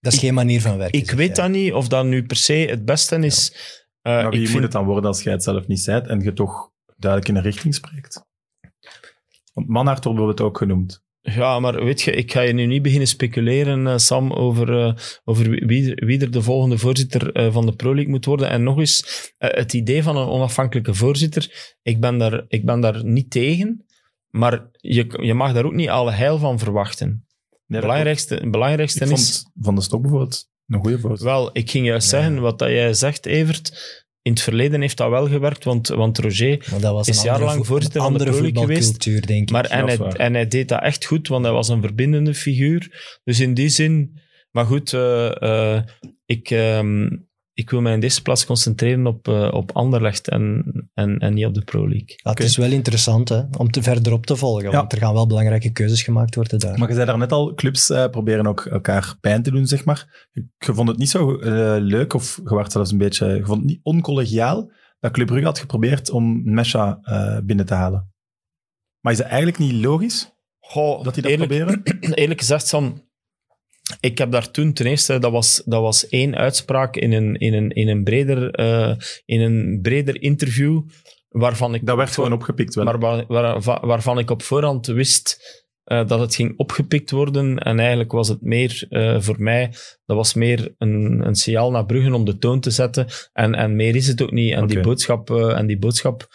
Dat is geen manier van werken. ik zeg weet dat niet of dat nu per se het beste is. Eh, Maar wie ik moet vind- het dan worden als jij het zelf niet zijt en je toch duidelijk in een richting spreekt? Want Manhart wordt bijvoorbeeld ook genoemd. Ja, maar weet je, ik ga je nu niet beginnen speculeren, eh, Sam, over, eh, over wie- wie, er de volgende voorzitter eh, van de Pro League moet worden. En nog eens, het idee van een onafhankelijke voorzitter, ik ben daar, ik ben daar niet tegen, maar je, je mag daar ook niet alle heil van verwachten. Het belangrijkste, belangrijkste. Ik is... vond Van de Stok bijvoorbeeld een goede voorzitter. Wel, ik ging juist zeggen, wat dat jij zegt, Evert, in het verleden heeft dat wel gewerkt, want, want Roger is jarenlang vo- voorzitter van de andere Pro geweest. denk ik. Maar hij, en hij deed dat echt goed, want hij was een verbindende figuur. Dus in die zin... Maar goed, eh, eh, ik, ehm, ik wil mij in deze plaats concentreren op, eh, op Anderlecht en, en, en niet op de Pro League. Ja, het is wel interessant hè, om te verder op te volgen, Ja. want er gaan wel belangrijke keuzes gemaakt worden daar. Maar je zei daar net al, clubs eh, proberen ook elkaar pijn te doen, zeg maar. Je, vond het niet zo eh, leuk, of je werd zelfs een beetje... Je vond het niet oncollegiaal dat Club Brugge had geprobeerd om Mesha eh, binnen te halen. Maar is het eigenlijk niet logisch Goh, dat die dat eerlijk, proberen? eerlijk gezegd, Sam, ik heb daar toen ten eerste, dat was, dat was één uitspraak in een, in een, in een, breder, eh, in een breder interview, waarvan ik Dat werd gewoon opgepikt wel. maar waar, waar- waarvan ik op voorhand wist eh, dat het ging opgepikt worden. En eigenlijk was het meer eh, voor mij, dat was meer een, een signaal naar Bruggen om de toon te zetten. En, en meer is het ook niet. En die boodschap, en die boodschap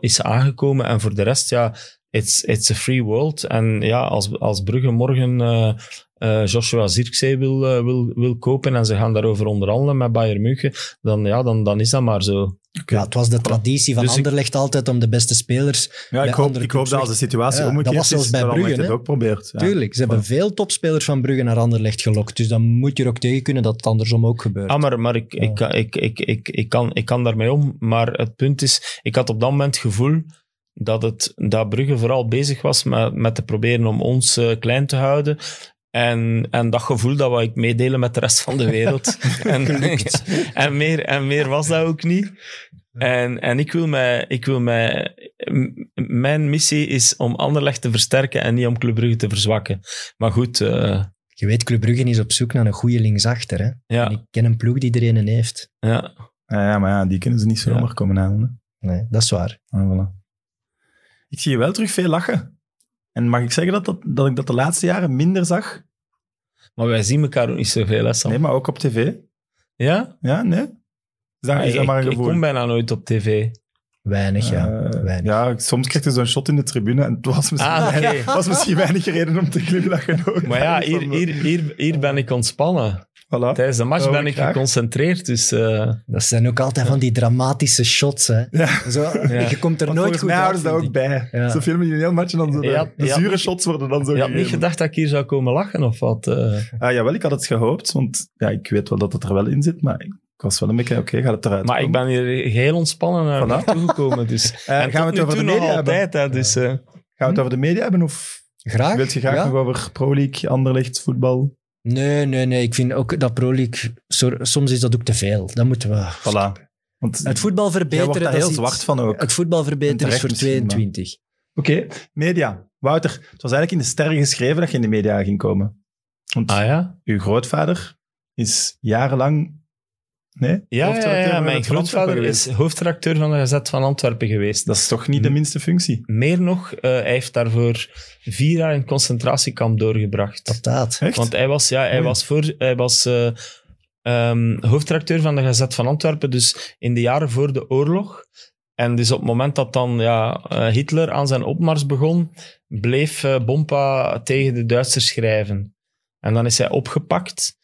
is aangekomen. En voor de rest, ja, it's, it's a free world. En ja, als, als Brugge morgen eh, eh, Joshua Zirkzee wil, eh, wil, wil kopen en ze gaan daarover onderhandelen met Bayern München, dan, ja, dan, dan is dat maar zo. Ja, het was de traditie van Dus ik- Anderlecht altijd om de beste spelers. ja, ik hoop, ik hoop dat als de situatie Ja, dat omgekeerd zelfs is, bij dat Brugge, het hè? ook probeert. Ja. Tuurlijk, ze hebben veel topspelers van Brugge naar Anderlecht gelokt. Dus dan moet je er ook tegen kunnen dat het andersom ook gebeurt. Ah, maar, maar ik, Ja. ik, ik, ik, ik, ik, kan, ik kan daarmee om. Maar het punt is, ik had op dat moment het gevoel dat, het, dat Brugge vooral bezig was met, met te proberen om ons eh, klein te houden. En, en dat gevoel dat wou ik meedelen met de rest van de wereld. en, en, meer, en meer was dat ook niet. En, en ik wil mij, ik wil mij, mijn missie is om Anderlecht te versterken en niet om Club Brugge te verzwakken. Maar goed, eh, Je weet, Club Brugge is op zoek naar een goede linksachter. Hè? En ja, ik ken een ploeg die er een heeft. ja. Ja, ja, maar ja, die kunnen ze niet zomaar Ja. komen halen. Hè. Nee, dat is waar. Ah, voilà. Ik zie je wel terug veel lachen. En mag ik zeggen dat, dat, dat ik dat de laatste jaren minder zag? Maar wij zien elkaar ook niet zoveel, hè, Sam? Nee, maar ook op tv. Ja? Ja, nee? Is dat, is dat ik, maar een ik gevoel? kom bijna nooit op tv. Weinig, ja. Eh, Weinig. ja, soms krijg je zo'n shot in de tribune en het was misschien, Ah, weinig, was misschien weinig reden om te glimlachen. Ook. Maar ja, hier, hier, hier, hier ben ik ontspannen. Voilà. Tijdens de match Oh, ben ik graag. geconcentreerd. Dus eh, Dat zijn ook altijd van die dramatische shots. Hè. Ja. Zo, Je komt er Want nooit volgens goed mij uit, houden ze dat ook bij. Ja. Ze filmen je een heel match en dan zo de, zure shots worden dan zo je had niet gedacht dat ik hier zou komen lachen of wat? eh? Ah, jawel, ik had het gehoopt, want ja, ik weet wel dat het er wel in zit, maar ik was wel een beetje, oké, gaat het eruit Maar ik ben hier geheel ontspannen naar Voilà. naartoe gekomen. Dus. Eh, en gaan we het over de media hebben? Hè, dus, eh, Gaan we het over de media hebben of Graag. wil je graag ja? nog over Pro League, Anderlecht, voetbal? Nee, nee, nee. Ik vind ook dat Pro League... Soms is dat ook te veel. Dat moeten we... Voilà. Want Het voetbal verbeteren... wordt daar dat heel zwart van ook. Het voetbal verbeteren is voor misschien, maar- 22. Oké, media. Wouter, het was eigenlijk in de sterren geschreven dat je in de media ging komen. Want ah ja? uw grootvader is jarenlang Nee? Ja, ja, mijn grootvader is hoofdredacteur van de Gazet van Antwerpen geweest. Dat is toch niet de minste functie? Meer nog, eh, hij heeft daarvoor vier jaar in concentratiekamp doorgebracht. Patat. Echt? Want hij was, ja, hij was, voor, hij was ehm, hoofdredacteur van de Gazet van Antwerpen, dus in de jaren voor de oorlog. En dus op het moment dat dan ja, eh, Hitler aan zijn opmars begon, bleef Bompa tegen de Duitsers schrijven. En dan is hij opgepakt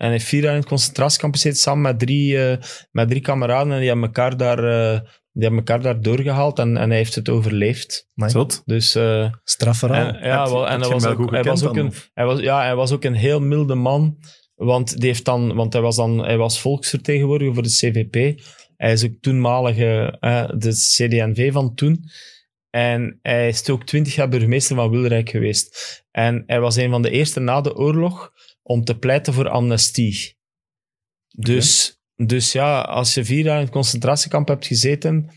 en heeft vier jaar in het concentratiekamp gezeten samen met drie, eh, met drie kameraden en die hebben elkaar daar, eh, die hebben elkaar daar doorgehaald en, en hij heeft het overleefd. Zot. Dus... eh, Strafverhaal. en, ja, Heb wel, en hij was, ook, hij, was een, hij, was, ja, hij was ook een heel milde man. Want, die heeft dan, want hij was dan hij was volksvertegenwoordiger voor de CVP. Hij is ook toenmalige eh, de CD&V van toen. En hij is ook twintig jaar burgemeester van Wilrijk geweest. En hij was een van de eerste na de oorlog om te pleiten voor amnestie. Dus, dus ja, als je vier jaar in het concentratiekamp hebt gezeten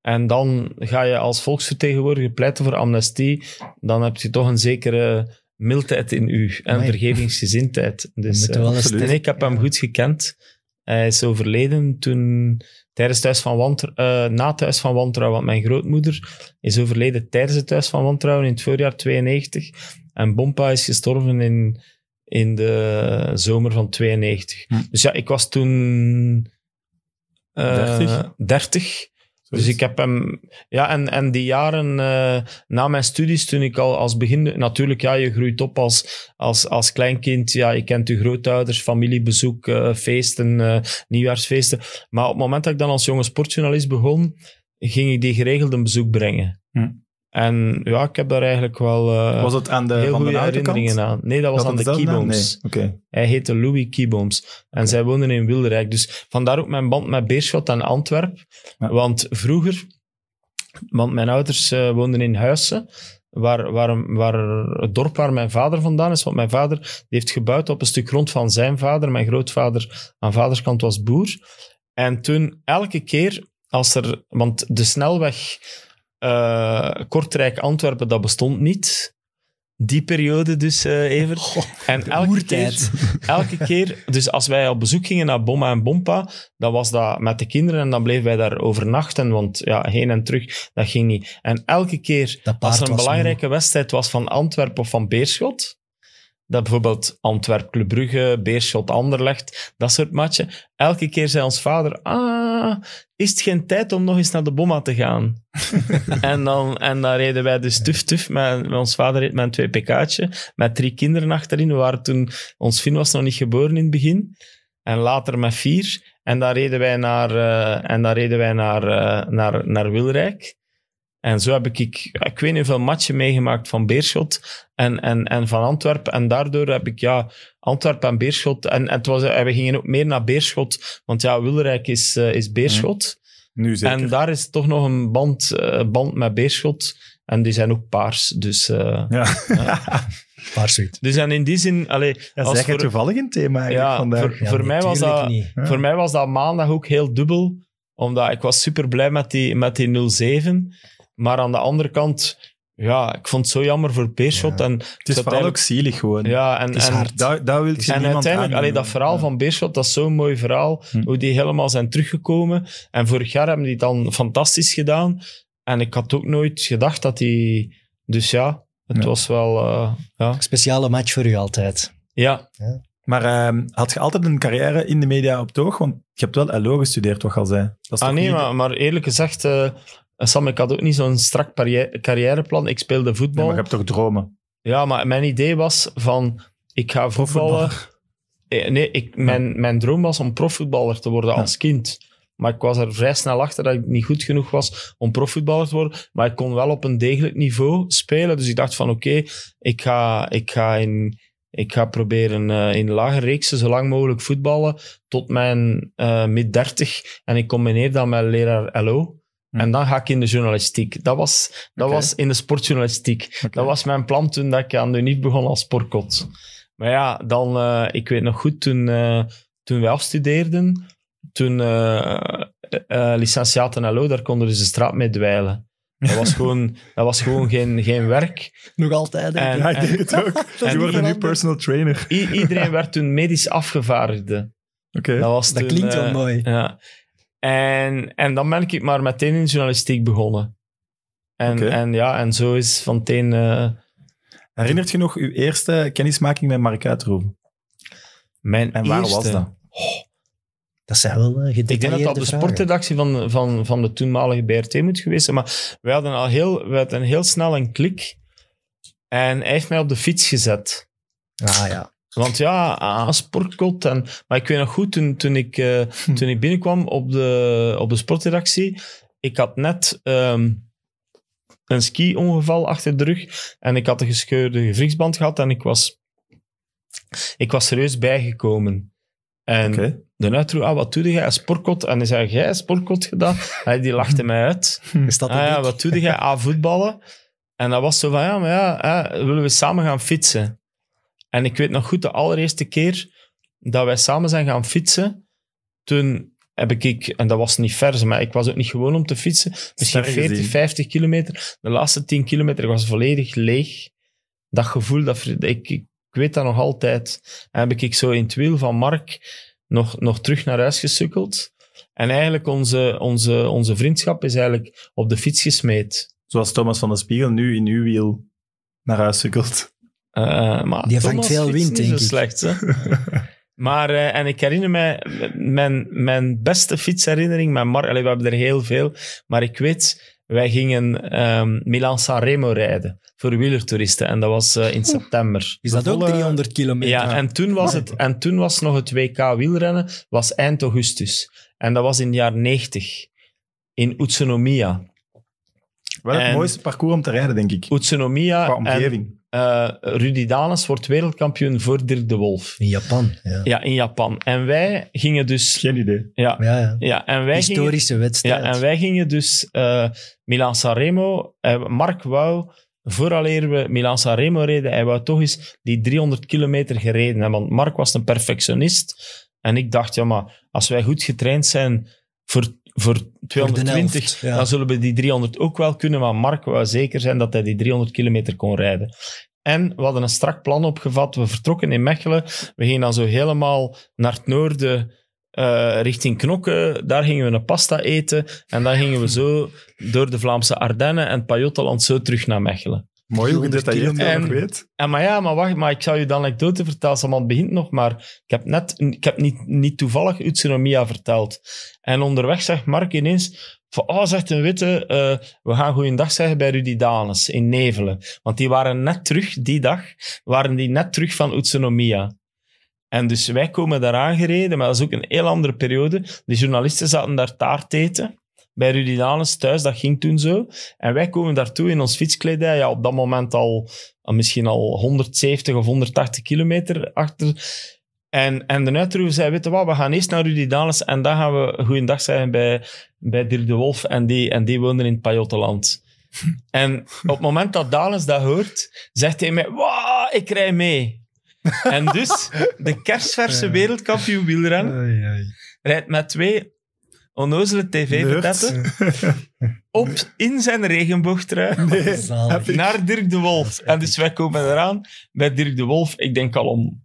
en dan ga je als volksvertegenwoordiger pleiten voor amnestie, dan heb je toch een zekere mildheid in u en Amai. vergevingsgezindheid. Dus, en ik heb hem goed gekend. Hij is overleden toen tijdens het huis van Wantr- eh, na het huis van wantrouwen. Want mijn grootmoeder is overleden tijdens het huis van wantrouwen in het voorjaar 92. En Bompa is gestorven in, in de zomer van 92. Hm. Dus ja, ik was toen eh, 30? 30. Dus ik heb hem... Ja, en, en die jaren eh, na mijn studies, toen ik al als begin... Natuurlijk, ja, je groeit op als, als, als kleinkind. Ja, je kent je grootouders, familiebezoek, eh, feesten, eh, nieuwjaarsfeesten. Maar op het moment dat ik dan als jonge sportjournalist begon, ging ik die geregeld een bezoek brengen. Hm. En ja, ik heb daar eigenlijk wel eh, Was het aan de heel goede herinneringen aan. Nee, dat was aan de? Kieboms. Nee, oké. Hij heette Louis Kieboms. En zij woonden in Wilderijk. Dus vandaar ook mijn band met Beerschot en Antwerp. Ja. Want vroeger, want mijn ouders eh, woonden in Huissen, waar, waar, waar het dorp waar mijn vader vandaan is. Want mijn vader die heeft gebouwd op een stuk grond van zijn vader. Mijn grootvader aan vaderskant was boer. En toen elke keer als er... Want de snelweg eh, Kortrijk-Antwerpen, dat bestond niet. Die periode dus, eh even. en elke oertijd. keer, elke keer, dus als wij op bezoek gingen naar Bomma en Bompa, dan was dat met de kinderen en dan bleven wij daar overnachten, want ja, heen en terug, dat ging niet. En elke keer, als er een belangrijke wedstrijd was van Antwerpen of van Beerschot, dat bijvoorbeeld Antwerp, Club Brugge, Beerschot, Anderlecht, dat soort matchen, elke keer zei ons vader, ah, is het geen tijd om nog eens naar de Bomma te gaan? en, dan, en dan reden wij dus tuf tuf, met, met ons vader reed met een 2 pk'tje, met drie kinderen achterin. We waren toen, ons Finn was nog niet geboren in het begin. En later met vier. En dan reden wij naar, eh, en dan reden wij naar, eh, naar, naar Wilrijk. En zo heb ik, ik, ik weet niet hoeveel matchen meegemaakt van Beerschot en, en, en van Antwerpen. En daardoor heb ik ja, Antwerpen en Beerschot. En, en het was, en we gingen ook meer naar Beerschot, want ja, Wilrijk is, eh, is Beerschot. Nu zeker. En daar is toch nog een band, eh, band met Beerschot. En die zijn ook paars. Dus, eh, ja. Dus en in die zin, allee, ja, als zeg het voor- toevallig een thema eigenlijk Ja, vandaag. voor- voor mij was dat- Niet. Ja. Voor mij was dat maandag ook heel dubbel, omdat ik was super blij met die, met die 0-7. Maar aan de andere kant, ja, ik vond het zo jammer voor Beerschot. Ja. En, het is vooral ook zielig gewoon. ja, en, Het is en, hard. Daar, daar wil je en niemand uiteindelijk, allee, dat verhaal Ja. van Beerschot, dat is zo'n mooi verhaal. Hm. Hoe die helemaal zijn teruggekomen. En vorig jaar hebben die het dan fantastisch gedaan. En ik had ook nooit gedacht dat die... Dus ja, het Ja. was wel... eh, ja. Speciale match voor u altijd. ja, Maar ehm, had je altijd een carrière in de media op het oog? Want je hebt wel LO gestudeerd, wat je al zei. Dat is Ah toch nee, niet- maar, maar eerlijk gezegd, eh, Sam, ik had ook niet zo'n strak carrière- carrièreplan. Ik speelde Nee, voetbal. maar je hebt toch dromen? Ja, maar mijn idee was van, ik ga voetballen. Eh, Nee, ik, mijn, mijn droom was om profvoetballer te worden Ja. als kind. Maar ik was er vrij snel achter dat ik niet goed genoeg was om profvoetballer te worden. Maar ik kon wel op een degelijk niveau spelen. Dus ik dacht van, oké, ik, ga, ik, ga in, ik ga proberen eh, in lage reeksen zo lang mogelijk voetballen tot mijn eh mid-dertig. En ik combineer dat met leraar LO. Hm. En dan ga ik in de journalistiek. Dat was, dat was in de sportjournalistiek. Dat was mijn plan toen dat ik aan de UNIF begon als sportkot. Maar ja, dan, eh, ik weet nog goed, toen, eh, toen wij afstudeerden, toen uh, licentiaten LO, daar konden dus de straat mee dweilen. Dat was gewoon, dat was gewoon geen, geen werk. Nog altijd. En-. Ja, ik denk het ook. Die worden nu personal trainer. I- iedereen werd toen medisch afgevaardigde. Oké. Dat, was Dat toen, klinkt wel mooi. Ja. En, en dan ben ik maar meteen in journalistiek begonnen. En, en ja, en zo is van meteen... eh, Herinnert je nog uw eerste kennismaking met Mark Uitroeven? mijn En waar eerste- was dat? Dat zijn wel uh, Ik denk dat dat de sportredactie van, van, van de toenmalige BRT moet geweest zijn. Maar wij hadden al heel, wij hadden heel snel een klik. En hij heeft mij op de fiets gezet. Ah ja. Want ja, sportkot. En, maar ik weet nog goed, toen, toen, ik, eh, toen ik binnenkwam op de, op de sportredactie, ik had net ehm, een ski-ongeval achter de rug en ik had een gescheurde gewrichtsband gehad en ik was, ik was serieus bijgekomen. En de uitroep, ah, wat doe jij? Sportkot? En hij zei, jij sportkot gedaan? Hij die lachte mij uit. Is dat Ah, ja, wat doe jij? Ah, voetballen. En dat was zo van, ja, maar ja, hè, willen we samen gaan fietsen? En ik weet nog goed, de allereerste keer dat wij samen zijn gaan fietsen, toen heb ik, en dat was niet ver, maar ik was ook niet gewoon om te fietsen, misschien Sterk 40, gezien. 50 kilometer. De laatste 10 kilometer was volledig leeg. Dat gevoel, dat, ik, ik weet dat nog altijd. En heb ik zo in het wiel van Mark nog, nog terug naar huis gesukkeld. En eigenlijk onze, onze, onze vriendschap is eigenlijk op de fiets gesmeed. Zoals Thomas van der Spiegel nu in uw wiel naar huis sukkelt. Eh, maar Die vangt veel wind, denk ik. slecht, hè? maar, eh, en ik herinner mij, mijn, mijn beste fietsherinnering met Mark, allee, we hebben er heel veel, maar ik weet, wij gingen ehm Milan-San Remo rijden voor wielertoeristen en dat was eh, in september. Is dat ook volle- 300 kilometer? Ja, en toen, was het, en toen was nog het WK wielrennen, was eind augustus. En dat was in het jaar 90, in Utsunomiya. Wel het En- mooiste parcours om te rijden, denk ik. Utsunomiya Qua en omgeving. eh, Rudy Danes wordt wereldkampioen voor Dirk de Wolf. In Japan, ja. Ja, in Japan. En wij gingen dus... Geen idee. Ja, Ja, ja. ja en wij gingen... Historische wedstrijd. Ja, en wij gingen dus eh Milan Sanremo. Uh, Mark wou, vooraleer we Milan Sanremo reden, hij wou toch eens die 300 kilometer gereden hebben. Want Mark was een perfectionist. En ik dacht, ja, maar als wij goed getraind zijn voor, voor Voor de 220, helft, ja. dan zullen we die 300 ook wel kunnen. Maar Mark wou zeker zijn dat hij die 300 kilometer kon rijden. En we hadden een strak plan opgevat. We vertrokken in Mechelen. We gingen dan zo helemaal naar het noorden, eh, richting Knokke. Daar gingen we een pasta eten. En dan gingen we zo door de Vlaamse Ardennen en het Pajottenland zo terug naar Mechelen. Mooi hoe 300 gedetailleerd je nog weet. En maar ja, maar wacht, maar ik zal je de anekdote vertellen. Saman, het begint nog, maar ik heb net, ik heb niet, niet toevallig Utsunomiya verteld. En onderweg zegt Mark ineens, van, oh, zegt een witte, eh, we gaan goeiedag zeggen bij Rudy Danes in Nevelen. Want die waren net terug, die dag, waren die net terug van Utsunomiya. En dus wij komen daar aangereden, maar dat is ook een heel andere periode. De journalisten zaten daar taart te eten. Bij Rudy Danes thuis, dat ging toen zo. En wij komen daartoe in ons fietskledij. Ja, op dat moment al misschien al 170 of 180 kilometer achter. En, en de uitroeper zei, weet je wat, we gaan eerst naar Rudy Danes en dan gaan we goeiedag zeggen bij, bij Dirk de Wolf en die, en die woonden in het Pajottenland. en op het moment dat Danes dat hoort, zegt hij mij, wauw, ik rij mee. en dus, de kerstverse wereldkampioen wielrennen rijdt met twee onnozele tv-vertetten op in zijn regenboogtrui Nee. Naar Dirk de Wolf. En dus wij komen eraan bij Dirk de Wolf. Ik denk al om...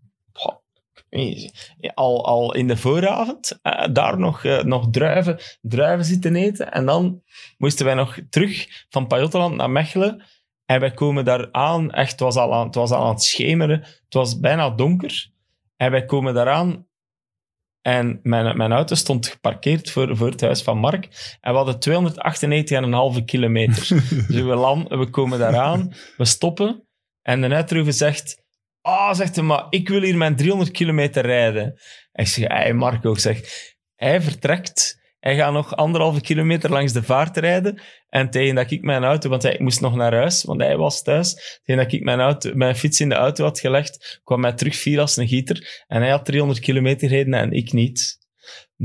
al, al in de vooravond. eh, daar nog, eh, nog druiven, druiven zitten eten. En dan moesten wij nog terug van Pajottenland naar Mechelen. En wij komen daar aan. Echt, het was al aan het, was al aan het schemeren. Het was bijna donker. En wij komen daaraan. En mijn, mijn auto stond geparkeerd voor, voor het huis van Mark. En we hadden 298,5 kilometer. Dus we, land, we komen daaraan, we stoppen. En de uitroever zegt... Ah, zegt hij, maar ik wil hier mijn 300 kilometer rijden. En ik zeg, hey Marco, ik zeg... Hij vertrekt, hij gaat nog anderhalve kilometer langs de vaart rijden. En tegen dat ik mijn auto... Want hij moest nog naar huis, want hij was thuis. Tegen dat ik mijn, auto, mijn fiets in de auto had gelegd, kwam hij terug vier als een gieter. En hij had 300 kilometer gereden en ik niet.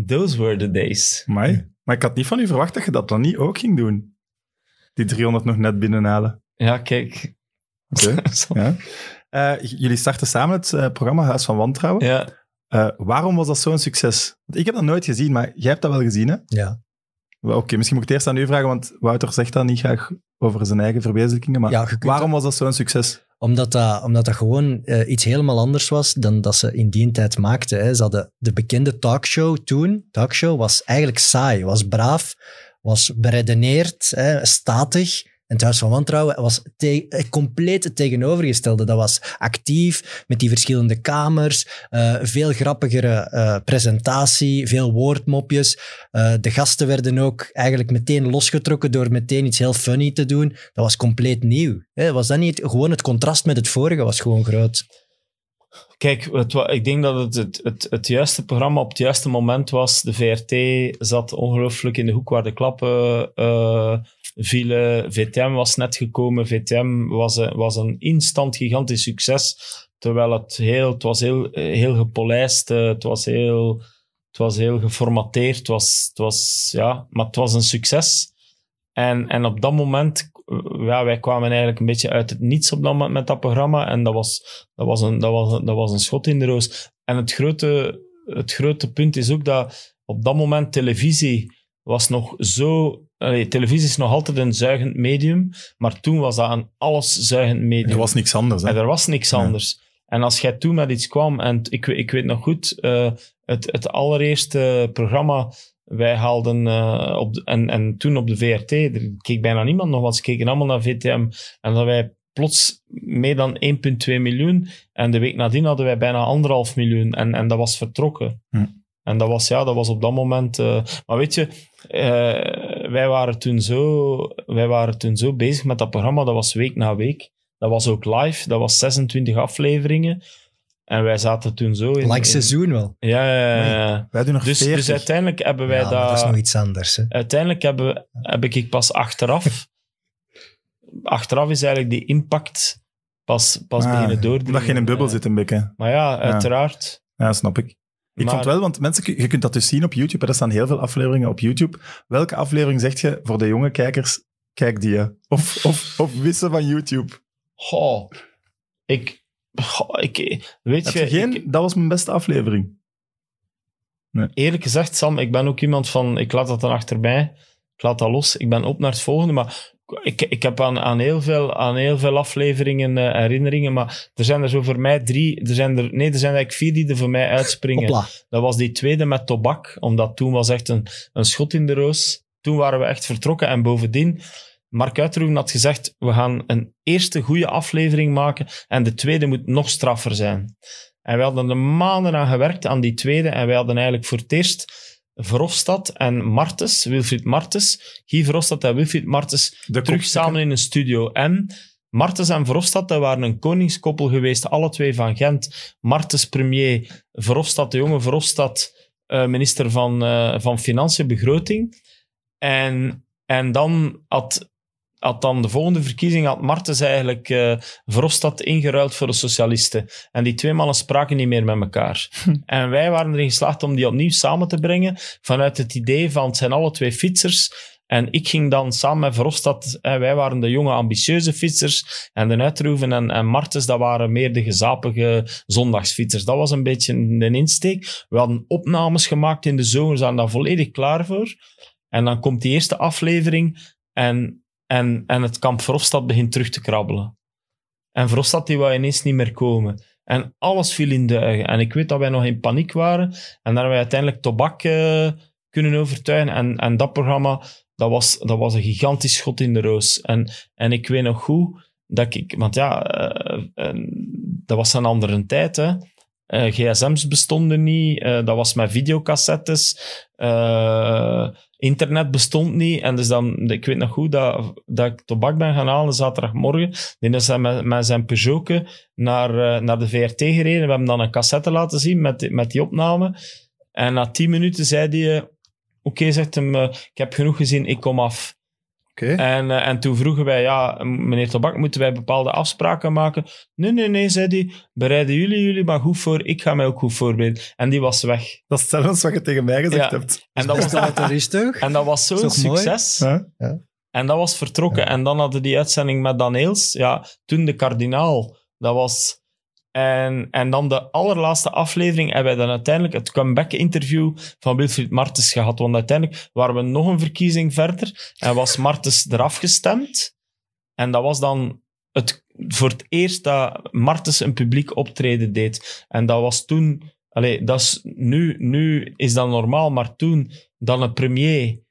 Those were the days. Amai. Maar ik had niet van u verwacht dat je dat dan niet ook ging doen. Die 300 nog net binnenhalen. Ja, kijk. Oké. ja. Eh, jullie starten samen het eh, programma Huis van Wantrouwen. Ja. Eh, waarom was dat zo'n succes? Want ik heb dat nooit gezien, maar jij hebt dat wel gezien, hè? Ja. Oké, misschien moet ik het eerst aan u vragen, want Wouter zegt dat niet graag over zijn eigen verwezenlijkingen. Maar Ja, waarom was dat zo'n succes? Omdat dat, omdat dat gewoon eh, iets helemaal anders was dan dat ze in die tijd maakten. Hè. Ze hadden de bekende talkshow toen. Talkshow was eigenlijk saai, was braaf, was beredeneerd, hè, statig. En het Huis van Wantrouwen was eh, compleet het tegenovergestelde. Dat was actief, met die verschillende kamers, eh, veel grappigere eh, presentatie, veel woordmopjes. De gasten werden ook eigenlijk meteen losgetrokken door meteen iets heel funny te doen. Dat was compleet nieuw. Hè? Was dat niet gewoon het contrast met het vorige was gewoon groot? Kijk, het, ik denk dat het, het, het het juiste programma op het juiste moment was. De VRT zat ongelooflijk in de hoek waar de klappen vielen. VTM was net gekomen. VTM was een, was een instant gigantisch succes. Terwijl het heel, het was heel, eh, heel gepolijst, eh, het was heel, het was heel geformateerd, het was, het was, ja, maar het was een succes. En, en op dat moment, eh, ja, wij kwamen eigenlijk een beetje uit het niets op dat moment met dat programma. En dat was, dat was, een, dat was, dat was een schot in de roos. En het grote, het grote punt is ook dat op dat moment televisie was nog zo... allee, televisie is nog altijd een zuigend medium, maar toen was dat een alleszuigend medium. Er was niks anders. Hè? En er was niks Ja. anders. En als jij toen met iets kwam, en ik, ik weet nog goed, eh, het, het allereerste programma, wij haalden, eh, op de- en, en toen op de VRT, er keek bijna niemand nog, want ze keken allemaal naar VTM. En dat wij plots meer dan 1,2 miljoen, en de week nadien hadden wij bijna anderhalf miljoen, en, en dat was vertrokken. Hm. En dat was, ja, dat was op dat moment... eh, maar weet je, eh, wij, waren toen zo, wij waren toen zo bezig met dat programma, dat was week na week. Dat was ook live, dat was 26 afleveringen. En wij zaten toen zo in... Like in- seizoen wel. Ja, ja, ja, ja. Wij doen nog Dus, 40. dus uiteindelijk hebben wij Ja, dat... dat is nog iets anders. Hè. Uiteindelijk hebben, heb ik pas achteraf... achteraf is eigenlijk die impact pas, pas Ah, beginnen doordringen. Omdat je in een bubbel zit een beetje. Maar ja, uiteraard. Ja, snap ik. Ik Maar- vond wel, want mensen, je kunt dat dus zien op YouTube. Er staan heel veel afleveringen op YouTube. Welke aflevering zegt je voor de jonge kijkers, kijk die. hè? Of, of, of wissen van YouTube. Goh, ik... Goh, ik weet Heb je, je geen, ik- dat was mijn beste aflevering. eerlijk gezegd, Sam, ik ben ook iemand van, ik laat dat dan achter mij, ik laat dat los, ik ben op naar het volgende, maar ik, ik heb aan, aan, heel veel, aan heel veel afleveringen eh, herinneringen, maar er zijn er zo voor mij drie, er zijn er, nee, er zijn eigenlijk vier die er voor mij uitspringen. Hopla. Dat was die tweede met Tobak, omdat toen was echt een, een schot in de roos. Toen waren we echt vertrokken en bovendien, Mark Uitroeven had gezegd, we gaan een eerste goede aflevering maken en de tweede moet nog straffer zijn. En we hadden er maanden aan gewerkt, aan die tweede, en wij hadden eigenlijk voor het eerst Verhofstadt en Martens, Wilfried Martens, Guy Verhofstadt en Wilfried Martens De terug samen in een studio. En Martens en Verhofstadt, dat waren een koningskoppel geweest, alle twee van Gent. Martens premier, Verhofstadt, de jonge Verhofstadt, eh, minister van, eh, van Financiën, Begroting. En, en dan had, had dan de volgende verkiezing, had Martens eigenlijk eh Verhofstadt ingeruild voor de socialisten. En die twee mannen spraken niet meer met elkaar. En wij waren erin geslaagd om die opnieuw samen te brengen, vanuit het idee van het zijn alle twee fietsers. En ik ging dan samen met Verhofstadt, eh, wij waren de jonge ambitieuze fietsers, en de Uitroeven en, en Martens, dat waren meer de gezapige zondagsfietsers. Dat was een beetje een insteek. We hadden opnames gemaakt in de zomer, ze waren daar volledig klaar voor. En dan komt die eerste aflevering en, en, en het kamp Verhofstadt begint terug te krabbelen. En Verhofstadt die wou ineens niet meer komen. En alles viel in duigen. En ik weet dat wij nog in paniek waren. En dan hebben wij uiteindelijk Tobak eh, kunnen overtuigen. En, en dat programma, dat was, dat was een gigantisch schot in de roos. En, en ik weet nog goed dat ik... Want ja, eh, eh, dat was een andere tijd, hè. Gsm's bestonden niet. dat was met videocassettes. Internet bestond niet. En dus dan, ik weet nog goed dat, dat ik tobak ben gaan halen zaterdagmorgen. Die is hij met, met zijn Peugeotje naar, eh, naar de VRT gereden. We hebben dan een cassette laten zien met, met die opname. En na tien minuten zei hij... eh, Oké, zegt hem, eh, ik heb genoeg gezien, ik kom af. En, eh, en toen vroegen wij, ja, meneer Tobak, moeten wij bepaalde afspraken maken? Nee, nee, nee, zei hij. Bereiden jullie jullie maar goed voor, ik ga mij ook goed voorbereiden. En die was weg. Dat is hetzelfde als wat je tegen mij gezegd Ja. hebt. En dat was, Dat is toch? en dat was zo'n succes. Huh? En dat was vertrokken. En dan hadden die uitzending met Dan Eels. Ja, toen de kardinaal. Dat was... En, en dan de allerlaatste aflevering hebben wij dan uiteindelijk het comeback-interview van Wilfried Martens gehad. Want uiteindelijk waren we nog een verkiezing verder en was Martens eraf gestemd. En dat was dan het, voor het eerst dat Martens een publiek optreden deed. En dat was toen... Allee, dat is, nu, nu is dat normaal, maar toen dat een premier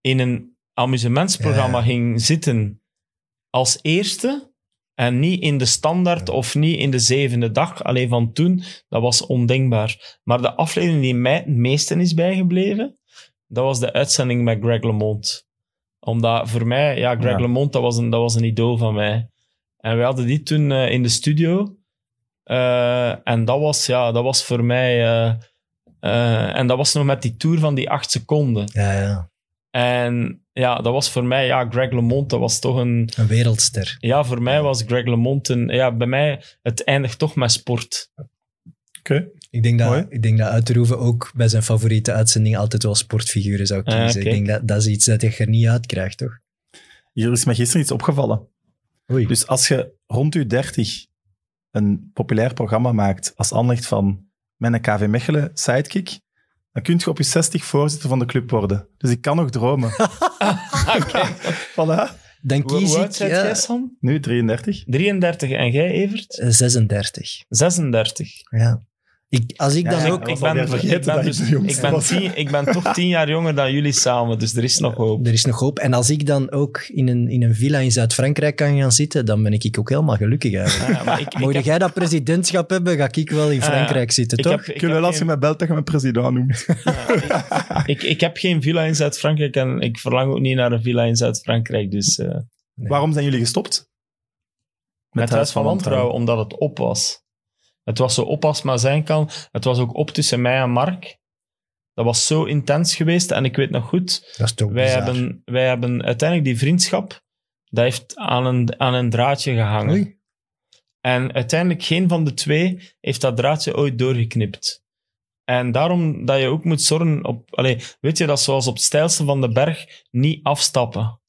in een amusementsprogramma Ja. ging zitten als eerste en niet in de standaard of niet in de zevende dag. Alleen van toen, dat was ondenkbaar. Maar de aflevering die mij het meeste is bijgebleven, dat was de uitzending met Greg LeMond. Omdat voor mij, ja, Greg Ja. LeMond, dat was, een, dat was een idool van mij. En we hadden die toen eh, in de studio. Eh, en dat was, ja, dat was voor mij... eh, en dat was nog met die tour van die acht seconden. Ja, ja. En ja, dat was voor mij, ja, Greg LeMond, dat was toch een... Een wereldster. Ja, voor mij was Greg LeMond een... Ja, bij mij, het eindigt toch met sport. Oké. Ik denk, Mooi. dat, ik denk dat Uiterhoeven ook bij zijn favoriete uitzending altijd wel sportfiguren zou Ah, kiezen. oké. Ik denk dat dat is iets dat je er niet uit krijgt, toch? Hier is me gisteren iets opgevallen. Oei. Dus als je rond je 30 een populair programma maakt als aanleg van mijn KV Mechelen sidekick, dan kun je op je 60 voorzitter van de club worden. Dus ik kan nog dromen. Oké. voilà. Dan Hoe, kies hoe ik ja, jij, Sam? Nu 33. 33. En jij, Evert? eh, 36. 36. Ja. Ik, als ik Ja, dan ja, ook... vergeten ik ben, dat ik dus- ben tien, ik ben toch tien jaar jonger dan jullie samen, dus er is nog hoop. Er is nog hoop. En als ik dan ook in een, in een villa in Zuid-Frankrijk kan gaan zitten, dan ben ik ook helemaal gelukkig eigenlijk. Ja, maar ik, ik, Mocht heb, jij dat presidentschap hebben, ga ik wel in ja. Frankrijk zitten, ik toch? heb, heb wel als je mij belt dat je me president noemt. ik, ik heb geen villa in Zuid-Frankrijk en ik verlang ook niet naar een villa in Zuid-Frankrijk. Dus eh, Nee. Waarom zijn jullie gestopt? met Huis van Wantrouwen, omdat het op was. Het was zo op als maar zijn kan. Het was ook op tussen mij en Mark. Dat was zo intens geweest. En ik weet nog goed, Dat is toch wij bizar. hebben, wij hebben uiteindelijk die vriendschap, dat heeft aan een, aan een draadje gehangen. Oei. En uiteindelijk geen van de twee heeft dat draadje ooit doorgeknipt. En daarom dat je ook moet zorgen op... Allee, weet je, dat zoals op het van de berg niet afstappen.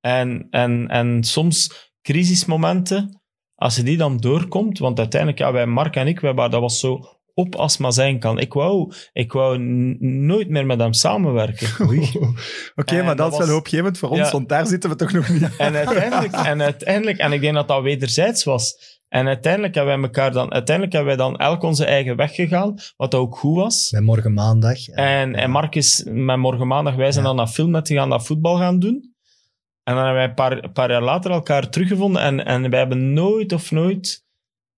En, en, en soms crisismomenten, als je die dan doorkomt, want uiteindelijk, ja, wij, Mark en ik, wij, waren- dat was zo op als maar zijn kan. Ik wou, ik wou nooit meer met hem samenwerken. Oké, maar dat, dat is wel hoopgevend voor ons, Ja. want daar zitten we toch nog niet. En uiteindelijk, en uiteindelijk, en ik denk dat dat wederzijds was. En uiteindelijk hebben wij elkaar dan, uiteindelijk hebben wij dan elk onze eigen weg gegaan, wat ook goed was. Met morgen maandag. En, en Mark is met morgen maandag, wij zijn Ja. dan naar Filmnet gegaan, dat voetbal gaan doen. En dan hebben wij een paar, een paar jaar later elkaar teruggevonden en, en wij hebben nooit of nooit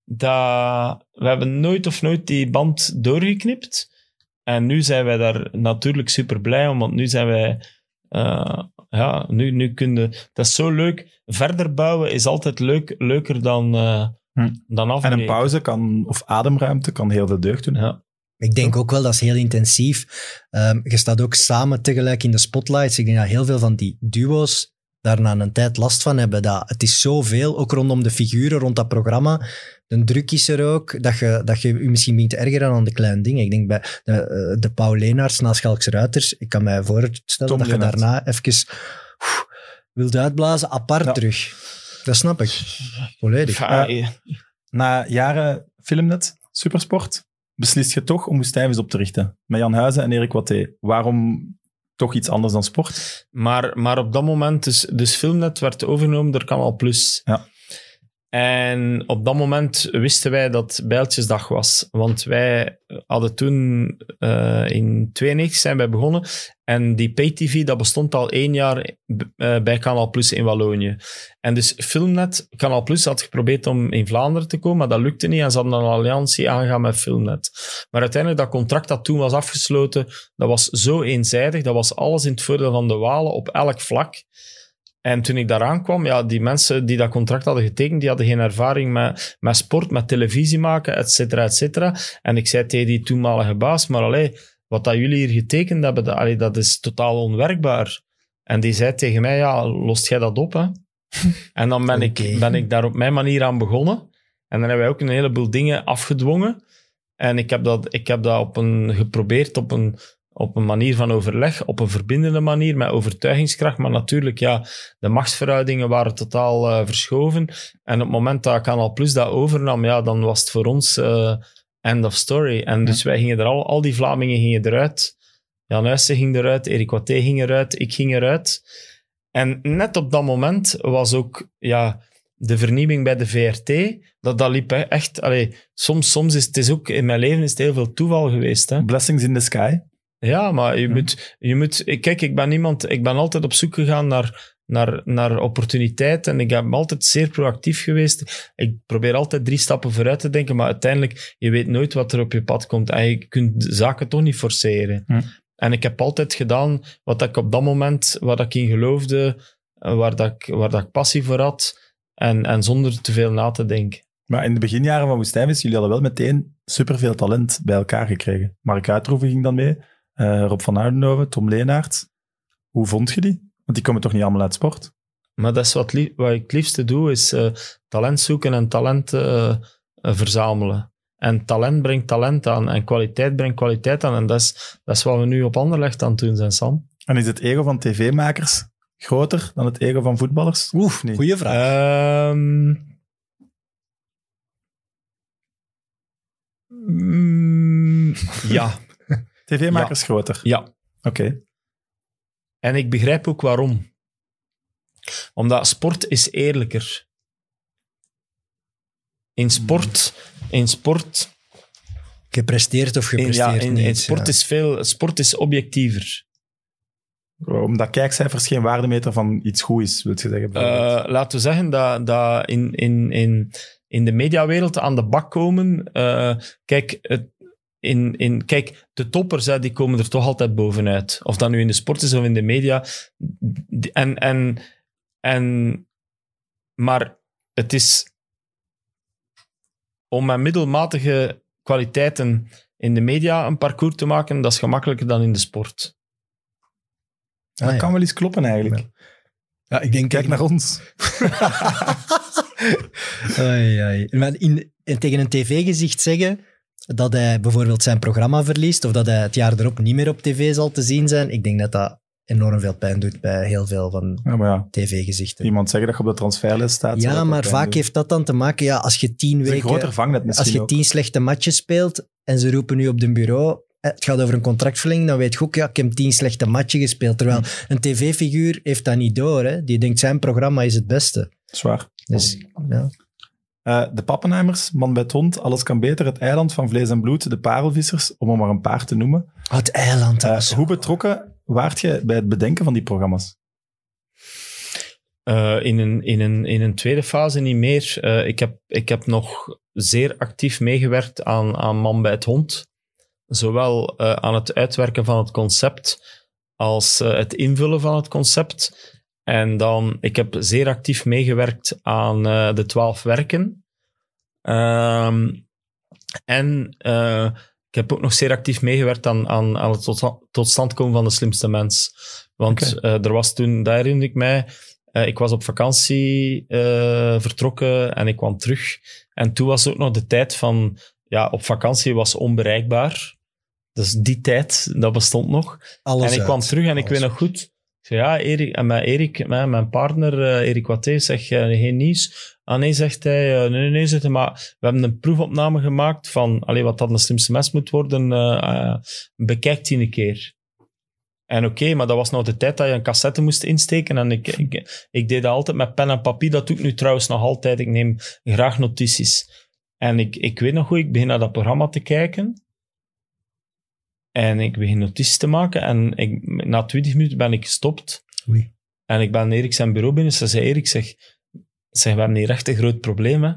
dat, we hebben nooit of nooit die band doorgeknipt. En nu zijn wij daar natuurlijk super blij om, want nu zijn wij, eh, ja, nu, nu kunnen, dat is zo leuk. Verder bouwen is altijd leuk, leuker dan, eh Hm. dan En afbreken. een pauze kan, of ademruimte kan heel veel deugd doen. Ja. Ik denk ook wel, dat is heel intensief. Ehm, je staat ook samen tegelijk in de spotlights. Ik denk dat heel veel van die duo's daar na een tijd last van hebben. Dat het is zoveel, ook rondom de figuren, rond dat programma. De druk is er ook, dat je, dat je je misschien begint te ergeren aan de kleine dingen. Ik denk bij de, eh, de Paul Leenaerts na Schalkse Ruiters, ik kan mij voorstellen Tom dat je daarna even oef, wilt uitblazen, apart Ja. terug. Dat snap ik. Volledig. Ja, Eh, Na jaren Filmnet, Supersport, beslist je toch om Woestijnvis op te richten. Met Jan Huizen en Erik Watté. Waarom toch iets anders dan sport? Maar, maar op dat moment, dus, dus Filmnet werd overgenomen door Canal+. Plus. Ja. En op dat moment wisten wij dat Bijltjesdag was. Want wij hadden toen, eh, in 92 zijn wij begonnen. En die pay-tv, dat bestond al één jaar eh, bij Canal Plus in Wallonië. En dus Filmnet, Canal Plus had geprobeerd om in Vlaanderen te komen, maar dat lukte niet. En ze hadden een alliantie aangegaan met Filmnet. Maar uiteindelijk, dat contract dat toen was afgesloten, dat was zo eenzijdig. Dat was alles in het voordeel van de Walen op elk vlak. En toen ik daaraan kwam, ja, die mensen die dat contract hadden getekend, die hadden geen ervaring met, met sport, met televisie maken, et cetera, et cetera. En ik zei tegen die toenmalige baas, maar allee, wat dat jullie hier getekend hebben, dat, allee, dat is totaal onwerkbaar. En die zei tegen mij, ja, lost jij dat op, hè? en dan ben, ik, ben ik daar op mijn manier aan begonnen. En dan hebben wij ook een heleboel dingen afgedwongen. En ik heb dat, ik heb dat op een, geprobeerd op een, op een manier van overleg, op een verbindende manier, met overtuigingskracht. Maar natuurlijk, ja, de machtsverhoudingen waren totaal eh, verschoven. En op het moment dat Canal Plus dat overnam, ja, dan was het voor ons eh, end of story. En dus wij gingen er al, al die Vlamingen gingen eruit. Jan Huyssen ging eruit, Erik Watté ging eruit, ik ging eruit. En net op dat moment was ook ja, de vernieuwing bij de VRT. Dat, dat liep echt... Allee, soms, soms is het is ook... In mijn leven is het heel veel toeval geweest. Hè. Blessings in the sky. Ja, maar je Ja. moet... Je moet ik- kijk, ik ben iemand... Ik ben altijd op zoek gegaan naar, naar, naar opportuniteiten. En ik ben altijd zeer proactief geweest. Ik probeer altijd drie stappen vooruit te denken. Maar uiteindelijk, je weet nooit wat er op je pad komt. En je kunt zaken toch niet forceren. Hm. En ik heb altijd gedaan wat ik op dat moment... Waar ik in geloofde. Waar, dat ik, waar dat ik passie voor had. En, en zonder te veel na te denken. Maar in de beginjaren van Woestijnvis, jullie hadden wel meteen superveel talent bij elkaar gekregen. Mark Uitroeven ging dan mee, eh, Rob van Oudenhoven, Tom Leenaert. Hoe vond je die? Want die komen toch niet allemaal uit sport? Maar dat is wat, wat ik het liefste doe, is eh, talent zoeken en talent eh, eh, verzamelen. En talent brengt talent aan en kwaliteit brengt kwaliteit aan. En dat is, dat is wat we nu op Anderlecht aan het doen zijn, Sam. En is het ego van tv-makers groter dan het ego van voetballers? Oef, Nee. goeie vraag. Ehm, mm, ja, TV-makers groter. ja. Oké. En ik begrijp ook waarom. Omdat sport is eerlijker. In sport, in sport Gepresteerd of In, gepresteerd ja, in, niet. in sport, ja. is veel, sport is objectiever. Omdat kijkcijfers geen waardemeter van iets goed is, wil je zeggen. Eh, laten we zeggen dat, dat in, in, in, in de mediawereld aan de bak komen. eh, kijk, het, in, in, kijk, de toppers hè, die komen er toch altijd bovenuit. Of dat nu in de sport is of in de media. En, en, en, maar het is om met middelmatige kwaliteiten in de media een parcours te maken, dat is gemakkelijker dan in de sport. dat Ah, ja. kan wel eens kloppen eigenlijk. Ja, ik denk Kijk naar ons. Oei, oei. Maar in, en tegen een tv-gezicht zeggen dat hij bijvoorbeeld zijn programma verliest of dat hij het jaar erop niet meer op tv zal te zien zijn, ik denk dat dat enorm veel pijn doet bij heel veel van Ja, ja, tv-gezichten. iemand zeggen dat je op de transferlijst staat. Ja, maar vaak heeft dat dan te maken, ja, als je tien weken, vangnet misschien als je ook. tien slechte matches speelt en ze roepen nu op de bureau, eh, het gaat over een contractverlenging, dan weet je ook, ja, ik heb tien slechte matchen gespeeld. Terwijl Hmm. een tv-figuur heeft dat niet door, hè. Die denkt, zijn programma is het beste. Zwaar. Dus, ja. Eh, de Pappenheimers, Man bij het Hond, Alles kan beter, Het Eiland van Vlees en Bloed, De Parelvissers, om er maar een paar te noemen. Oh, het eiland. zo- hoe betrokken waart je bij het bedenken van die programma's? Eh, in, een, in, een, in een tweede fase niet meer. Eh, ik, heb, ik heb nog zeer actief meegewerkt aan, aan Man bij het Hond. Zowel eh, aan het uitwerken van het concept als eh, het invullen van het concept. En dan, ik heb zeer actief meegewerkt aan eh, de twaalf werken. Ehm, en eh, ik heb ook nog zeer actief meegewerkt aan, aan, aan het tot, tot stand komen van de slimste mens. Want Oké. eh, er was toen, daar herinner ik mij, ik was op vakantie vertrokken en ik kwam terug. En toen was ook nog de tijd van, ja, op vakantie was onbereikbaar. Dus die tijd, dat bestond nog. Alles en ik uit. kwam terug en ik weet nog goed. Ja, Erik, en met Erik, met mijn partner eh, Erik Watté, zeg eh, geen nieuws. Ah nee, zegt hij, eh, nee, nee, zegt hij, maar we hebben een proefopname gemaakt van allee, wat dat een slimste mes moet worden. bekijk een keer. En oké, maar dat was nog de tijd dat je een cassette moest insteken. En ik, ik, ik deed dat altijd met pen en papier. Dat doe ik nu trouwens nog altijd. Ik neem graag notities. En ik, ik weet nog goed, ik begin naar dat programma te kijken. En ik begin notities te maken. En ik, na 20 minuten ben ik gestopt. Oei. En ik ben Erik zijn bureau binnen. Ze zei, Erik, zeg, zeg, we hebben hier echt een groot probleem, hè.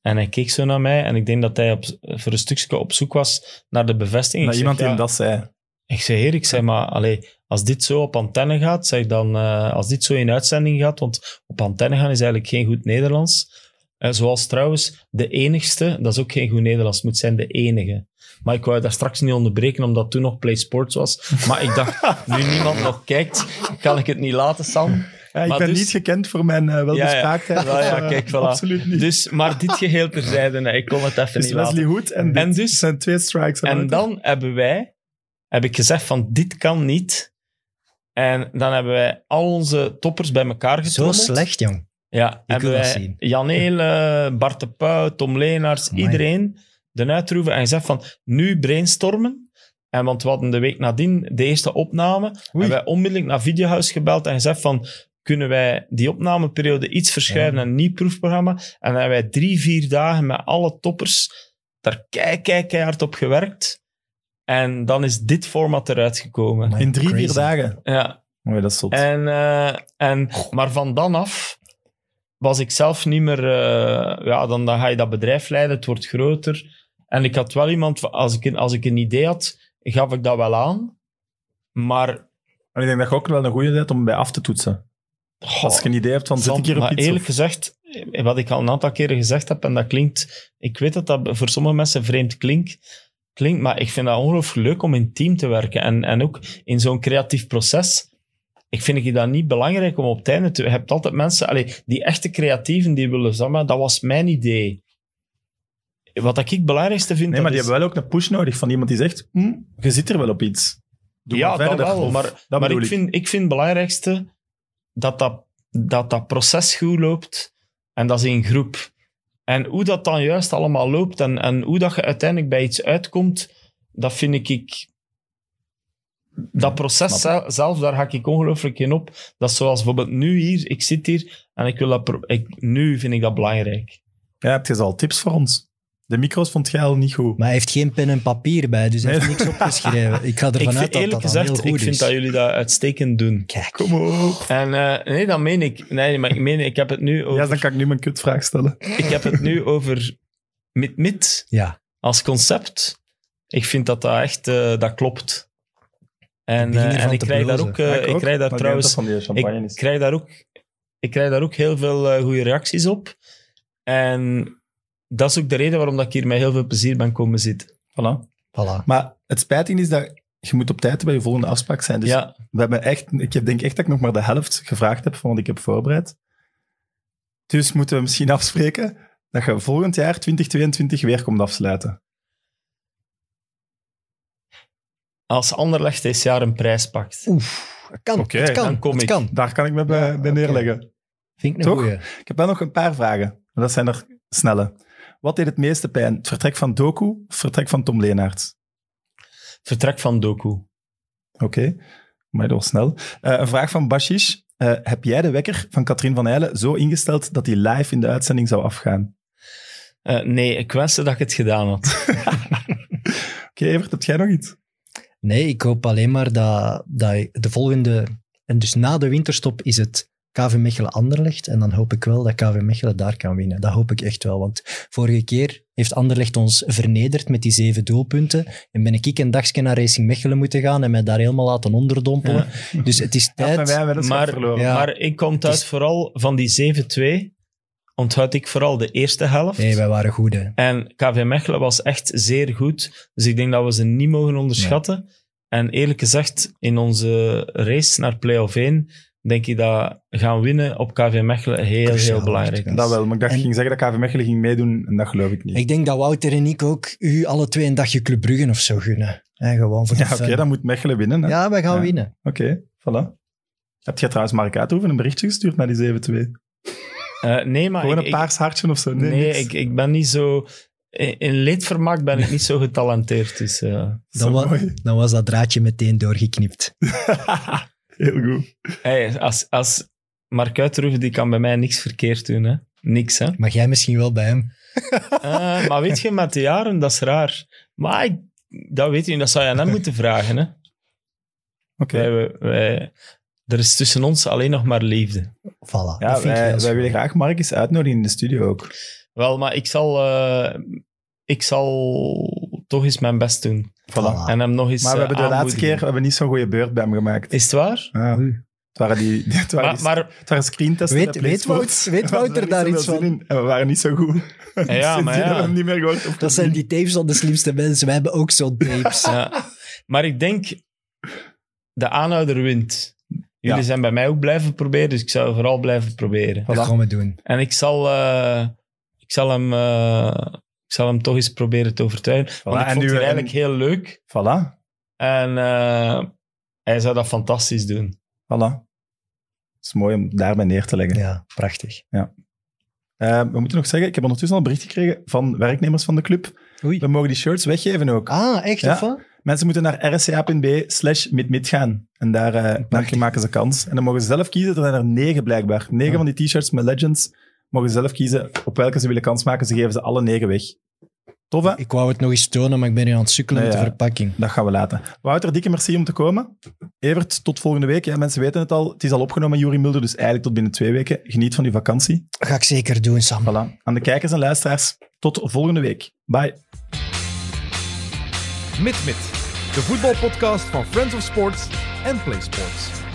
En hij keek zo naar mij. En ik denk dat hij op, voor een stukje op zoek was naar de bevestiging. Nou, Ik iemand die ja, dat zei. ik zei, Erik, zeg maar, allee, als dit zo op antenne gaat, zeg dan, eh, als dit zo in uitzending gaat, want op antenne gaan is eigenlijk geen goed Nederlands. Eh, zoals trouwens, de enigste, dat is ook geen goed Nederlands, moet zijn de enige. Maar ik wou daar straks niet onderbreken, omdat toen nog Play Sports was. Maar ik dacht, nu niemand nog kijkt, kan ik het niet laten, Sam. Ja, ik Maar ben dus- niet gekend voor mijn eh welbespraaktheid. Ja, ja, Eh, kijk, voilà. Absoluut niet. Dus, maar dit geheel terzijde, nee, ik kon het even Dus niet Wesley laten. Hood en, dit En dus- zijn twee strikes. En dan hebben wij, heb ik gezegd van, dit kan niet. En dan hebben wij al onze toppers bij elkaar Zo getrommeld. slecht, jong. Ja, hebben wil dat wij zien. Jan Eele, Bart de Pauw, Tom Leenaars, Amai. iedereen de uitroeven en gezegd van, nu brainstormen. En want we hadden de week nadien de eerste opname. Oei. En wij onmiddellijk naar Videohuis gebeld en gezegd van... Kunnen wij die opnameperiode iets verschuiven Ja. en een nieuw proefprogramma? En dan hebben wij drie, vier dagen met alle toppers daar kei, kei, keihard op gewerkt. En dan is dit format eruit gekomen. In drie, vier crazy. dagen. Ja, Oh, dat is zot. en, eh, en, maar van dan af was ik zelf niet meer... eh, ja, dan, dan ga je dat bedrijf leiden, het wordt groter. En ik had wel iemand, als ik, een- als ik een idee had, gaf ik dat wel aan. Maar En ik denk dat je ook wel een goede bent om bij af te toetsen. Als je een idee hebt van, zit ik hier op maar iets? eerlijk of- gezegd, wat ik al een aantal keren gezegd heb, en dat klinkt... Ik weet dat dat voor sommige mensen vreemd klinkt, klinkt maar ik vind dat ongelooflijk leuk om in team te werken. En, en ook in zo'n creatief proces. Ik vind ik dat niet belangrijk om op het einde te... Je hebt altijd mensen, allee, die echte creatieven, die willen zeggen, maar dat was mijn idee. Wat ik het belangrijkste vind... Nee, maar die is- hebben wel ook een push nodig van iemand die zegt, hm, je zit er wel op iets. Doe ja, maar verder. dat wel. Of- maar dat maar bedoel ik, vind, ik vind het belangrijkste dat dat, dat dat proces goed loopt. En dat is in groep. En hoe dat dan juist allemaal loopt en, en hoe dat je uiteindelijk bij iets uitkomt, dat vind ik... ik dat proces snap zelf, daar ga ik ongelooflijk in op. Dat is zoals bijvoorbeeld nu hier, ik zit hier en ik wil dat... Ik, nu vind ik dat belangrijk. Ja, heb je al tips voor ons? De micro's vond jij al niet goed. Maar hij heeft geen pen en papier bij, dus hij Nee. heeft niks opgeschreven. Ik ga Ik ervan vind, uit dat eerlijk dat dan gezegd, heel goed ik vind is. dat jullie dat uitstekend doen. Kijk, Kom op. En eh, nee, dat meen ik. Nee, maar ik meen, ik heb het nu over... Ja, dan kan ik nu mijn kutvraag stellen. Ik heb het nu over mit-mit ja. als concept. Ik vind dat dat echt uh, dat klopt. En, uh, en ik krijg daar ook, uh, Ja, ik krijg daar Maar trouwens, ik ik krijg daar ook, ik krijg daar ook heel veel uh, goede reacties op. En dat is ook de reden waarom dat ik hier met heel veel plezier ben komen zitten. Voilà. Voilà. Maar het spijtige is dat je moet op tijd bij je volgende afspraak zijn. Dus ja, we hebben echt, ik denk echt dat ik nog maar de helft gevraagd heb van wat ik heb voorbereid. Dus moeten we misschien afspreken dat je volgend jaar 2022 weer komt afsluiten. als Anderlecht dit jaar een prijs pakt. Oef, het kan. Oké, het kan. dan kom het ik. kan. Daar kan ik me bij, neerleggen. Vind ik een Toch? goeie. Ik heb wel nog een paar vragen. Maar dat zijn er snelle. Wat deed het meeste pijn? Het vertrek van Doku of vertrek van Tom Leenaerts? Vertrek van Doku. Oké, maar dat was snel. Eh, een vraag van Bashish. Eh, heb jij de wekker van Katrien van Heijlen zo ingesteld dat die live in de uitzending zou afgaan? Uh, nee, ik wenste dat ik het gedaan had. Oké, Evert, heb jij nog iets? Nee, ik hoop alleen maar dat, dat de volgende... En dus na de winterstop is het KV Mechelen Anderlecht. En dan hoop ik wel dat KV Mechelen daar kan winnen. Dat hoop ik echt wel. Want vorige keer heeft Anderlecht ons vernederd met die zeven doelpunten. En ben ik een dagje naar Racing Mechelen moeten gaan en mij daar helemaal laten onderdompelen. Dus het is Ja, maar tijd... Maar- verloren. Ja. Maar ik Het is- vooral van die 7-2, onthoud ik vooral de eerste helft. Nee, wij waren goed, hè. En KV Mechelen was echt zeer goed. Dus ik denk dat we ze niet mogen onderschatten. En eerlijk gezegd, in onze race naar play-off 1, denk ik dat gaan winnen op KV Mechelen heel, Cruciaal heel belangrijk is. Dat wel, maar ik dacht, En- ik ging zeggen dat KV Mechelen ging meedoen en dat geloof ik niet. Ik denk dat Wouter en ik ook u alle twee een dagje Club Brugge of zo gunnen. Hè, gewoon voor de ja, oké, dan moet Mechelen winnen. hè. Ja, wij gaan Ja. winnen. Oké, voilà. Heb jij trouwens Mark Uithoeven een berichtje gestuurd naar die 7-2? Eh, nee, maar Gewoon ik, een paars hartje of zo? Nee, ik, ik ben niet zo... In leedvermaak ben ik niet zo getalenteerd. Dus, eh, Zo Dan, wa- mooi. dan was dat draadje meteen doorgeknipt. Heel goed. hey, als, als Mark Uitroeven, die kan bij mij niks verkeerd doen. Hè? Niks, hè? Mag jij misschien wel bij hem? Eh, maar weet je, met de jaren, dat is raar. Maar ik, dat weet je, dat zou je aan hem moeten vragen. Hè? Oké. Wij, wij- wij- er is tussen ons alleen nog maar liefde. Voilà. Ja, dat vind ik wij, wij willen graag Mark eens uitnodigen in de studio ook. Wel, maar ik zal, eh, ik zal toch eens mijn best doen. Voilà. En hem nog eens Maar we eh, hebben de laatste aanmoedigen. keer we hebben niet zo'n goede beurt bij hem gemaakt. Is het waar? Ja. Het waren die, het waren, Maar, die, maar, het waren screentesten. Weet- weet. Wout- weet We Wouter er daar iets van? in. En we waren niet zo goed. Ja, maar ja. we hem niet meer gehoord. Dat zijn die tapes van de slimste mensen. Wij hebben ook zo'n tapes. ja. maar ik denk, de aanhouder wint. Jullie Ja. zijn bij mij ook blijven proberen, dus ik zou vooral blijven proberen. Dat gaan we doen. En ik zal, eh, ik zal, hem, eh, ik zal hem toch eens proberen te overtuigen. Want ik vond het en- eigenlijk heel leuk. Voilà. En eh, hij zou dat fantastisch doen. Voilà. Het is mooi om daarbij neer te leggen. Ja, prachtig. Eh, we moeten nog zeggen, ik heb ondertussen al een bericht gekregen van werknemers van de club. Oei. We mogen die shirts weggeven ook. Ah, echt? Ja. Of wat? Mensen moeten naar rca.be slash midmid gaan. En daar eh, maken ze kans. En dan mogen ze zelf kiezen. Er zijn er negen blijkbaar. Negen Ja. van die t-shirts met Legends mogen ze zelf kiezen op welke ze willen kans maken. Ze geven ze alle negen weg. Tof, hè? Ik wou het nog eens tonen, maar ik ben nu aan het sukkelen Nee, met de verpakking. Dat gaan we laten. Wouter, dikke merci om te komen. Evert, tot volgende week. Ja, mensen weten het al. Het is al opgenomen, Juri Mulder, dus eigenlijk tot binnen twee weken. Geniet van uw vakantie. Ga ik zeker doen, Sam. Voilà. Aan de kijkers en luisteraars, tot volgende week. Bye. Mit Mit, de voetbalpodcast van Friends of Sports en Play Sports.